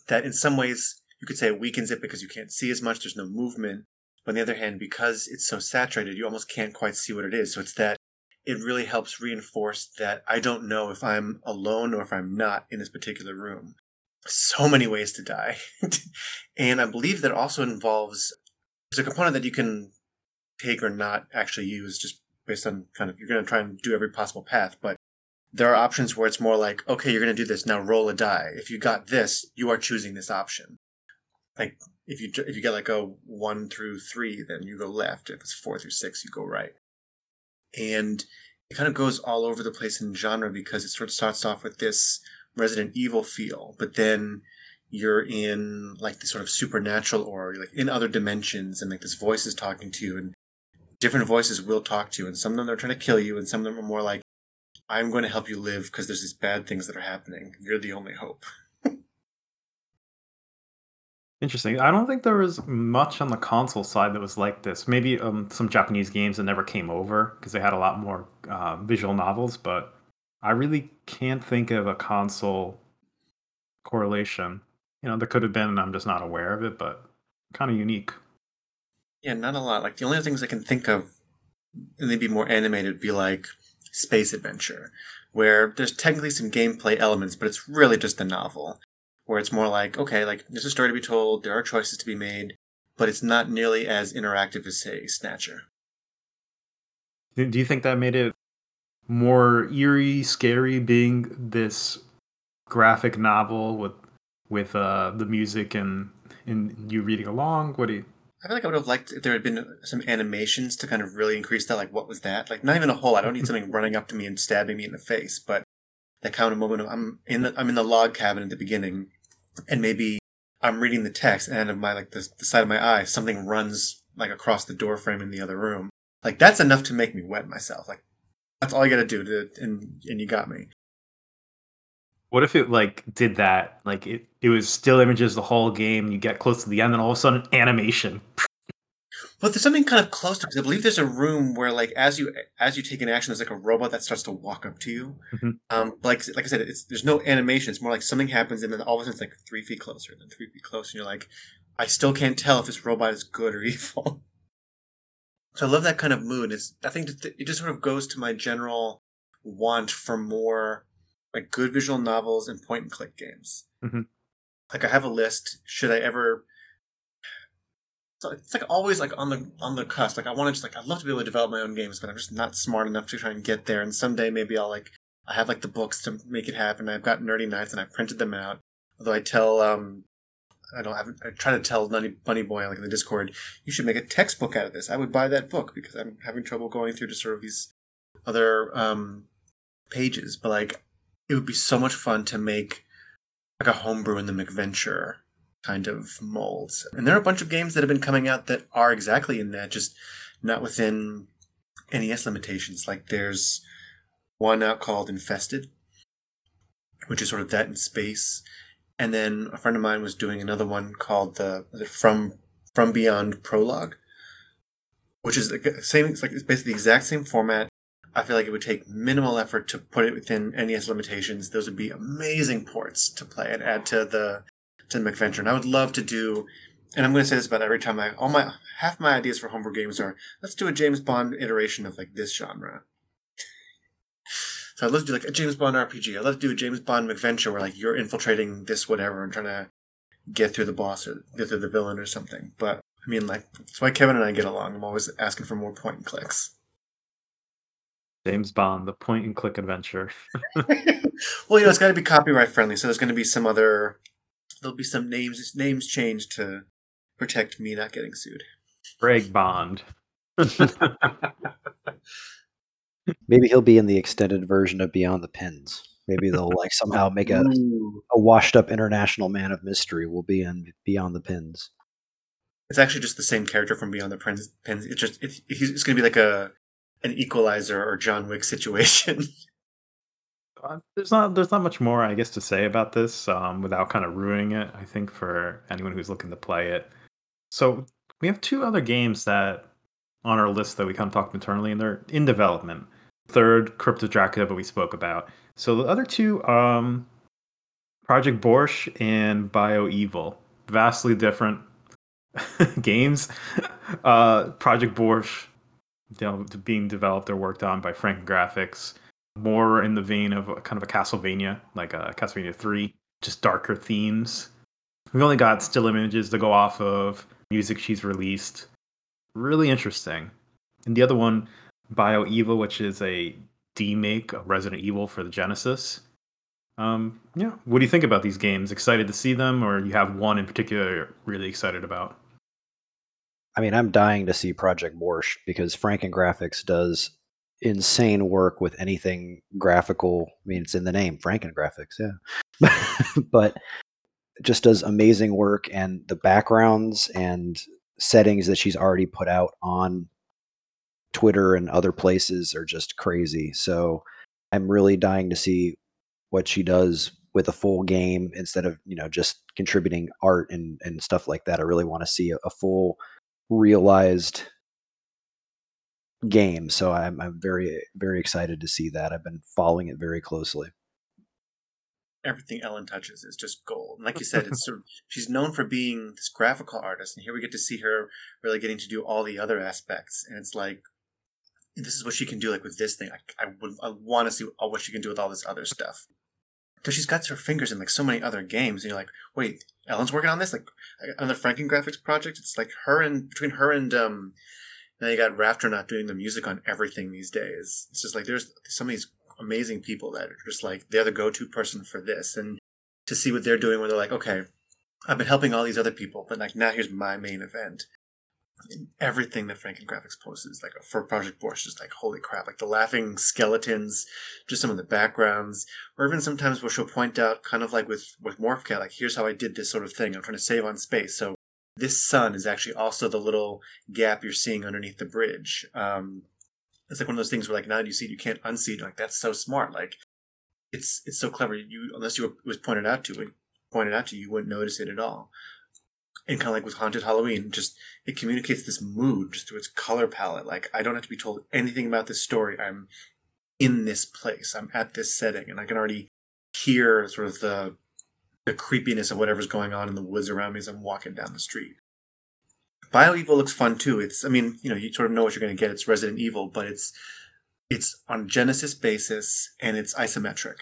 that in some ways you could say weakens it because you can't see as much. There's no movement. But on the other hand, because it's so saturated, you almost can't quite see what it is. So it's that it really helps reinforce that I don't know if I'm alone or if I'm not in this particular room. So many ways to die. <laughs> and I believe that also involves there's a component that you can take or not actually use just based on kind of you're going to try and do every possible path, but there are options where it's more like, okay, you're going to do this. Now roll a die. If you got this, you are choosing this option. Like if you if you get like a one through three, then you go left. If it's four through six, you go right. And it kind of goes all over the place in genre because it sort of starts off with this Resident Evil feel, but then you're in like the sort of supernatural or like in other dimensions, and like this voice is talking to you, and different voices will talk to you, and some of them are trying to kill you, and some of them are more like I'm going to help you live because there's these bad things that are happening. You're the only hope. <laughs> Interesting. I don't think there was much on the console side that was like this. Maybe um, some Japanese games that never came over because they had a lot more uh, visual novels, but I really can't think of a console correlation. You know, there could have been, and I'm just not aware of it, but kind of unique. Yeah, not a lot. Like the only things I can think of, and they'd be more animated, be like space adventure, where there's technically some gameplay elements, but it's really just a novel, where it's more like, okay, like there's a story to be told, there are choices to be made, but it's not nearly as interactive as, say, Snatcher. Do you think that made it more eerie, scary, being this graphic novel with with uh, the music and and you reading along? What do you? I feel like I would have liked if there had been some animations to kind of really increase that. Like, what was that? Like, not even a hole. I don't need something <laughs> running up to me and stabbing me in the face, but that kind of moment of I'm in the I'm in the log cabin at the beginning, and maybe I'm reading the text, and of my like the, the side of my eye, something runs like across the door frame in the other room. Like that's enough to make me wet myself. Like that's all you got to do, to, and and you got me. What if it like did that? Like it, it was still images the whole game. You get close to the end, and all of a sudden, animation. But there's something kind of close to because I believe there's a room where, like, as you as you take an action, there's like a robot that starts to walk up to you. Mm-hmm. Um, like like I said, it's there's no animation. It's more like something happens, and then all of a sudden it's like three feet closer, and then three feet closer, and you're like, I still can't tell if this robot is good or <laughs> evil. So I love that kind of mood. It's I think it just sort of goes to my general want for more like good visual novels and point and click games. Mm-hmm. Like I have a list. Should I ever? So it's like always like on the on the cusp. Like I want to just like I'd love to be able to develop my own games, but I'm just not smart enough to try and get there. And someday maybe I'll like I have like the books to make it happen. I've got Nerdy Nights and I printed them out. Although I tell um I don't have I try to tell Bunny, Bunny Boy like in the Discord, you should make a textbook out of this. I would buy that book because I'm having trouble going through to sort of these other um pages. But like it would be so much fun to make like a homebrew in the MacVenture kind of molds. And there are a bunch of games that have been coming out that are exactly in that, just not within NES limitations. Like there's one out called Infested, which is sort of that in space. And then a friend of mine was doing another one called the From From Beyond Prologue, which is the same. It's like it's basically the exact same format. I feel like it would take minimal effort to put it within NES limitations. Those would be amazing ports to play and add to the to the MacVenture. And I would love to do, and I'm going to say this about every time I all my half my ideas for homebrew games are let's do a James Bond iteration of like this genre. so I'd love to do like a James Bond RPG. I'd love to do a James Bond McVenture where like you're infiltrating this whatever and trying to get through the boss or get through the villain or something. But I mean, like that's why Kevin and I get along. I'm always asking for more point and clicks. James Bond, the point and click adventure. <laughs> well, you know, it's got to be copyright friendly, so there's going to be some other. There'll be some names names changed to protect me not getting sued. Greg Bond. <laughs> Maybe he'll be in the extended version of Beyond the Pins. Maybe they'll like somehow make a a washed up international man of mystery will be in Beyond the Pins. It's actually just the same character from Beyond the Pins. Pins. It's just it's, it's going to be like a an Equalizer or John Wick situation. <laughs> Uh, there's not there's not much more I guess to say about this um, without kind of ruining it. I think for anyone who's looking to play it. So we have two other games that on our list that we kind of talked internally, and they're in development. Third, Crypt of Dracula, but we spoke about. So the other two, um, Project Borscht and Bio Evil, vastly different <laughs> games. Uh, Project Borscht being developed or worked on by Franken Graphics, more in the vein of kind of a Castlevania, like a Castlevania 3, just darker themes. We've only got still images to go off of, music she's released. Really interesting. And the other one, Bio Evil, which is a demake of Resident Evil for the Genesis. Um, yeah, what do you think about these games? Excited to see them, or you have one in particular you're really excited about? I mean, I'm dying to see Project Borscht because Franken Graphics does insane work with anything graphical. I mean, it's in the name, Franken Graphics, yeah. <laughs> but just does amazing work, and the backgrounds and settings that she's already put out on Twitter and other places are just crazy. So I'm really dying to see what she does with a full game instead of you know just contributing art and and stuff like that. I really want to see a, a full realized game. So I'm I'm very very excited to see that. I've been following it very closely. Everything Ellen touches is just gold. And like you said, it's <laughs> sort of, she's known for being this graphical artist, and here we get to see her really getting to do all the other aspects. And it's like this is what she can do. Like with this thing, I, I would I want to see what she can do with all this other stuff because she's got her fingers in like so many other games, and you're like, wait, Ellen's working on this, like another Franken Graphics project. It's like her and between her and um, now you got Raftronaut doing the music on everything these days. It's just like there's some of these amazing people that are just like they're the go-to person for this, and to see what they're doing, where they're like, okay, I've been helping all these other people, but like now here's my main event everything that Franken Graphics posts is like for Project Borscht, just like holy crap, like the laughing skeletons, just some of the backgrounds, or even sometimes where she'll point out, kind of like with with Morphcat, like here's how I did this sort of thing. I'm trying to save on space, so this sun is actually also the little gap you're seeing underneath the bridge. Um, it's like one of those things where like now you see it, you can't unsee it. Like that's so smart. Like it's it's so clever. You unless you were, was pointed out to it, pointed out to you, you wouldn't notice it at all and kind of like with haunted halloween just it communicates this mood just through its color palette like i don't have to be told anything about this story i'm in this place i'm at this setting and i can already hear sort of the the creepiness of whatever's going on in the woods around me as I'm walking down the street. BioEvil looks fun too. It's I mean, you know, you sort of know what you're going to get. It's Resident Evil, but it's it's on Genesis basis and it's isometric.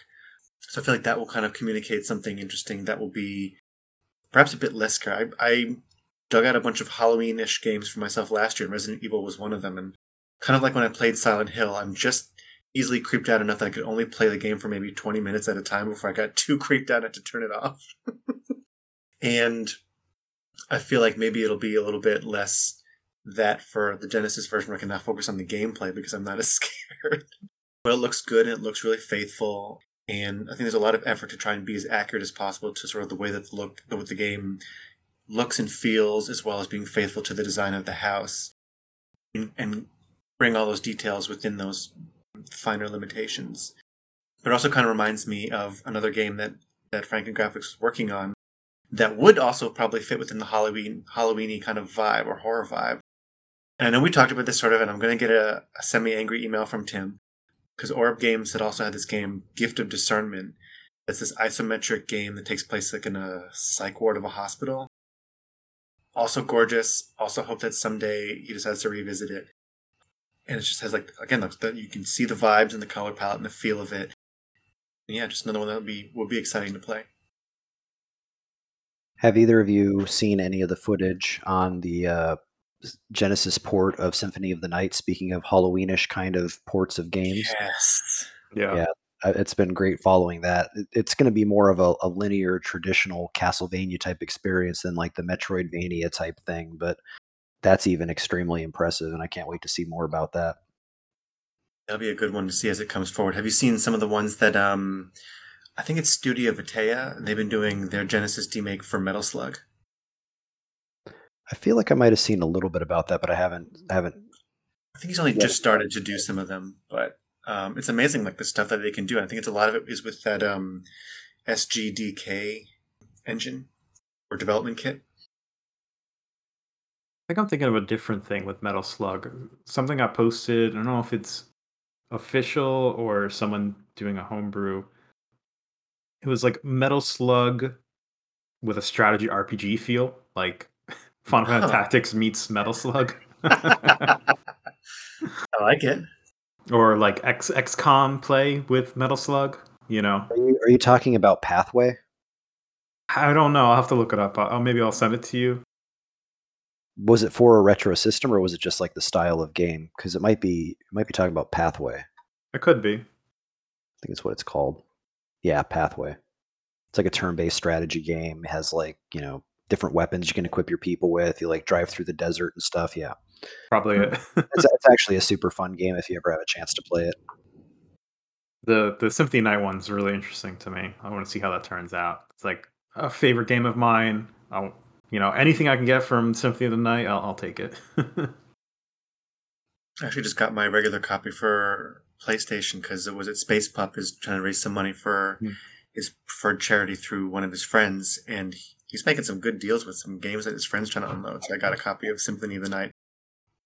So I feel like that will kind of communicate something interesting that will be perhaps a bit less. I, I dug out a bunch of Halloween-ish games for myself last year, and Resident Evil was one of them. And kind of like when I played Silent Hill, I'm just easily creeped out enough that I could only play the game for maybe 20 minutes at a time before I got <laughs> too creeped out I had to turn it off. <laughs> and I feel like maybe it'll be a little bit less that for the Genesis version where I can now focus on the gameplay because I'm not <laughs> as scared. but it looks good and it looks really faithful. And I think there's a lot of effort to try and be as accurate as possible to sort of the way that the look that the game looks and feels, as well as being faithful to the design of the house, and, and bring all those details within those finer limitations. But it also kind of reminds me of another game that that Franken Graphics was working on that would also probably fit within the Halloween Halloweeny kind of vibe or horror vibe. And I know we talked about this sort of, and I'm going to get a, a semi angry email from Tim because Orb Games had also had this game, Gift of Discernment. It's this isometric game that takes place like in a psych ward of a hospital. Also gorgeous. Also hope that someday he decides to revisit it. And it just has like again, that you can see the vibes and the color palette and the feel of it. And yeah, just another one that would be would be exciting to play. Have either of you seen any of the footage on the uh, Genesis port of Symphony of the Night. Speaking of Halloweenish kind of ports of games, yes, Yeah. yeah, it's been great following that. It's going to be more of a, a linear, traditional Castlevania type experience than like the Metroidvania type thing, but that's even extremely impressive, and I can't wait to see more about that. that'll be a good one to see as it comes forward. Have you seen some of the ones that um, I think it's Studio Vitea? They've been doing their Genesis remake for Metal Slug. I feel like I might have seen a little bit about that, but I haven't I haven't. I think he's only Yeah. just started to do some of them, but um, it's amazing like the stuff that they can do. I think it's a lot of it is with that um, SGDK engine or development kit. I think I'm thinking of a different thing with Metal Slug. Something I posted. I don't know if it's official or someone doing a homebrew. It was like Metal Slug with a strategy RPG feel, like Final Fantasy Huh. Tactics meets Metal Slug, <laughs> I like it. or like X XCOM play with Metal Slug. You know, Are you, are you talking about Pathway? I don't know. I'll have to look it up. I'll, maybe I'll send it to you. Was it for a retro system, or was it just like the style of game? Because it might be it might be talking about Pathway. It could be. I think it's what it's called. Yeah, Pathway. It's like a turn-based strategy game. It has like you know different weapons you can equip your people with. You like drive through the desert and stuff. Yeah, Probably it. it's, <laughs> it's actually a super fun game if you ever have a chance to play it. the the Symphony Night one's really interesting to me. I want to see how that turns out. It's like a favorite game of mine. I'll, you know, anything I can get from Symphony of the Night, I'll, I'll take it. <laughs> I actually just got my regular copy for PlayStation because it was at Space Pup is trying to raise some money for Hmm. his preferred charity through one of his friends, and he's making some good deals with some games that his friends trying to unload. So I got a copy of Symphony of the Night.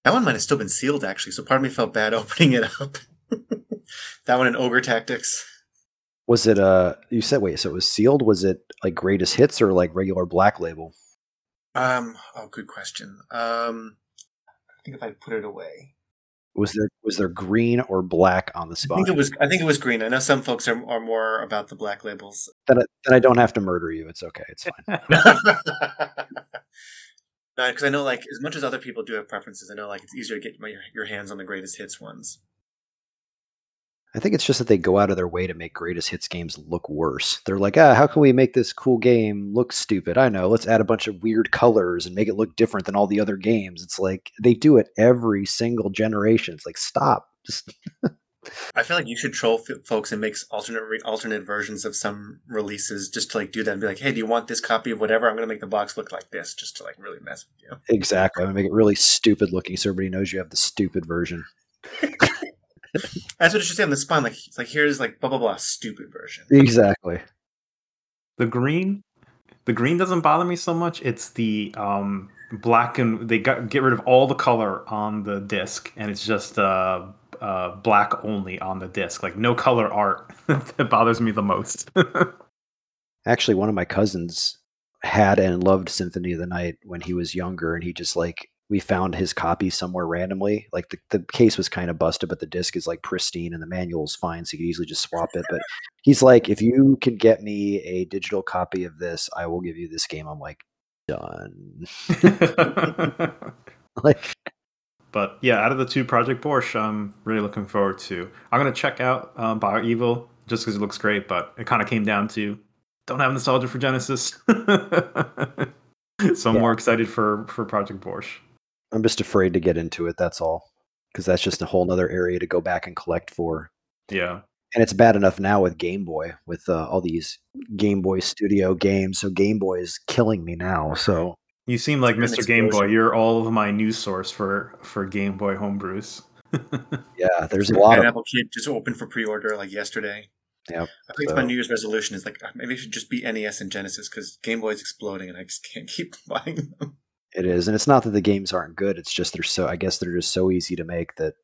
That one might have still been sealed actually, so part of me felt bad <laughs> opening it up. <laughs> that one in Ogre Tactics. Was it uh? You said wait, so it was sealed. Was it like greatest hits or like regular black label? Um. Oh, good question. Um. I think if I put it away, Was there was there green or black on the spot? I think it was. I think it was green. I know some folks are, are more about the black labels. Then I, then I don't have to murder you. It's okay. It's fine. <laughs> <laughs> No, because I know, like, as much as other people do have preferences, I know, like, it's easier to get my, your hands on the greatest hits ones. I think it's just that they go out of their way to make greatest hits games look worse. They're like, ah, how can we make this cool game look stupid? I know, let's add a bunch of weird colors and make it look different than all the other games. It's like they do it every single generation. It's like, stop. Just I feel like you should troll f- folks and make alternate re- alternate versions of some releases just to like do that and be like, hey, do you want this copy of whatever? I'm going to make the box look like this, just to like really mess with you. exactly. I'm gonna make it really stupid looking so everybody knows you have the stupid version. <laughs> <laughs> That's what it should say on the spine. Like, it's like here's like blah blah blah stupid version. Exactly. the green, the green doesn't bother me so much. It's the um, black and they got get rid of all the color on the disc, and it's just uh, uh, black only on the disc. Like no color art <laughs> that bothers me the most. <laughs> Actually, one of my cousins had and loved Symphony of the Night when he was younger, and he just like we found his copy somewhere randomly. Like the, the case was kind of busted, but the disc is like pristine and the manual's fine, so you could easily just swap it. But he's like, if you can get me a digital copy of this, I will give you this game. I'm like, done. <laughs> <laughs> like, but yeah, out of the two Project Borscht, I'm really looking forward to. I'm gonna check out um, Bioevil just because it looks great, but it kind of came down to don't have nostalgia for Genesis, <laughs> so I'm Yeah. more excited for for Project Borscht. I'm just afraid to get into it. That's all. Because that's just a whole nother area to go back and collect for. Yeah, And it's bad enough now with Game Boy, with uh, all these Game Boy Studio games. So Game Boy is killing me now. So you seem like Mr. Game Boy. You're all of my news source for for Game Boy homebrews. <laughs> yeah, there's a lot of Pineapple Kid just opened for pre-order like yesterday. Yeah, I think my New Year's resolution is like uh, maybe it should just be NES and Genesis because Game Boy is exploding and I just can't keep <laughs> buying them. It is, and it's not that the games aren't good. It's just they're so. I guess they're just so easy to make that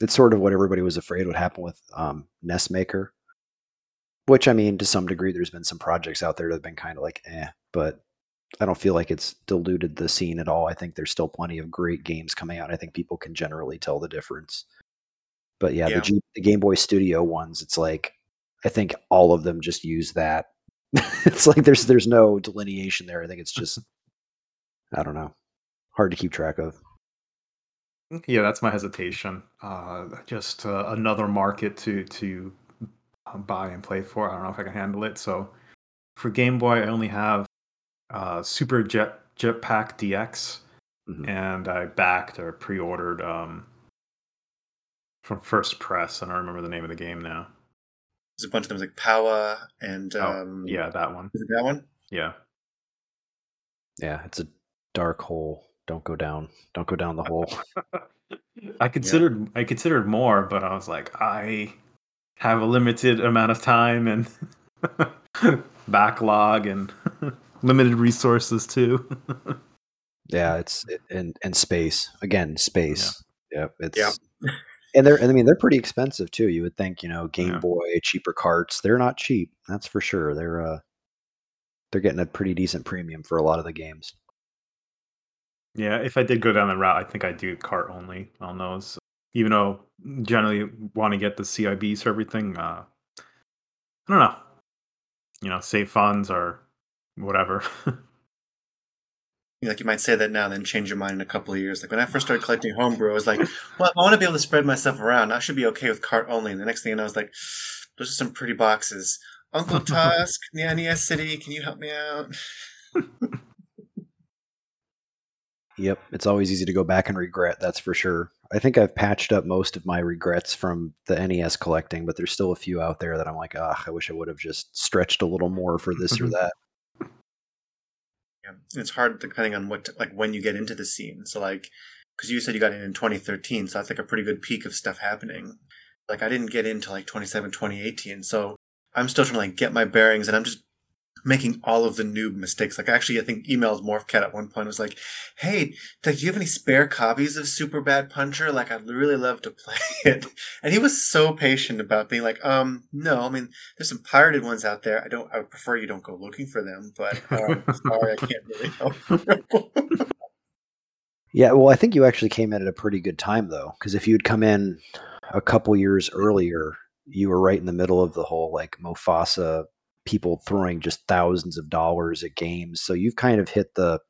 it's sort of what everybody was afraid would happen with um, NES Maker. Which I mean, to some degree, there's been some projects out there that have been kind of like, eh, but I don't feel like it's diluted the scene at all. I think there's still plenty of great games coming out. I think people can generally tell the difference. But yeah, Yeah. The, G, the Game Boy Studio ones, it's like I think all of them just use that. <laughs> it's like there's there's no delineation there. I think it's just <laughs> I don't know, hard to keep track of. Yeah, that's my hesitation. Uh, just uh, another market to to uh, buy and play for. I don't know if I can handle it. So for Game Boy, I only have uh, Super Jet Jetpack DX, Mhm. and I backed or pre-ordered um, from First Press. I don't remember the name of the game now. There's a bunch of them like Power and Oh, um, yeah, that one. is it that one? Yeah. Yeah, it's a dark hole. Don't go down. Don't go down the hole. <laughs> I considered I considered more, but I was like, I have a limited amount of time and <laughs> backlog and <laughs> limited resources too. Yeah, it's and and space again. Space. Yep. It's Yep. and they're and I mean they're pretty expensive too. You would think you know Game Yeah. Boy cheaper carts. They're not cheap. That's for sure. They're uh they're getting a pretty decent premium for a lot of the games. Yeah, if I did go down the route, I think I'd do cart only on those. Even though generally want to get the CIBs for everything. Uh, I don't know. You know, save funds or whatever. <laughs> Like you might say that now, then change your mind in a couple of years. Like when I first started collecting homebrew, I was like, "Well, I want to be able to spread myself around, I should be okay with cart only." And the next thing you know, I was like, "Those are some pretty boxes." Uncle <laughs> Tusk, NES City, can you help me out? <laughs> Yep, it's always easy to go back and regret. That's for sure. I think I've patched up most of my regrets from the NES collecting, but there's still a few out there that I'm like, ah, I wish I would have just stretched a little more for this or <laughs> that. Yeah, it's hard depending on what like when you get into the scene. So like, because you said you got in in 2013, so that's like a pretty good peak of stuff happening. Like I didn't get into like 27, 2018, so I'm still trying to like get my bearings, and I'm just making all of the noob mistakes. Like actually, I think emails Morphcat at one point was like, "Hey, like, do you have any spare copies of Super Bat Puncher? Like, I'd really love to play <laughs> it." And he was so patient about being like, "Um, no, I mean, there's some pirated ones out there. I don't. I would prefer you don't go looking for them, but um, <laughs> sorry, I can't really help." <laughs> Yeah, well, I think you actually came in at a pretty good time though, because if you'd come in a couple years earlier, you were right in the middle of the whole like Mofasa people throwing just thousands of dollars at games. So you've kind of hit the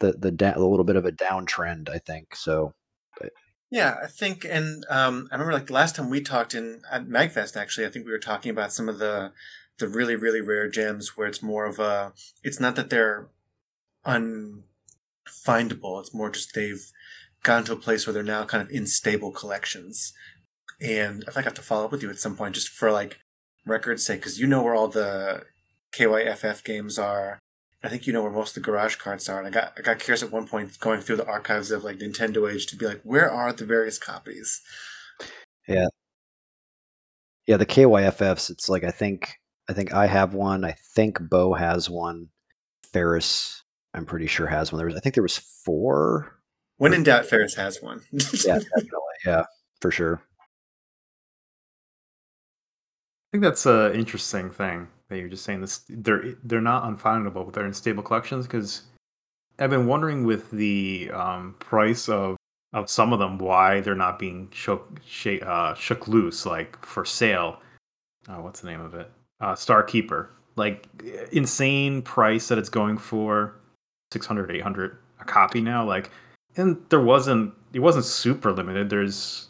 the the da- a little bit of a downtrend, I think. So Yeah, I think, and um, I remember like the last time we talked in at Magfest. Actually, I think we were talking about some of the the really really rare gems where it's more of a. It's not that they're unfindable. It's more just they've gotten to a place where they're now kind of in stable collections. And I I have to follow up with you at some point just for like record's say, because you know where all the KYFF games are. I think you know where most of the garage carts are. And I got I got curious at one point going through the archives of like Nintendo Age to be like, where are the various copies? Yeah. Yeah, the KYFFs. It's like I think I think I have one. I think Bo has one. Ferris, I'm pretty sure has one. There was I think there was four. When in doubt, Ferris has one. <laughs> Yeah, definitely. Yeah, for sure. Think that's an interesting thing. that you're just saying this they're they're not unfindable, but they're in stable collections because I've been wondering with the um, price of of some of them why they're not being shook sh- uh, shook loose like for sale. Uh, what's the name of it? Uh, Star Keeper. Like insane price that it's going for 600 800 a copy now like and there wasn't it wasn't super limited there's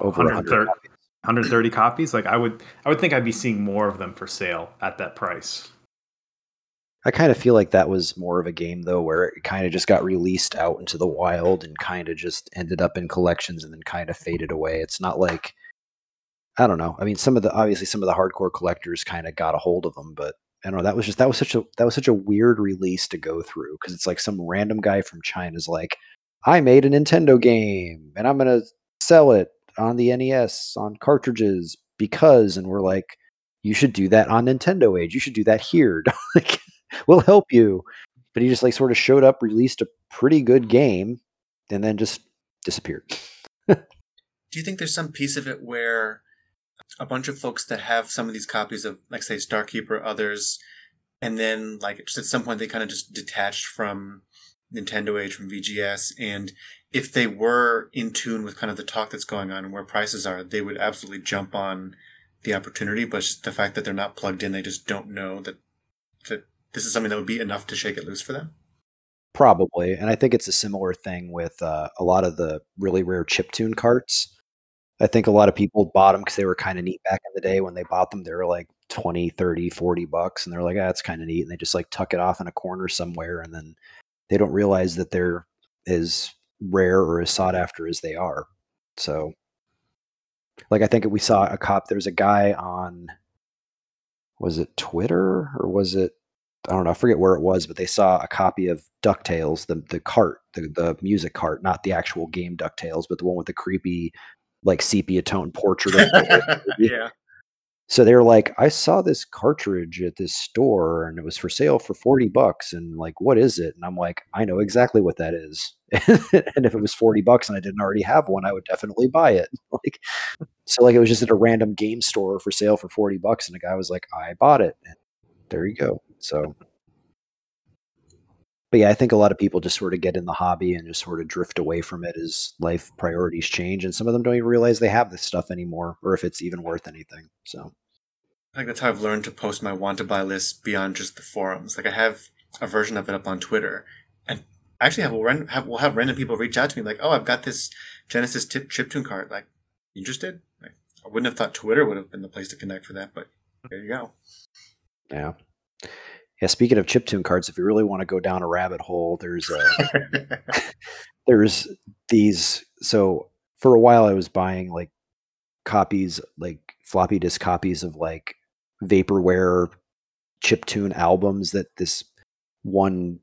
Over 130 copies. 130 copies like i would i would think i'd be seeing more of them for sale at that price I kind of feel like that was more of a game though, where it kind of just got released out into the wild and kind of just ended up in collections and then kind of faded away. It's not like I don't know. I mean, some of the obviously some of the hardcore collectors kind of got a hold of them, but I don't know. That was just that was such a that was such a weird release to go through because it's like some random guy from China's like, I made a Nintendo game and I'm gonna sell it on the NES on cartridges because, and we're like, you should do that on Nintendo Age. You should do that here. <laughs> like, we'll help you. But he just like sort of showed up, released a pretty good game, and then just disappeared. do you think there's some piece of it where a bunch of folks that have some of these copies of, like, say, Starkeeper, others, and then, like, just at some point they kind of just detached from Nintendo Age, from VGS, and if they were in tune with kind of the talk that's going on and where prices are, they would absolutely jump on the opportunity. But just the fact that they're not plugged in, they just don't know that that this is something that would be enough to shake it loose for them. Probably, and I think it's a similar thing with uh, a lot of the really rare chip tune carts. I think a lot of people bought them because they were kind of neat back in the day when they bought them. They were like 20, 30, 40 bucks. And they're like, ah, that's kind of neat. And they just like tuck it off in a corner somewhere. And then they don't realize that they're as rare or as sought after as they are. So, like, I think we saw a cop, there's a guy on, was it Twitter or was it, I don't know, I forget where it was, but they saw a copy of DuckTales, the, the cart, the, the music cart, not the actual game DuckTales, but the one with the creepy like sepia tone portrait of <laughs> yeah. So they were like, I saw this cartridge at this store and it was for sale for 40 bucks. And like, what is it? And I'm like, I know exactly what that is. <laughs> and if it was 40 bucks and I didn't already have one, I would definitely buy it. <laughs> like, so like it was just at a random game store for sale for 40 bucks. And the guy was like, I bought it. And there you go. So but yeah, I think a lot of people just sort of get in the hobby and just sort of drift away from it as life priorities change, and some of them don't even realize they have this stuff anymore, or if it's even worth anything. So, I think that's how I've learned to post my want to buy list beyond just the forums. Like I have a version of it up on Twitter, and I actually have, we'll have we'll have random people reach out to me like, "Oh, I've got this Genesis tip chiptune card. Like, interested?" Like, I wouldn't have thought Twitter would have been the place to connect for that, but there you go. Yeah. Yeah, speaking of chiptune cards, if you really want to go down a rabbit hole, there's uh, a, <laughs> there's these. So for a while, I was buying like copies, like floppy disk copies of like vaporware chiptune albums that this one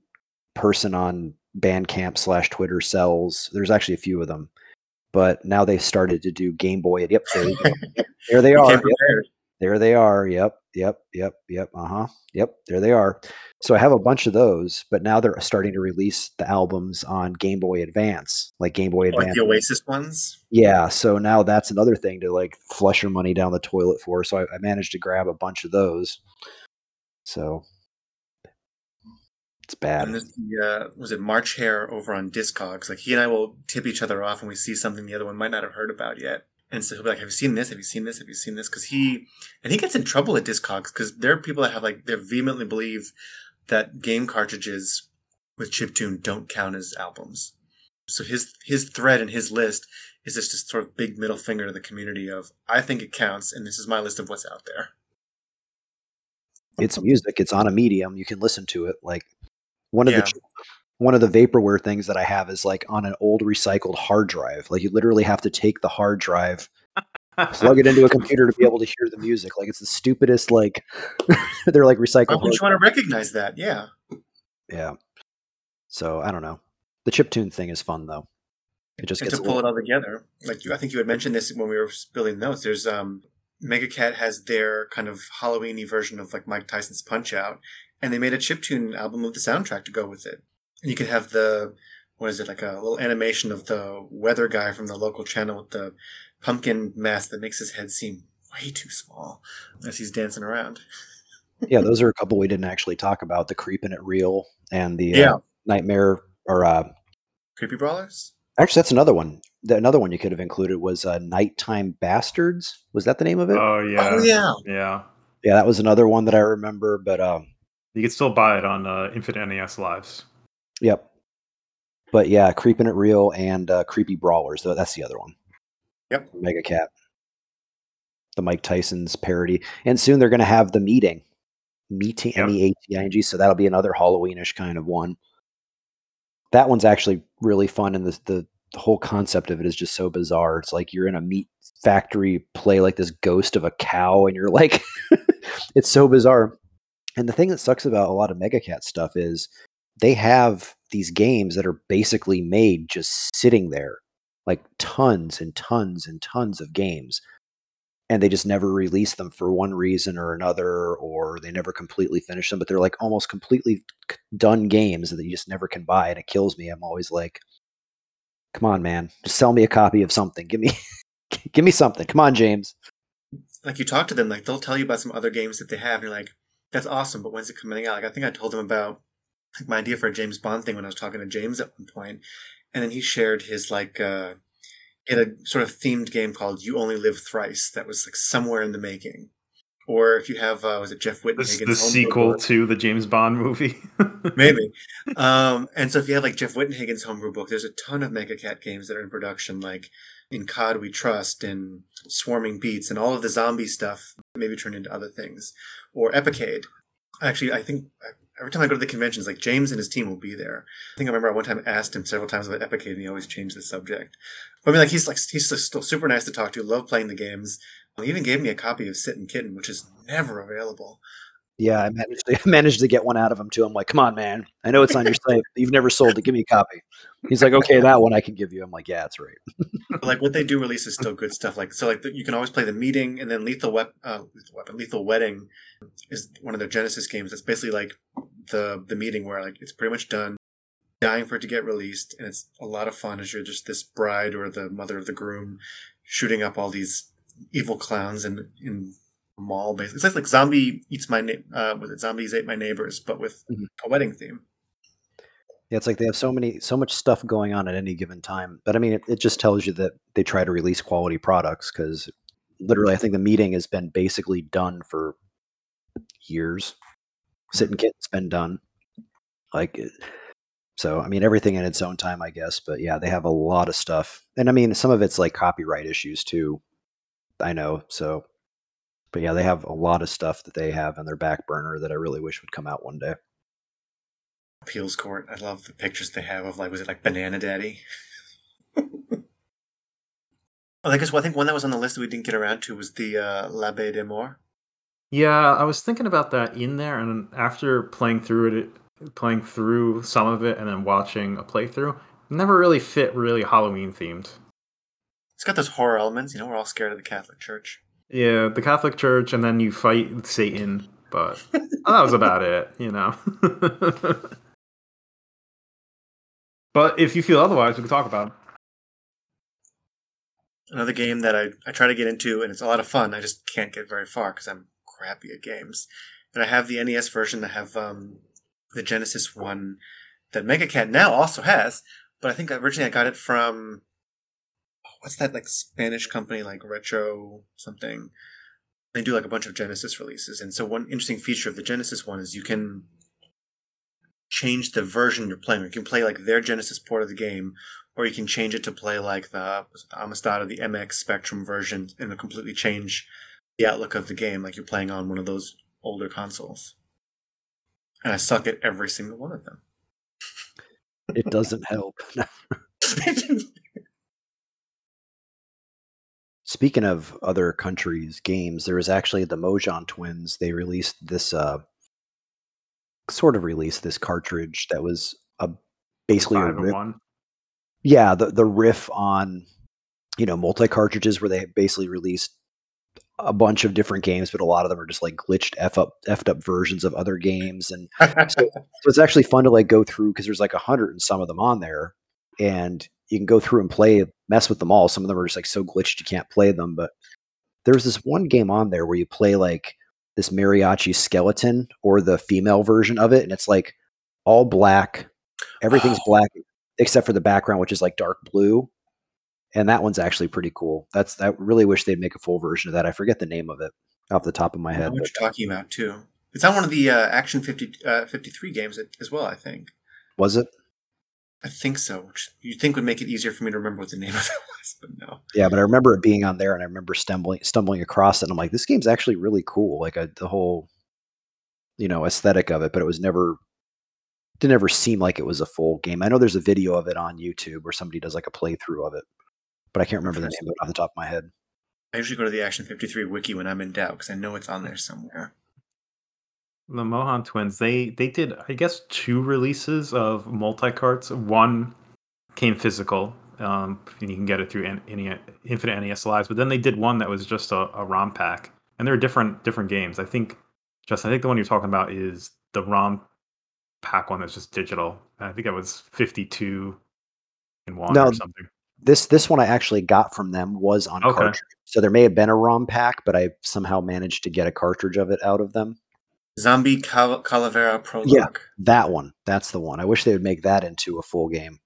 person on Bandcamp slash Twitter sells. There's actually a few of them, but now they've started to do Game Boy. Yep, there, <laughs> there they are. Yep. There they are. Yep, yep, yep, yep. Uh huh. Yep, there they are. So I have a bunch of those, but now they're starting to release the albums on Game Boy Advance, like Game Boy Advance, like the Oasis ones. Yeah. So now that's another thing to like flush your money down the toilet for. So I, I managed to grab a bunch of those. So it's bad. And this, uh, was it March Hare over on Discogs? Like he and I will tip each other off when we see something the other one might not have heard about yet. And so he'll be like, "Have you seen this? Have you seen this? Have you seen this?" Because he and he gets in trouble at Discogs because there are people that have like they vehemently believe that game cartridges with chiptune don't count as albums. So his his thread and his list is just a sort of big middle finger to the community of I think it counts, and this is my list of what's out there. It's music. It's on a medium. You can listen to it. Like one of yeah. the one of the vaporware things that I have is like on an old recycled hard drive. Like you literally have to take the hard drive, plug it into a computer to be able to hear the music. Like it's the stupidest. Like <laughs> they're like recycled. Why would you want to recognize that? Yeah. Yeah. So I don't know. The chip tune thing is fun though. It just and gets to pull little... it all together. Like you, I think you had mentioned this when we were building notes. There's um, Megacat has their kind of Halloweeny version of like Mike Tyson's Punch Out, and they made a chip tune album of the soundtrack to go with it. And you could have the what is it like a little animation of the weather guy from the local channel with the pumpkin mask that makes his head seem way too small as he's dancing around. <laughs> yeah, those are a couple we didn't actually talk about: the creeping it real and the Yeah. uh, nightmare. Or uh, Creepy brawlers. actually, that's another one. The, another one you could have included was uh, Nighttime Bastards. Was that the name of it? Oh yeah, Oh yeah. yeah. yeah, that was another one that I remember. But um, You could still buy it on uh, Infinite NES Lives. Yep. But yeah, Creeping It Real and uh, Creepy Brawlers. That's the other one. Yep. Mega Cat. The Mike Tyson's parody. And soon they're going to have the Meating. Meating, Yep. M E A T I N G. So that'll be another Halloweenish kind of one. That one's actually really fun. And the, the, the whole concept of it is just so bizarre. It's like you're in a meat factory, play like this ghost of a cow, and you're like, <laughs> it's so bizarre. And the thing that sucks about a lot of Mega Cat stuff is they have these games that are basically made just sitting there, like tons and tons and tons of games. And they just never release them for one reason or another, or they never completely finish them. But they're like almost completely done games that you just never can buy. And it kills me. I'm always like, come on, man, just sell me a copy of something. Give me, <laughs> give me something. Come on, James. Like you talk to them, like they'll tell you about some other games that they have, and you're like, "That's awesome," but when's it coming out? Like I think I told them about like my idea for a James Bond thing when I was talking to James at one point, and then he shared his like uh he had a sort of themed game called "You Only Live Thrice" that was like somewhere in the making. Or if you have uh, was it Jeff? This the sequel to the James Bond movie. <laughs> Maybe. Um, and so if you have like Jeff Wittenhagen's homebrew book, there's a ton of Mega Cat games that are in production, like in COD We Trust and Swarming Beats and all of the zombie stuff maybe turned into other things. Or Epicade. Actually, I think every time I go to the conventions, like James and his team will be there. I think I remember I one time asked him several times about Epicade and he always changed the subject. But I mean, like he's like he's still super nice to talk to, love playing the games. He even gave me a copy of Sit and Kitten, which is never available. Yeah, I managed to <laughs> I managed to get one out of him too. I'm like, come on, man. I know it's on your <laughs> site. You've never sold it. Give me a copy. He's like, okay, that one I can give you. I'm like, yeah, that's right. But, like what they do release is still <laughs> good stuff. Like so, like the, you can always play the Meating, and then Lethal Wep- uh, Lethal Weapon, Lethal Wedding is one of their Genesis games. That's basically like the the Meating where like it's pretty much done, dying for it to get released, and it's a lot of fun as you're just this bride or the mother of the groom shooting up all these evil clowns and in mall. Basically, it's like, zombie eats my na- uh, was it zombies ate my neighbors, but with Mhm. a wedding theme. Yeah, it's like they have so many, so much stuff going on at any given time. But I mean, it, it just tells you that they try to release quality products because literally, I think the Meating has been basically done for years. Sit and Kitten's been done. Like, it- so I mean, everything in its own time, I guess. But yeah, they have a lot of stuff, and I mean, some of it's like copyright issues too. I know. So, but yeah, they have a lot of stuff that they have on their back burner that I really wish would come out one day. Appeals Court. I love the pictures they have of like was it like Banana Daddy? <laughs> oh, I guess well, I think one that was on the list that we didn't get around to was the uh, L'Abbé des Morts. yeah, I was thinking about that in there, and after playing through it, playing through some of it, and then watching a playthrough, never really fit really Halloween themed. It's got those horror elements. You know, we're all scared of the Catholic Church. Yeah, the Catholic Church, and then you fight Satan, but that was about it, you know. <laughs> but if you feel otherwise, we can talk about it. Another game that I, I try to get into, and it's a lot of fun. I just can't get very far because I'm crappy at games. And I have the NES version. I have um, the Genesis one that Mega Cat now also has. But I think originally I got it from what's that like Spanish company like Retro something. They do like a bunch of Genesis releases, and so one interesting feature of the Genesis one is you can change the version you're playing. You can play like their Genesis port of the game, or you can change it to play like the, the Amstrad or the ZX Spectrum version and it'll completely change the outlook of the game, like you're playing on one of those older consoles. And I suck at every single one of them. It doesn't help. <laughs> <laughs> Speaking of other countries' games, there was actually the Mojon twins. They released this, uh, sort of released this cartridge that was a basically a rip, one. yeah, the the riff on you know multi cartridges where they basically released a bunch of different games, but a lot of them are just like glitched f up effed up versions of other games, and <laughs> so it's actually fun to like go through because there's like a hundred and some of them on there, and you can go through and play, mess with them all. Some of them are just like so glitched you can't play them, but there's this one game on there where you play like this mariachi skeleton or the female version of it, and it's like all black. Everything's Oh. <sighs> black except for the background, which is like dark blue. And that one's actually pretty cool. That's I really wish they'd make a full version of that. I forget the name of it off the top of my head. what but you're talking about too. It's on one of the uh, Action 50, uh, 53 games as well, I think. was it? I think so, which you'd think would make it easier for me to remember what the name of it was, but no. Yeah, but I remember it being on there, and I remember stumbling stumbling across it. And I'm like, this game's actually really cool. Like I, the whole, you know, aesthetic of it. But it was never didn't ever seem like it was a full game. I know there's a video of it on YouTube where somebody does like a playthrough of it, but I can't remember the name of it off the top of my head. I usually go to the Action 53 wiki when I'm in doubt because I know it's on there somewhere. The Mojon twins, they they did I guess two releases of multi carts. One came physical, um, and you can get it through N- N- Infinite NES Lives. But then they did one that was just a, a ROM pack, and there are different different games. I think, Justin, I think the one you're talking about is the ROM pack one that's just digital. I think that was 52 in one No, or something. This this one I actually got from them was on Okay. cartridge. So there may have been a ROM pack, but I somehow managed to get a cartridge of it out of them. Zombie Cal- Calavera Prologue. Yeah. That one, that's the one. I wish they would make that into a full game.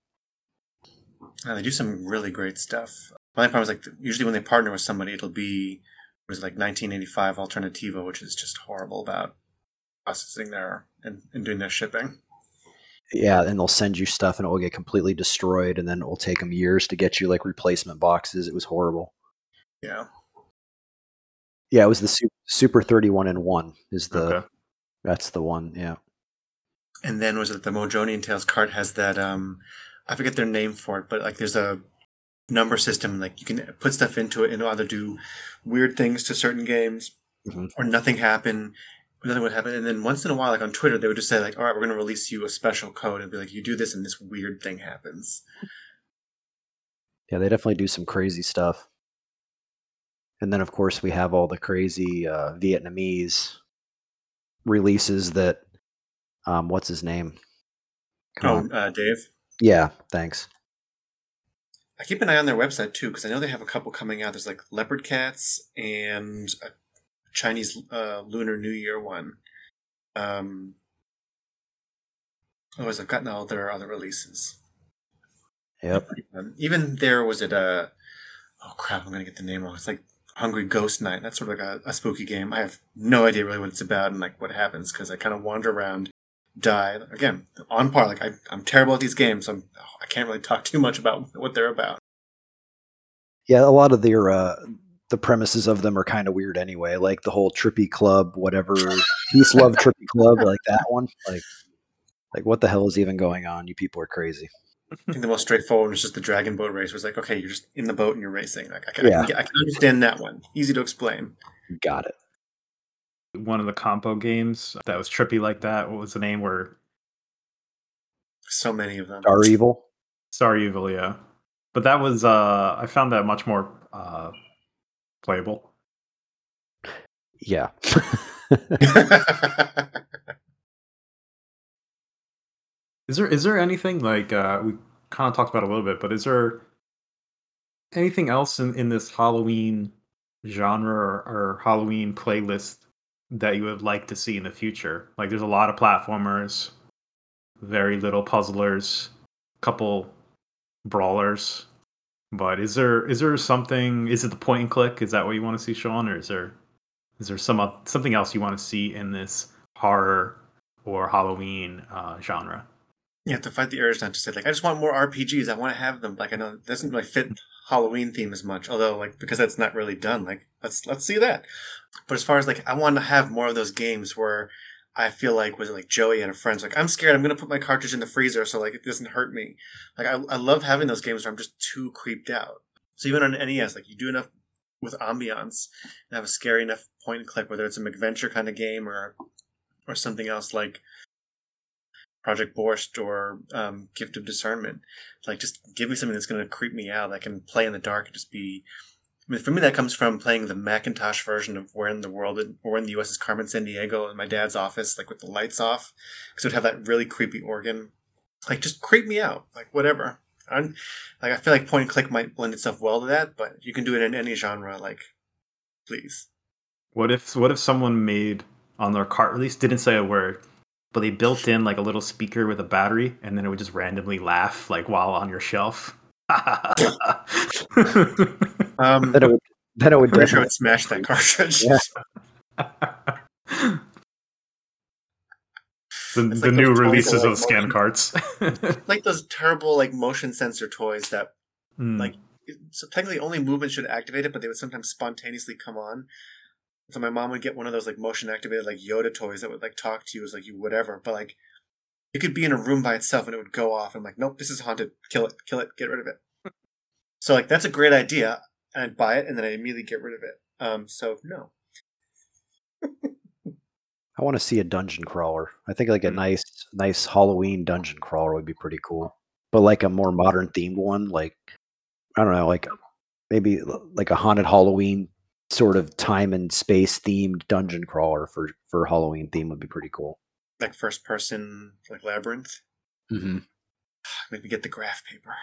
They do some really great stuff. My only problem is like usually when they partner with somebody, it'll be what is it, like 1985 Alternativo, which is just horrible about processing their and, and doing their shipping. Yeah, and they'll send you stuff and it will get completely destroyed, and then it will take them years to get you like replacement boxes. It was horrible. Yeah, Yeah, it was the Super 31 and 1 is the Okay. That's the one. Yeah. and then was it the Mojonian Tales cart has that um I forget their name for it, but like there's a number system like you can put stuff into it and it'll either do weird things to certain games Mhm. or nothing happen. Nothing would happen, and then once in a while, like on Twitter, they would just say, "Like, all right, we're going to release you a special code," and be like, "You do this, and this weird thing happens." Yeah, they definitely do some crazy stuff. And then of course we have all the crazy uh, Vietnamese releases that um what's his name? Come Oh, on. uh, Dave, Yeah, thanks. I keep an eye on their website too because I know they have a couple coming out. There's like leopard cats and a Chinese uh, Lunar New Year one. Um, otherwise, I've gotten all their other releases. Yep. Even there was it uh oh crap, I'm gonna get the name wrong. It's like Hungry Ghost Night. That's sort of like a, a spooky game. I have no idea really what it's about and like what happens because I kind of wander around, die again on par. Like I, I'm terrible at these games. I'm, I can't really talk <laughs> too much about what they're about. Yeah, a lot of their uh the premises of them are kind of weird anyway. Like the whole trippy club, whatever peace love trippy club, like that one. Like like what the hell is even going on? You people are crazy. I think the most straightforward is just the dragon boat race. Where it's like, okay, you're just in the boat and you're racing. Like I can, I, can get, I can understand that one. Easy to explain. Got it. One of the compo games that was trippy like that. What was the name? Where So many of them. Star Evil. Star Evil, yeah. But that was uh I found that much more uh playable. Yeah. <laughs> <laughs> <laughs> Is there is there anything like uh we kind of talked about a little bit, but is there anything else in, in this Halloween genre or, or Halloween playlist that you would like to see in the future? Like there's a lot of platformers, very little puzzlers, couple brawlers. But is there is there something is it the point and click? Is that what you want to see, Sean, or is there is there some something else you want to see in this horror or Halloween uh, genre? You have to fight the urge not to say like I just want more RPGs. I want to have them. Like I know it doesn't really fit Halloween theme as much, although like because that's not really done. Like let's let's see that. But as far as like I want to have more of those games where I feel like was it like Joey and a friend's like I'm scared. I'm gonna put my cartridge in the freezer so like it doesn't hurt me. Like I I love having those games where I'm just too creeped out. So even on NES, like you do enough with ambiance and have a scary enough point and click, whether it's a MacVenture kind of game or or something else like Project Borscht or um, Gift of Discernment. Like, just give me something that's going to creep me out. that I can play in the dark and just be. I mean, for me, that comes from playing the Macintosh version of Where in the World or in the U.S. is Carmen Sandiego in my dad's office, like with the lights off, because it would have that really creepy organ. Like, just creep me out. Like, whatever. I'm, like, I feel like point and click might blend itself well to that, but you can do it in any genre. Like, please. What if what if someone made on their cart release didn't say a word, but they built in like a little speaker with a battery, and then it would just randomly laugh like while on your shelf. <laughs> Um, Then it would, then it would I'm pretty sure definitely. it smashed that cartridge. <laughs> Yeah. the, the like new releases of like, scan motion- carts. <laughs> like those terrible like motion sensor toys that Hmm. like so technically only movement should activate it, but they would sometimes spontaneously come on. So my mom would get one of those like motion activated like Yoda toys that would like talk to you as like you whatever, but like it could be in a room by itself and it would go off. I'm like, nope, this is haunted. Kill it, kill it, get rid of it. <laughs> so like that's a great idea, and I'd buy it and then I immediately get rid of it. Um, so no, <laughs> I want to see a dungeon crawler. I think like a Hmm. nice, nice Halloween dungeon crawler would be pretty cool. But like a more modern themed one, like I don't know, like maybe like a haunted Halloween sort of time and space themed dungeon crawler for for Halloween theme would be pretty cool. like first person like labyrinth. Mm-hmm. <sighs> Maybe get the graph paper.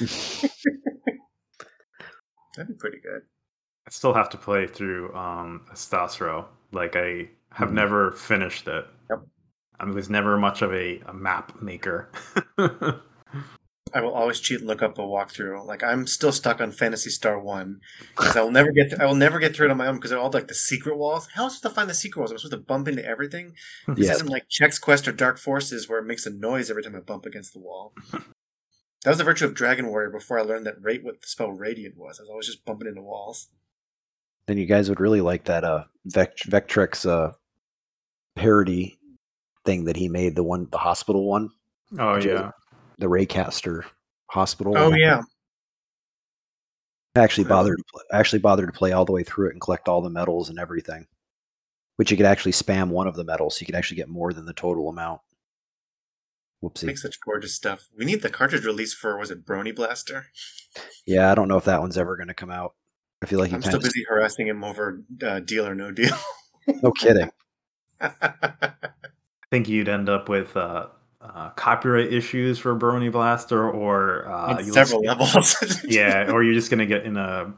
<laughs> <laughs> That'd be pretty good. I still have to play through um Astasro. Like I have Mhm. never finished it. Yep. I was never much of a, a map maker. <laughs> I will always cheat and look up a walkthrough. Like I'm still stuck on Phantasy Star One because I will never get I will never get through it on my own because they're all like the secret walls. How am I supposed to find the secret walls? I'm supposed to bump into everything. This Yeah. isn't like Chex Quest or Dark Forces where it makes a noise every time I bump against the wall. That was the virtue of Dragon Warrior before I learned that rate what the spell Radiant was. I was always just bumping into walls. Then you guys would really like that uh Vect- Vectrex uh parody thing that he made, the one the hospital one, oh Which is- yeah. The Raycaster hospital. Oh yeah, I actually Really? bothered to play, I actually bothered to play all the way through it and collect all the medals and everything. Which you could actually spam one of the medals, so you could actually get more than the total amount. Whoopsie. makes such gorgeous stuff. We need the cartridge release for was it Brony Blaster? Yeah, I don't know if that one's ever going to come out. I feel like I'm still of busy harassing him over uh, Deal or No Deal. no kidding. <laughs> I think you'd end up with uh, uh, copyright issues for Brony Blaster, or uh, several just- <laughs> levels. yeah, or you're just gonna get in a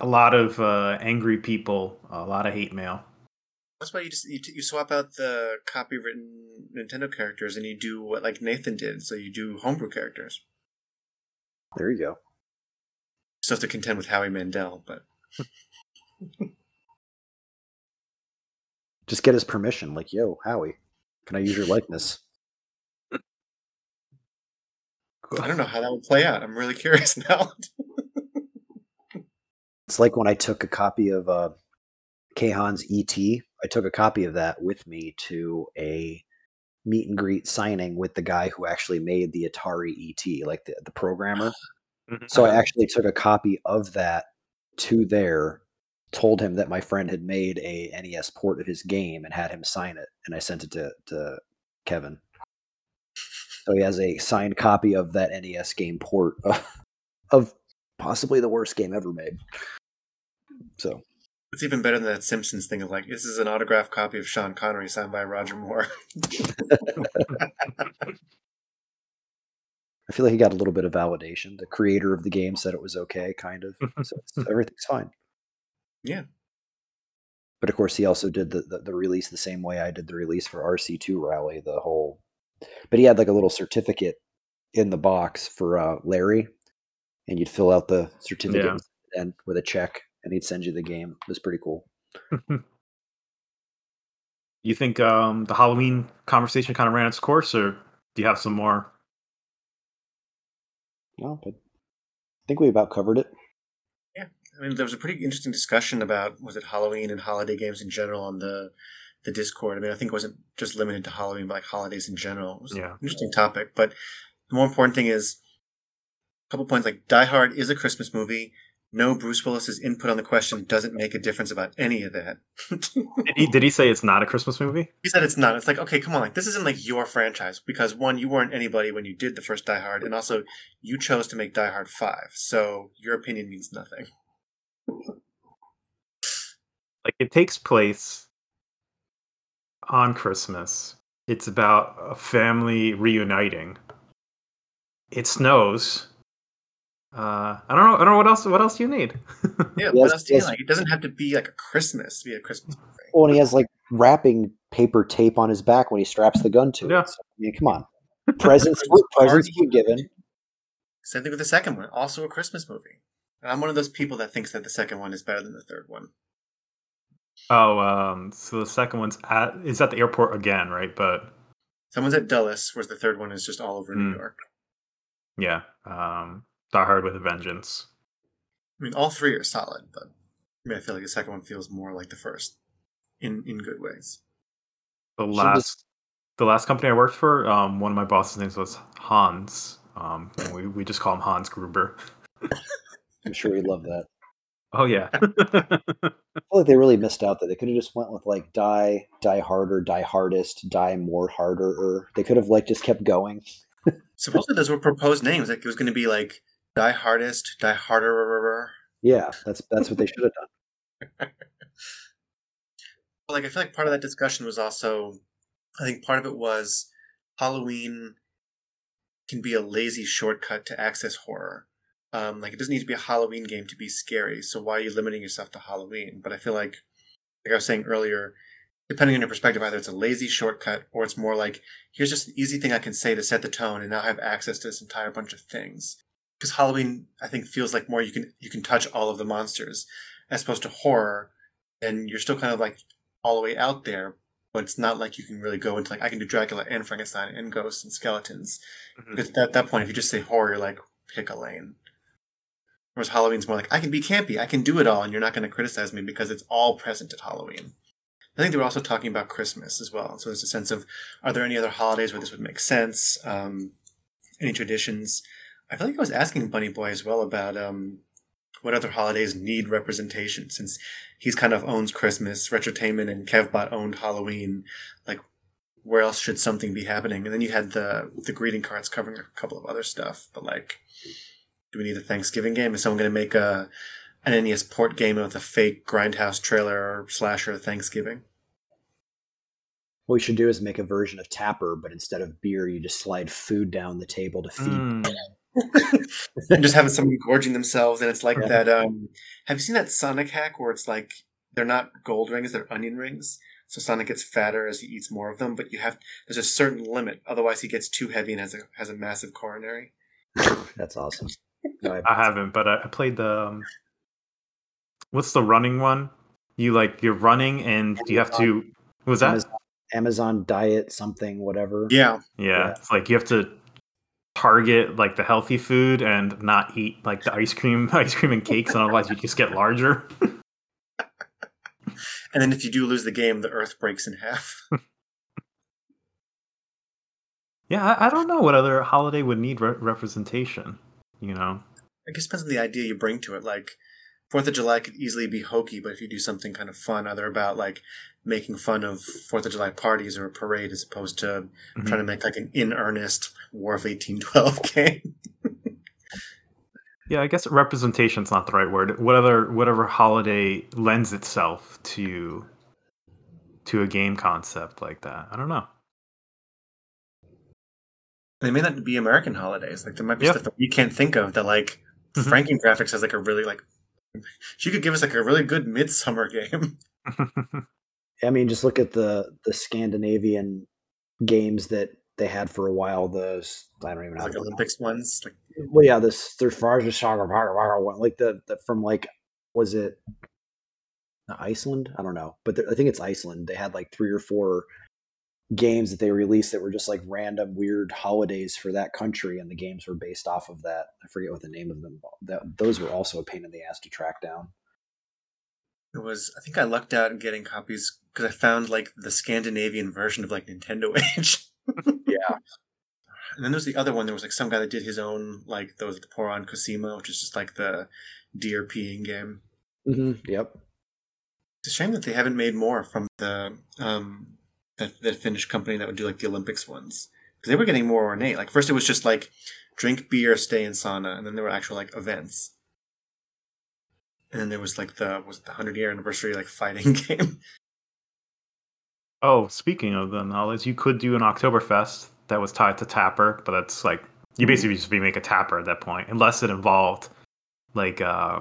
a lot of uh, angry people, a lot of hate mail. That's why you just you, t- you swap out the copywritten Nintendo characters and you do what like Nathan did. So you do homebrew characters. There you go. Still have to contend with Howie Mandel, but Just get his permission. Like, yo, Howie, can I use your <laughs> likeness? I don't know how that would play out. I'm really curious <laughs> now. It's like when I took a copy of uh, KHAN's ET. I took a copy of that with me to a meet and greet signing with the guy who actually made the Atari ET, like the, the programmer. So I actually took a copy of that to there, told him that my friend had made a NES port of his game and had him sign it, and I sent it to, to Kevin. So he has a signed copy of that NES game port <laughs> of, of possibly the worst game ever made. So it's even better than that Simpsons thing of like this is an autographed copy of Sean Connery signed by Roger Moore. <laughs> I feel like he got a little bit of validation. The creator of the game said it was okay, kind of. <laughs> So it's- everything's fine. Yeah. But of course, he also did the, the, the release the same way I did the release for RC2 Rally, the whole. But he had like a little certificate in the box for uh, Larry, and you'd fill out the certificate Yeah. and with a check, and he'd send you the game. It was pretty cool. <laughs> you think um, the Halloween conversation kind of ran its course, or do you have some more? No, but I think we about covered it. Yeah, I mean, there was a pretty interesting discussion about was it Halloween and holiday games in general on the the Discord. I mean, I think it wasn't just limited to Halloween, but like holidays in general. It was Yeah. an interesting topic. But the more important thing is a couple points like Die Hard is a Christmas movie. No Bruce Willis's input on the question doesn't make a difference about any of that. <laughs> Did he, did he say it's not a Christmas movie? He said it's not. It's like, okay, come on, like this isn't like your franchise because one, you weren't anybody when you did the first Die Hard, and also you chose to make Die Hard Five, so your opinion means nothing. Like it takes place on Christmas. It's about a family reuniting. It snows. Uh, I don't know. I don't know what else. What else do you need? <laughs> Yeah, Yes, what else do you yes. like? It doesn't have to be like a Christmas to be a Christmas movie. Well, and he has like wrapping paper tape on his back when he straps the gun to Yeah. it. So, I mean, come on. Presents, <laughs> presents were given. Same thing with the second one, also a Christmas movie. And I'm one of those people that thinks that the second one is better than the third one. Oh, um, so the second one's at is at the airport again, right? But Someone's at Dulles, whereas the third one is just all over New Mm. York. yeah, um, Die Hard with a Vengeance. I mean, all three are solid, but I mean, I feel like the second one feels more like the first, in in good ways. The last, just- the last company I worked for, um, one of my boss's names was Hans. Um, and we we just call him Hans Gruber. <laughs> I'm sure he'd love that. Oh yeah. I <laughs> feel like they really missed out that they could have just went with like die, die harder, die hardest, die more harder. Or they could have like just kept going. <laughs> Supposedly, those were proposed names. Like it was going to be like Die Hardest, Die Harder. Yeah, that's that's what they should have done. <laughs> Like I feel like part of that discussion was also, I think part of it was Halloween can be a lazy shortcut to access horror. Um, like it doesn't need to be a Halloween game to be scary. So why are you limiting yourself to Halloween? But I feel like, like I was saying earlier, depending on your perspective, either it's a lazy shortcut or it's more like here's just an easy thing I can say to set the tone, and now I have access to this entire bunch of things. Because Halloween, I think, feels like more you can you can touch all of the monsters, as opposed to horror, and you're still kind of like all the way out there, but it's not like you can really go into like I can do Dracula and Frankenstein and ghosts and skeletons. Mhm. Because at that point, if you just say horror, you're like pick a lane. Whereas Halloween's more like I can be campy, I can do it all, and you're not going to criticize me because it's all present at Halloween. I think they were also talking about Christmas as well. So there's a sense of are there any other holidays where this would make sense? Um, any traditions? I feel like I was asking Bunny Boy as well about um, what other holidays need representation since he's kind of owns Christmas, Retrotainment and Kevbot owned Halloween. Like, where else should something be happening? And then you had the the greeting cards covering a couple of other stuff. But like, do we need a Thanksgiving game? Is someone going to make a an NES port game of the fake Grindhouse trailer or slasher Thanksgiving? What we should do is make a version of Tapper, but instead of beer, you just slide food down the table to feed. Mm. and <laughs> just having somebody gorging themselves, and it's like Yeah. that. Um, have you seen that Sonic hack where it's like they're not gold rings, they're onion rings? So Sonic gets fatter as he eats more of them, but you have there's a certain limit, otherwise he gets too heavy and has a has a massive coronary. That's awesome. No, I- <laughs> I haven't, but I, I played the. Um, what's the running one? You like you're running and you have to. Was that? Amazon, Amazon diet something whatever. Yeah, Yeah, Yeah. it's like you have to target like the healthy food and not eat like the ice cream, <laughs> ice cream and cakes, and otherwise you just get larger. and then if you do lose the game, the Earth breaks in half. <laughs> Yeah, I, I don't know what other holiday would need re- representation. You know, I guess it depends on the idea you bring to it. Like Fourth of July could easily be hokey, but if you do something kind of fun, either about like making fun of Fourth of July parties or a parade, as opposed to Mhm. trying to make like an in earnest War of eighteen twelve <laughs> game. yeah, I guess representation's not the right word. Whatever, whatever holiday lends itself to to a game concept like that. I don't know. They may not be American holidays. Like there might be Yeah. stuff that we can't think of that like Mhm. Frankengraphics has like a really like she could give us like a really good midsummer game. <laughs> I mean, just look at the the Scandinavian games that they had for a while. Those I don't even know. how like to- Olympics ones. Like Well, yeah, this their Farja Saga one, like the, the from like was it Iceland? I don't know, but the, I think it's Iceland. They had like three or four games that they released that were just like random weird holidays for that country, and the games were based off of that. I forget what the name of them. That those were also a pain in the ass to track down. it was I think I lucked out in getting copies because I found like the Scandinavian version of like Nintendo <laughs> Age. Yeah, And then there's the other one. There was like some guy that did his own like those the Poron Cosima, which is just like the deer peeing game. mm-hmm. yep. It's a shame that they haven't made more from the um that, that Finnish company that would do like the Olympics ones because they were getting more ornate. Like first it was just like drink beer, stay in sauna, and then there were actual like events. And then there was like the was it the hundred year anniversary like fighting <laughs> game. oh, speaking of the knowledge, you could do an Oktoberfest that was tied to Tapper, but that's like You basically just be make a tapper at that point, unless it involved like uh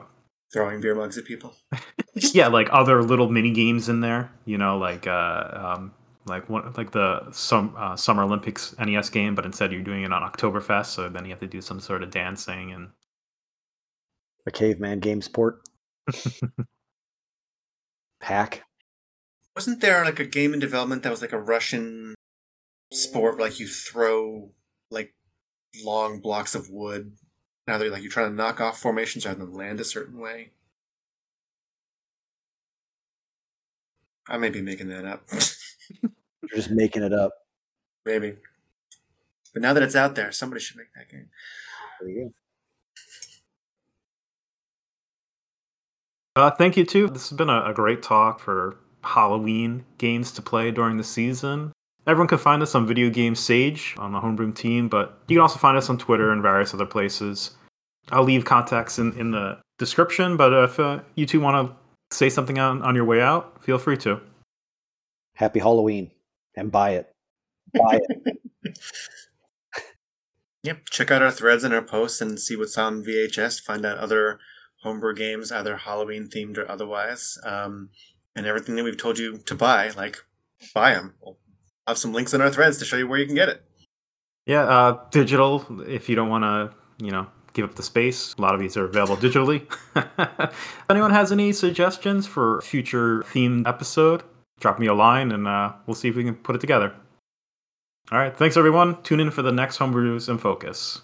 Throwing beer mugs at people. <laughs> yeah, like other little mini games in there. You know, like uh um like one like the some uh, Summer Olympics NES game, but instead you're doing it on Oktoberfest, so then you have to do some sort of dancing and A caveman game sport. <laughs> Pack. Wasn't there like a game in development that was like a Russian sport, like you throw like long blocks of wood? Now they're like you're trying to knock off formations rather than land a certain way. I may be making that up. <laughs> You're just making it up. Maybe. But now that it's out there, somebody should make that game. There you go. Uh, thank you too. This has been a, a great talk for Halloween games to play during the season. Everyone can find us on Video Game Sage on the Homebrew team, but you can also find us on Twitter and various other places. I'll leave contacts in, in the description, but if uh, you two want to say something on, on your way out, feel free to. Happy Halloween and buy it. Buy it. <laughs> Yep. Check out our threads and our posts and see what's on VGS. Find out other homebrew games, either Halloween themed or otherwise. Um, and everything that we've told you to buy, like buy them. We'll have some links in our threads to show you where you can get it. Yeah, uh, digital, if you don't want to, you know, give up the space. A lot of these are available digitally. <laughs> if anyone has any suggestions for a future themed episode, drop me a line and uh, we'll see if we can put it together. All right, thanks everyone. Tune in for the next Homebrews in Focus.